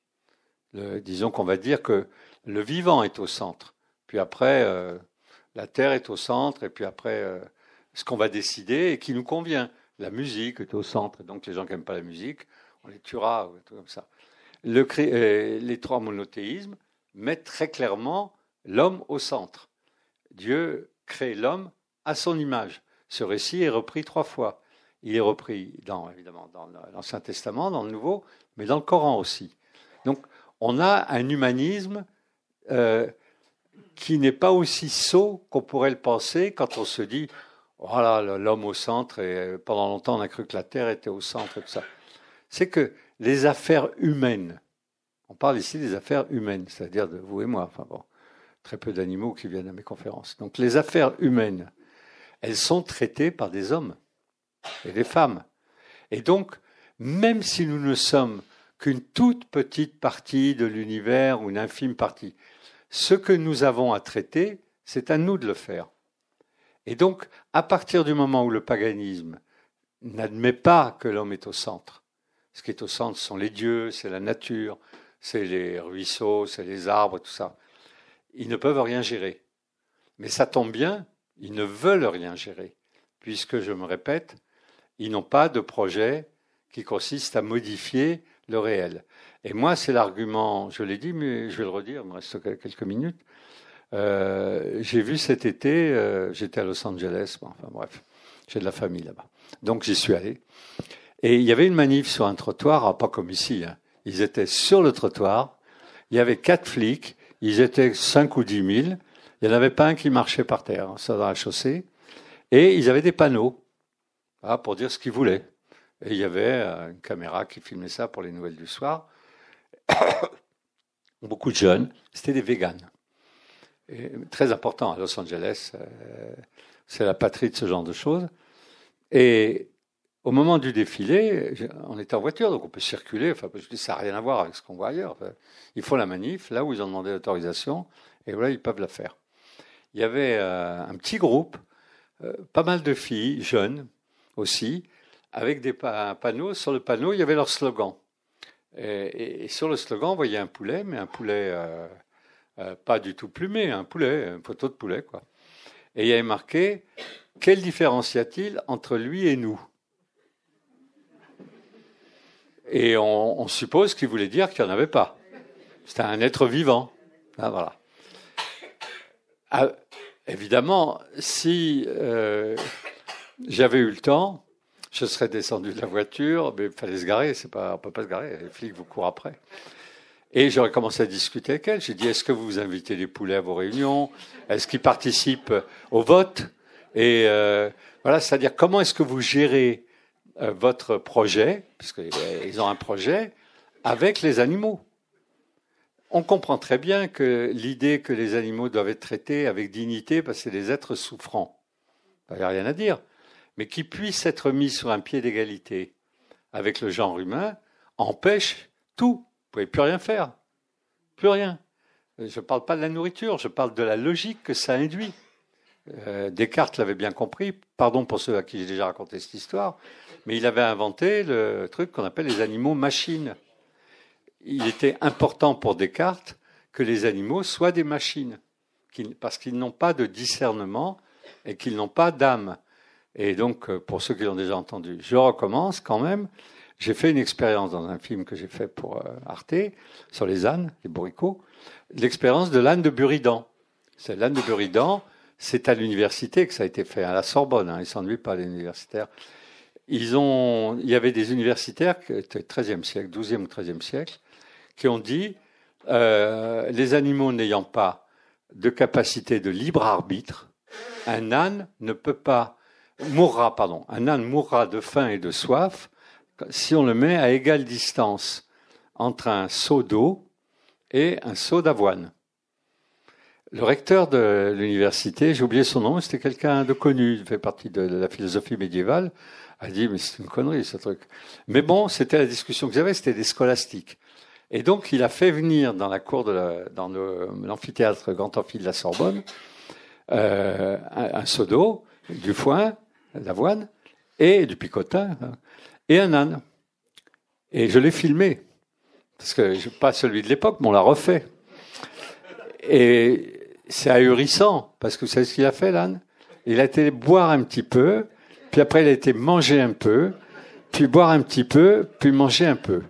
disons qu'on va dire que le vivant est au centre, puis après, euh, la terre est au centre, et puis après, euh, ce qu'on va décider et qui nous convient. La musique est au centre, donc les gens qui n'aiment pas la musique, on les tuera, ou tout comme ça. Euh, les trois monothéismes mettent très clairement l'homme au centre. Dieu crée l'homme à son image. Ce récit est repris trois fois. Il est repris dans, évidemment dans l'Ancien Testament, dans le Nouveau, mais dans le Coran aussi. Donc on a un humanisme euh, qui n'est pas aussi sot qu'on pourrait le penser quand on se dit voilà l'homme au centre et pendant longtemps on a cru que la Terre était au centre et tout ça. C'est que les affaires humaines, on parle ici des affaires humaines, c'est-à-dire de vous et moi, enfin bon, très peu d'animaux qui viennent à mes conférences. Donc les affaires humaines, elles sont traitées par des hommes et des femmes. Et donc, même si nous ne sommes qu'une toute petite partie de l'univers ou une infime partie, ce que nous avons à traiter, c'est à nous de le faire. Et donc, à partir du moment où le paganisme n'admet pas que l'homme est au centre, ce qui est au centre sont les dieux, c'est la nature, c'est les ruisseaux, c'est les arbres, tout ça, ils ne peuvent rien gérer. Mais ça tombe bien, ils ne veulent rien gérer, puisque, je me répète, ils n'ont pas de projet qui consiste à modifier le réel. Et moi, c'est l'argument, je l'ai dit, mais je vais le redire, il me reste quelques minutes. Euh, j'ai vu cet été, euh, j'étais à Los Angeles, enfin bref, j'ai de la famille là-bas. Donc j'y suis allé. Et il y avait une manif sur un trottoir, ah, pas comme ici, hein. ils étaient sur le trottoir, il y avait quatre flics, ils étaient cinq ou dix mille, il n'y en avait pas un qui marchait par terre, ça dans la chaussée, et ils avaient des panneaux ah, pour dire ce qu'ils voulaient. Et il y avait euh, une caméra qui filmait ça pour les nouvelles du soir. Beaucoup de jeunes, c'était des véganes. Très important à Los Angeles, euh, c'est la patrie de ce genre de choses. Et au moment du défilé, on était en voiture, donc on peut circuler. Enfin, je dis, ça n'a rien à voir avec ce qu'on voit ailleurs. il faut la manif, là où ils ont demandé l'autorisation, et voilà, ils peuvent la faire. Il y avait euh, un petit groupe, pas mal de filles, jeunes aussi, avec des panneaux. Sur le panneau, il y avait leur slogan. Et, sur le slogan, on voyait un poulet, mais un poulet euh, euh, pas du tout plumé, un poulet, une photo de poulet, quoi. Et il y avait marqué Quelle différence y a-t-il entre lui et nous? Et on, suppose qu'il voulait dire qu'il n'y en avait pas. C'était un être vivant. Ah, voilà. Ah, évidemment, si euh, j'avais eu le temps, je serais descendu de la voiture, mais il fallait se garer, pas, on peut pas se garer, les flics vous courent après. Et j'aurais commencé à discuter avec elle. J'ai dit, est-ce que vous invitez les poulets à vos réunions? Est-ce qu'ils participent au vote? Et euh, voilà, c'est-à-dire comment est-ce que vous gérez euh, votre projet, parce qu'ils ont un projet, avec les animaux. On comprend très bien que l'idée que les animaux doivent être traités avec dignité, parce que c'est des êtres souffrants, il n'y a rien à dire. Mais qui puisse être mis sur un pied d'égalité avec le genre humain, empêche tout. Pouvez plus rien faire. Plus rien. Je ne parle pas de la nourriture, je parle de la logique que ça induit. Euh, Descartes l'avait bien compris, pardon pour ceux à qui j'ai déjà raconté cette histoire, mais il avait inventé le truc qu'on appelle les animaux machines. Il était important pour Descartes que les animaux soient des machines, parce qu'ils n'ont pas de discernement et qu'ils n'ont pas d'âme. Et donc, euh, pour ceux qui l'ont déjà entendu, je recommence quand même. J'ai fait une expérience dans un film que j'ai fait pour euh, Arte sur les ânes, les bourricots, l'expérience de l'âne de Buridan. C'est l'âne de Buridan, c'est à l'université que ça a été fait, à la Sorbonne. Hein, ils s'ennuient pas les universitaires. Ils ont, il y avait des universitaires, 13e siècle, 12e ou 13e siècle, qui ont dit euh, les animaux n'ayant pas de capacité de libre arbitre, un âne ne peut pas mourra, pardon, un âne mourra de faim et de soif si on le met à égale distance entre un seau d'eau et un seau d'avoine. Le recteur de l'université, j'ai oublié son nom, c'était quelqu'un de connu, il fait partie de la philosophie médiévale, a dit mais c'est une connerie ce truc. Mais bon, c'était la discussion que avaient, c'était des scolastiques. Et donc il a fait venir dans la cour de dans l'amphithéâtre Grand Amphi de la Sorbonne euh, un, un seau d'eau, du foin, d'avoine, et du picotin, hein, et un âne. Et je l'ai filmé, parce que pas celui de l'époque, mais on l'a refait. Et c'est ahurissant, parce que vous savez ce qu'il a fait, l'âne? Il a été boire un petit peu, puis après il a été manger un peu, puis boire un petit peu, puis manger un peu.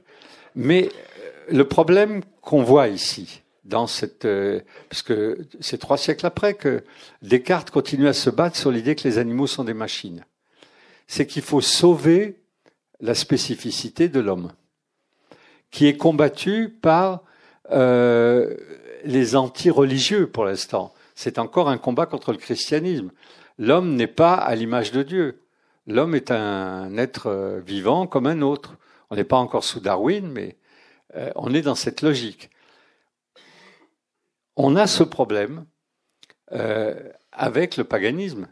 Mais euh, le problème qu'on voit ici, dans cette, euh, parce que c'est trois siècles après que Descartes continue à se battre sur l'idée que les animaux sont des machines. C'est qu'il faut sauver la spécificité de l'homme, qui est combattu par euh, les anti-religieux pour l'instant. C'est encore un combat contre le christianisme. L'homme n'est pas à l'image de Dieu. L'homme est un être euh, vivant comme un autre. On n'est pas encore sous Darwin, mais euh, on est dans cette logique. On a ce problème avec le paganisme.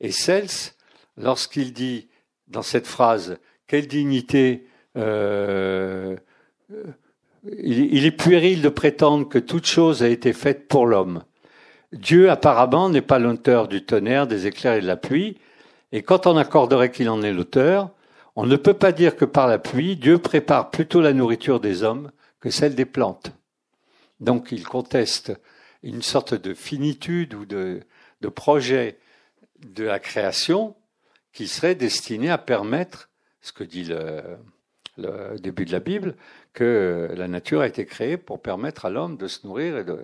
Et Cels, lorsqu'il dit dans cette phrase quelle dignité euh, il, est puéril de prétendre que toute chose a été faite pour l'homme. Dieu apparemment n'est pas l'auteur du tonnerre, des éclairs et de la pluie, et quand on accorderait qu'il en est l'auteur, on ne peut pas dire que par la pluie, Dieu prépare plutôt la nourriture des hommes que celle des plantes. Donc il conteste une sorte de finitude ou de, de projet de la création qui serait destiné à permettre, ce que dit le, le début de la Bible, que la nature a été créée pour permettre à l'homme de se nourrir et de.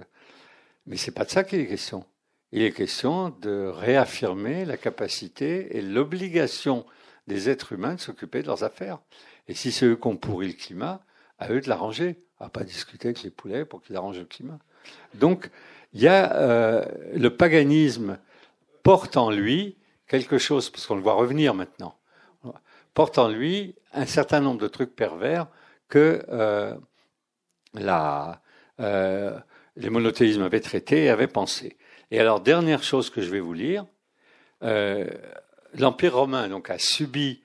Mais c'est pas de ça qu'il est question. Il est question de réaffirmer la capacité et l'obligation des êtres humains de s'occuper de leurs affaires. Et si c'est eux qui ont pourri le climat, à eux de l'arranger. À pas discuter avec les poulets pour qu'ils arrangent le climat. Donc, il y a euh, le paganisme porte en lui quelque chose, parce qu'on le voit revenir maintenant, porte en lui un certain nombre de trucs pervers que euh, la, euh, les monothéismes avaient traités et avaient pensé. Et alors, dernière chose que je vais vous lire, euh, l'Empire romain donc a subi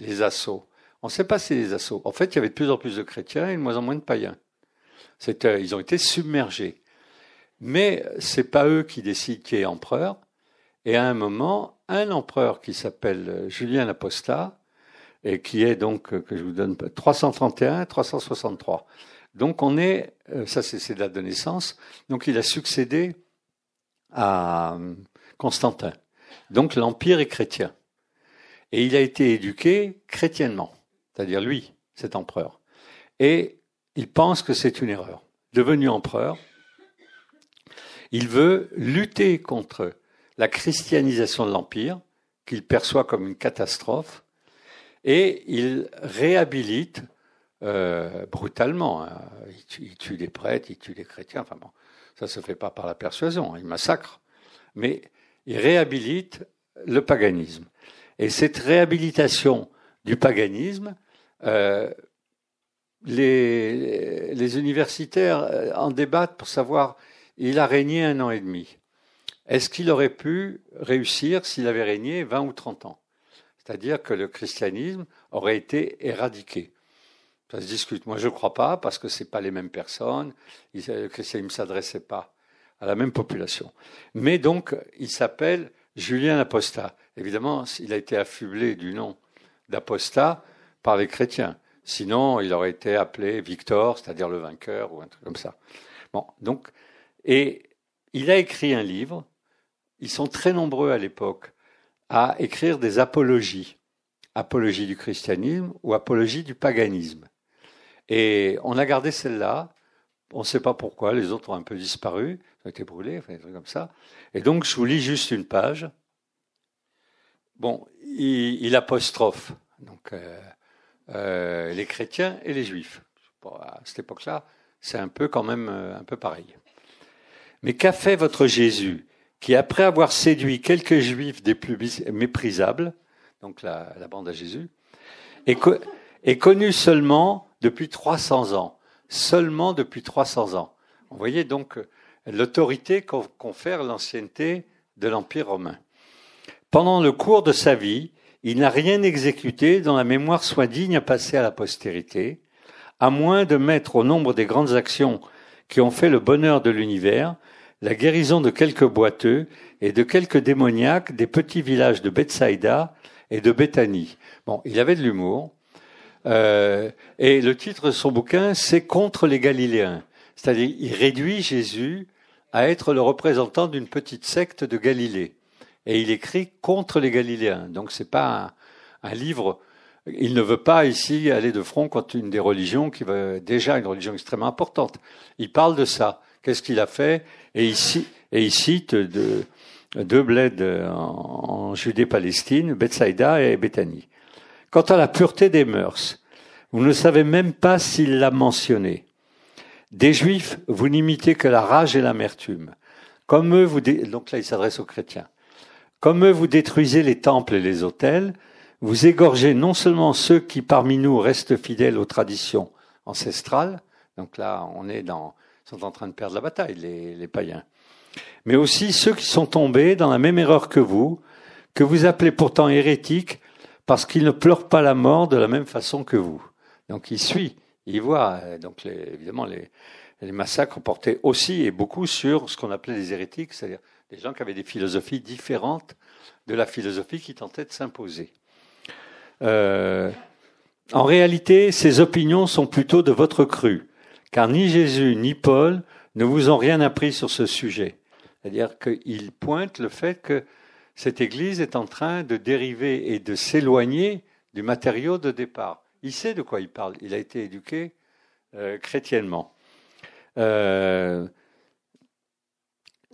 les assauts. On ne sait pas si les assauts. En fait, il y avait de plus en plus de chrétiens et de moins en moins de païens. Ils ont été submergés. Mais c'est pas eux qui décident qui est empereur. Et à un moment, un empereur qui s'appelle Julien l'Apostat, et qui est donc, que je vous donne, 331, 363. Donc on est, ça c'est ses dates de naissance, donc il a succédé à Constantin. Donc l'Empire est chrétien. Et il a été éduqué chrétiennement, c'est-à-dire lui, cet empereur. Et il pense que c'est une erreur. Devenu empereur, il veut lutter contre la christianisation de l'Empire, qu'il perçoit comme une catastrophe, et il réhabilite euh, brutalement. Hein. Il, tue, des prêtres, il tue des chrétiens. Enfin bon, ça se fait pas par la persuasion, il massacre. Mais il réhabilite le paganisme. Et cette réhabilitation du paganisme, euh, les, les, universitaires euh, en débattent pour savoir, il a régné un an et demi. Est-ce qu'il aurait pu réussir s'il avait régné 20 ou 30 ans? C'est-à-dire que le christianisme aurait été éradiqué. Ça se discute. Moi, je ne crois pas, parce que ce pas les mêmes personnes. Le christianisme ne s'adressait pas à la même population. Mais donc, il s'appelle Julien l'Apostat. Évidemment, il a été affublé du nom d'apostat par les chrétiens. Sinon, il aurait été appelé Victor, c'est-à-dire le vainqueur, ou un truc comme ça. Bon, donc, et il a écrit un livre. Ils sont très nombreux à l'époque à écrire des apologies. Apologie du christianisme ou apologie du paganisme. Et on a gardé celle-là. On ne sait pas pourquoi, les autres ont un peu disparu ont été brûlés, des trucs comme ça. Et donc, je vous lis juste une page. Bon, il, apostrophe donc, euh, euh, les chrétiens et les juifs. À cette époque-là, c'est un peu quand même euh, un peu pareil. Mais qu'a fait votre Jésus? Qui, après avoir séduit quelques juifs des plus méprisables, donc la, bande à Jésus, est, co est connu seulement depuis 300 ans. Seulement depuis 300 ans. Vous voyez donc l'autorité confère l'ancienneté de l'Empire romain. Pendant le cours de sa vie, il n'a rien exécuté dont la mémoire soit digne à passer à la postérité, à moins de mettre au nombre des grandes actions qui ont fait le bonheur de l'univers la guérison de quelques boiteux et de quelques démoniaques des petits villages de Bethsaïda et de Béthanie. Bon, il avait de l'humour. Euh, et le titre de son bouquin, c'est Contre les Galiléens. C'est-à-dire, il réduit Jésus à être le représentant d'une petite secte de Galilée. Et il écrit contre les Galiléens. Donc c'est pas un, livre. Il ne veut pas ici aller de front contre une des religions qui va déjà une religion extrêmement importante. Il parle de ça. Qu'est-ce qu'il a fait? Et ici, et il cite deux, bleds en, Judée-Palestine, Bethsaïda et Bethanie. Quant à la pureté des mœurs, vous ne savez même pas s'il l'a mentionné. Des Juifs, vous n'imitez que la rage et l'amertume. Comme eux, vous donc là, il s'adresse aux chrétiens. Comme eux, vous détruisez les temples et les autels. Vous égorgez non seulement ceux qui parmi nous restent fidèles aux traditions ancestrales. Donc là, on est dans, sont en train de perdre la bataille, les, païens. Mais aussi ceux qui sont tombés dans la même erreur que vous, que vous appelez pourtant hérétiques parce qu'ils ne pleurent pas la mort de la même façon que vous. Donc il suit, il voit. Euh, donc évidemment, les, les massacres portaient aussi et beaucoup sur ce qu'on appelait les hérétiques, c'est-à-dire des gens qui avaient des philosophies différentes de la philosophie qui tentait de s'imposer. Euh, en réalité, ces opinions sont plutôt de votre cru, car ni Jésus ni Paul ne vous ont rien appris sur ce sujet. C'est-à-dire qu'ils pointent le fait que cette Église est en train de dériver et de s'éloigner du matériau de départ. Il sait de quoi il parle. Il a été éduqué euh, chrétiennement. Euh,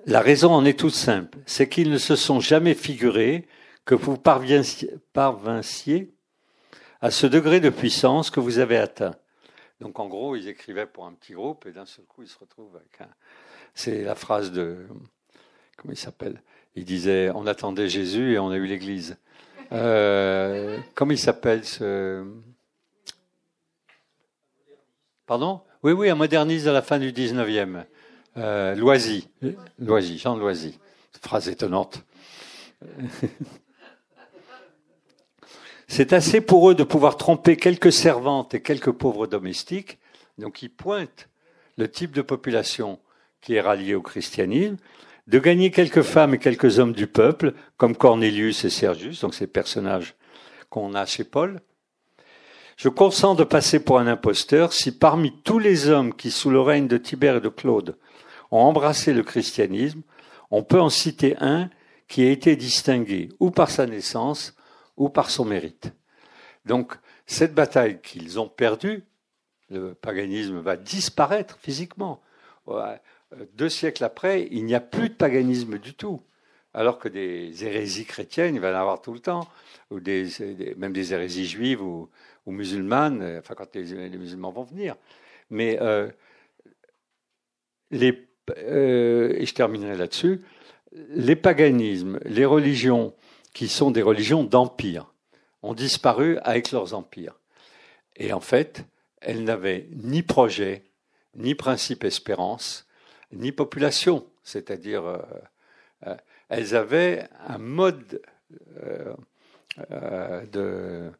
la raison en est toute simple, c'est qu'ils ne se sont jamais figurés que vous parvinssiez à ce degré de puissance que vous avez atteint. Donc en gros, ils écrivaient pour un petit groupe et d'un seul coup, ils se retrouvent avec un... C'est la phrase de... Comment il s'appelle? Il disait, on attendait Jésus et on a eu l'Église. Euh, comment il s'appelle ce... Pardon? Oui, oui, un moderniste à la fin du 19e. Euh, Loisy. Loisy, Jean Loisy. Phrase étonnante. C'est assez pour eux de pouvoir tromper quelques servantes et quelques pauvres domestiques. Donc ils pointent le type de population qui est ralliée au christianisme, de gagner quelques femmes et quelques hommes du peuple, comme Cornelius et Sergius, donc ces personnages qu'on a chez Paul. Je consens de passer pour un imposteur si parmi tous les hommes qui, sous le règne de Tibère et de Claude, ont embrassé le christianisme, on peut en citer un qui a été distingué ou par sa naissance ou par son mérite. Donc, cette bataille qu'ils ont perdue, le paganisme va disparaître physiquement. Deux siècles après, il n'y a plus de paganisme du tout. Alors que des hérésies chrétiennes, il va y en avoir tout le temps, ou même des hérésies juives ou, musulmanes, enfin quand les, musulmans vont venir. Mais euh, euh, et je terminerai là-dessus, les paganismes, les religions qui sont des religions d'empire, ont disparu avec leurs empires. Et en fait, elles n'avaient ni projet, ni principe espérance, ni population. C'est-à-dire, euh, euh, elles avaient un mode euh,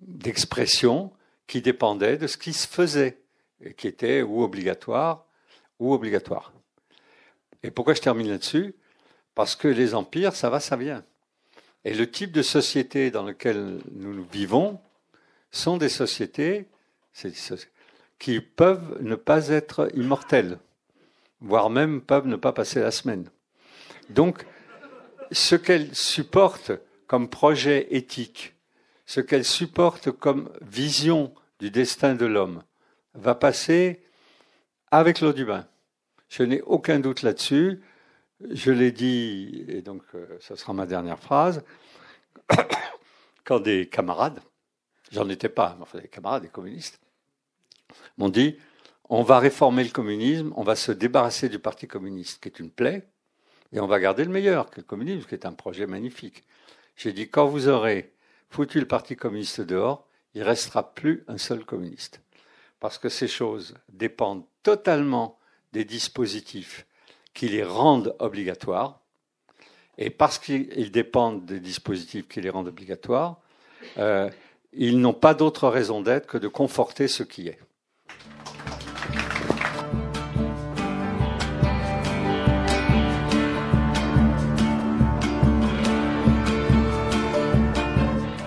d'expression qui dépendait de ce qui se faisait, et qui était ou obligatoire ou obligatoire. Et pourquoi je termine là-dessus? Parce que les empires, ça va, ça vient. Et le type de société dans lequel nous vivons sont des sociétés qui peuvent ne pas être immortelles, voire même peuvent ne pas passer la semaine. Donc, ce qu'elles supportent comme projet éthique, ce qu'elles supportent comme vision du destin de l'homme, va passer avec l'eau du bain. Je n'ai aucun doute là-dessus. Je l'ai dit, et donc euh, ce sera ma dernière phrase, quand des camarades, j'en étais pas, mais enfin des camarades, des communistes, m'ont dit, on va réformer le communisme, on va se débarrasser du Parti communiste, qui est une plaie, et on va garder le meilleur, qui est le communisme, qui est un projet magnifique. J'ai dit, quand vous aurez foutu le Parti communiste dehors, il restera plus un seul communiste. Parce que ces choses dépendent totalement des dispositifs qui les rendent obligatoires. Et parce qu'ils dépendent des dispositifs qui les rendent obligatoires, euh, ils n'ont pas d'autre raison d'être que de conforter ce qui est.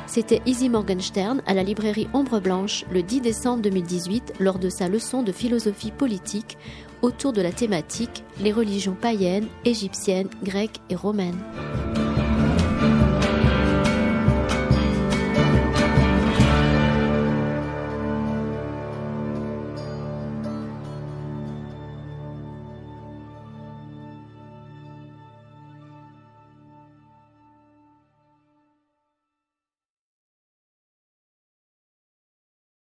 C'était Izzy Morgenstern à la librairie Ombre Blanche le 10 décembre 2018 lors de sa leçon de philosophie politique autour de la thématique les religions païennes, égyptiennes, grecques et romaines.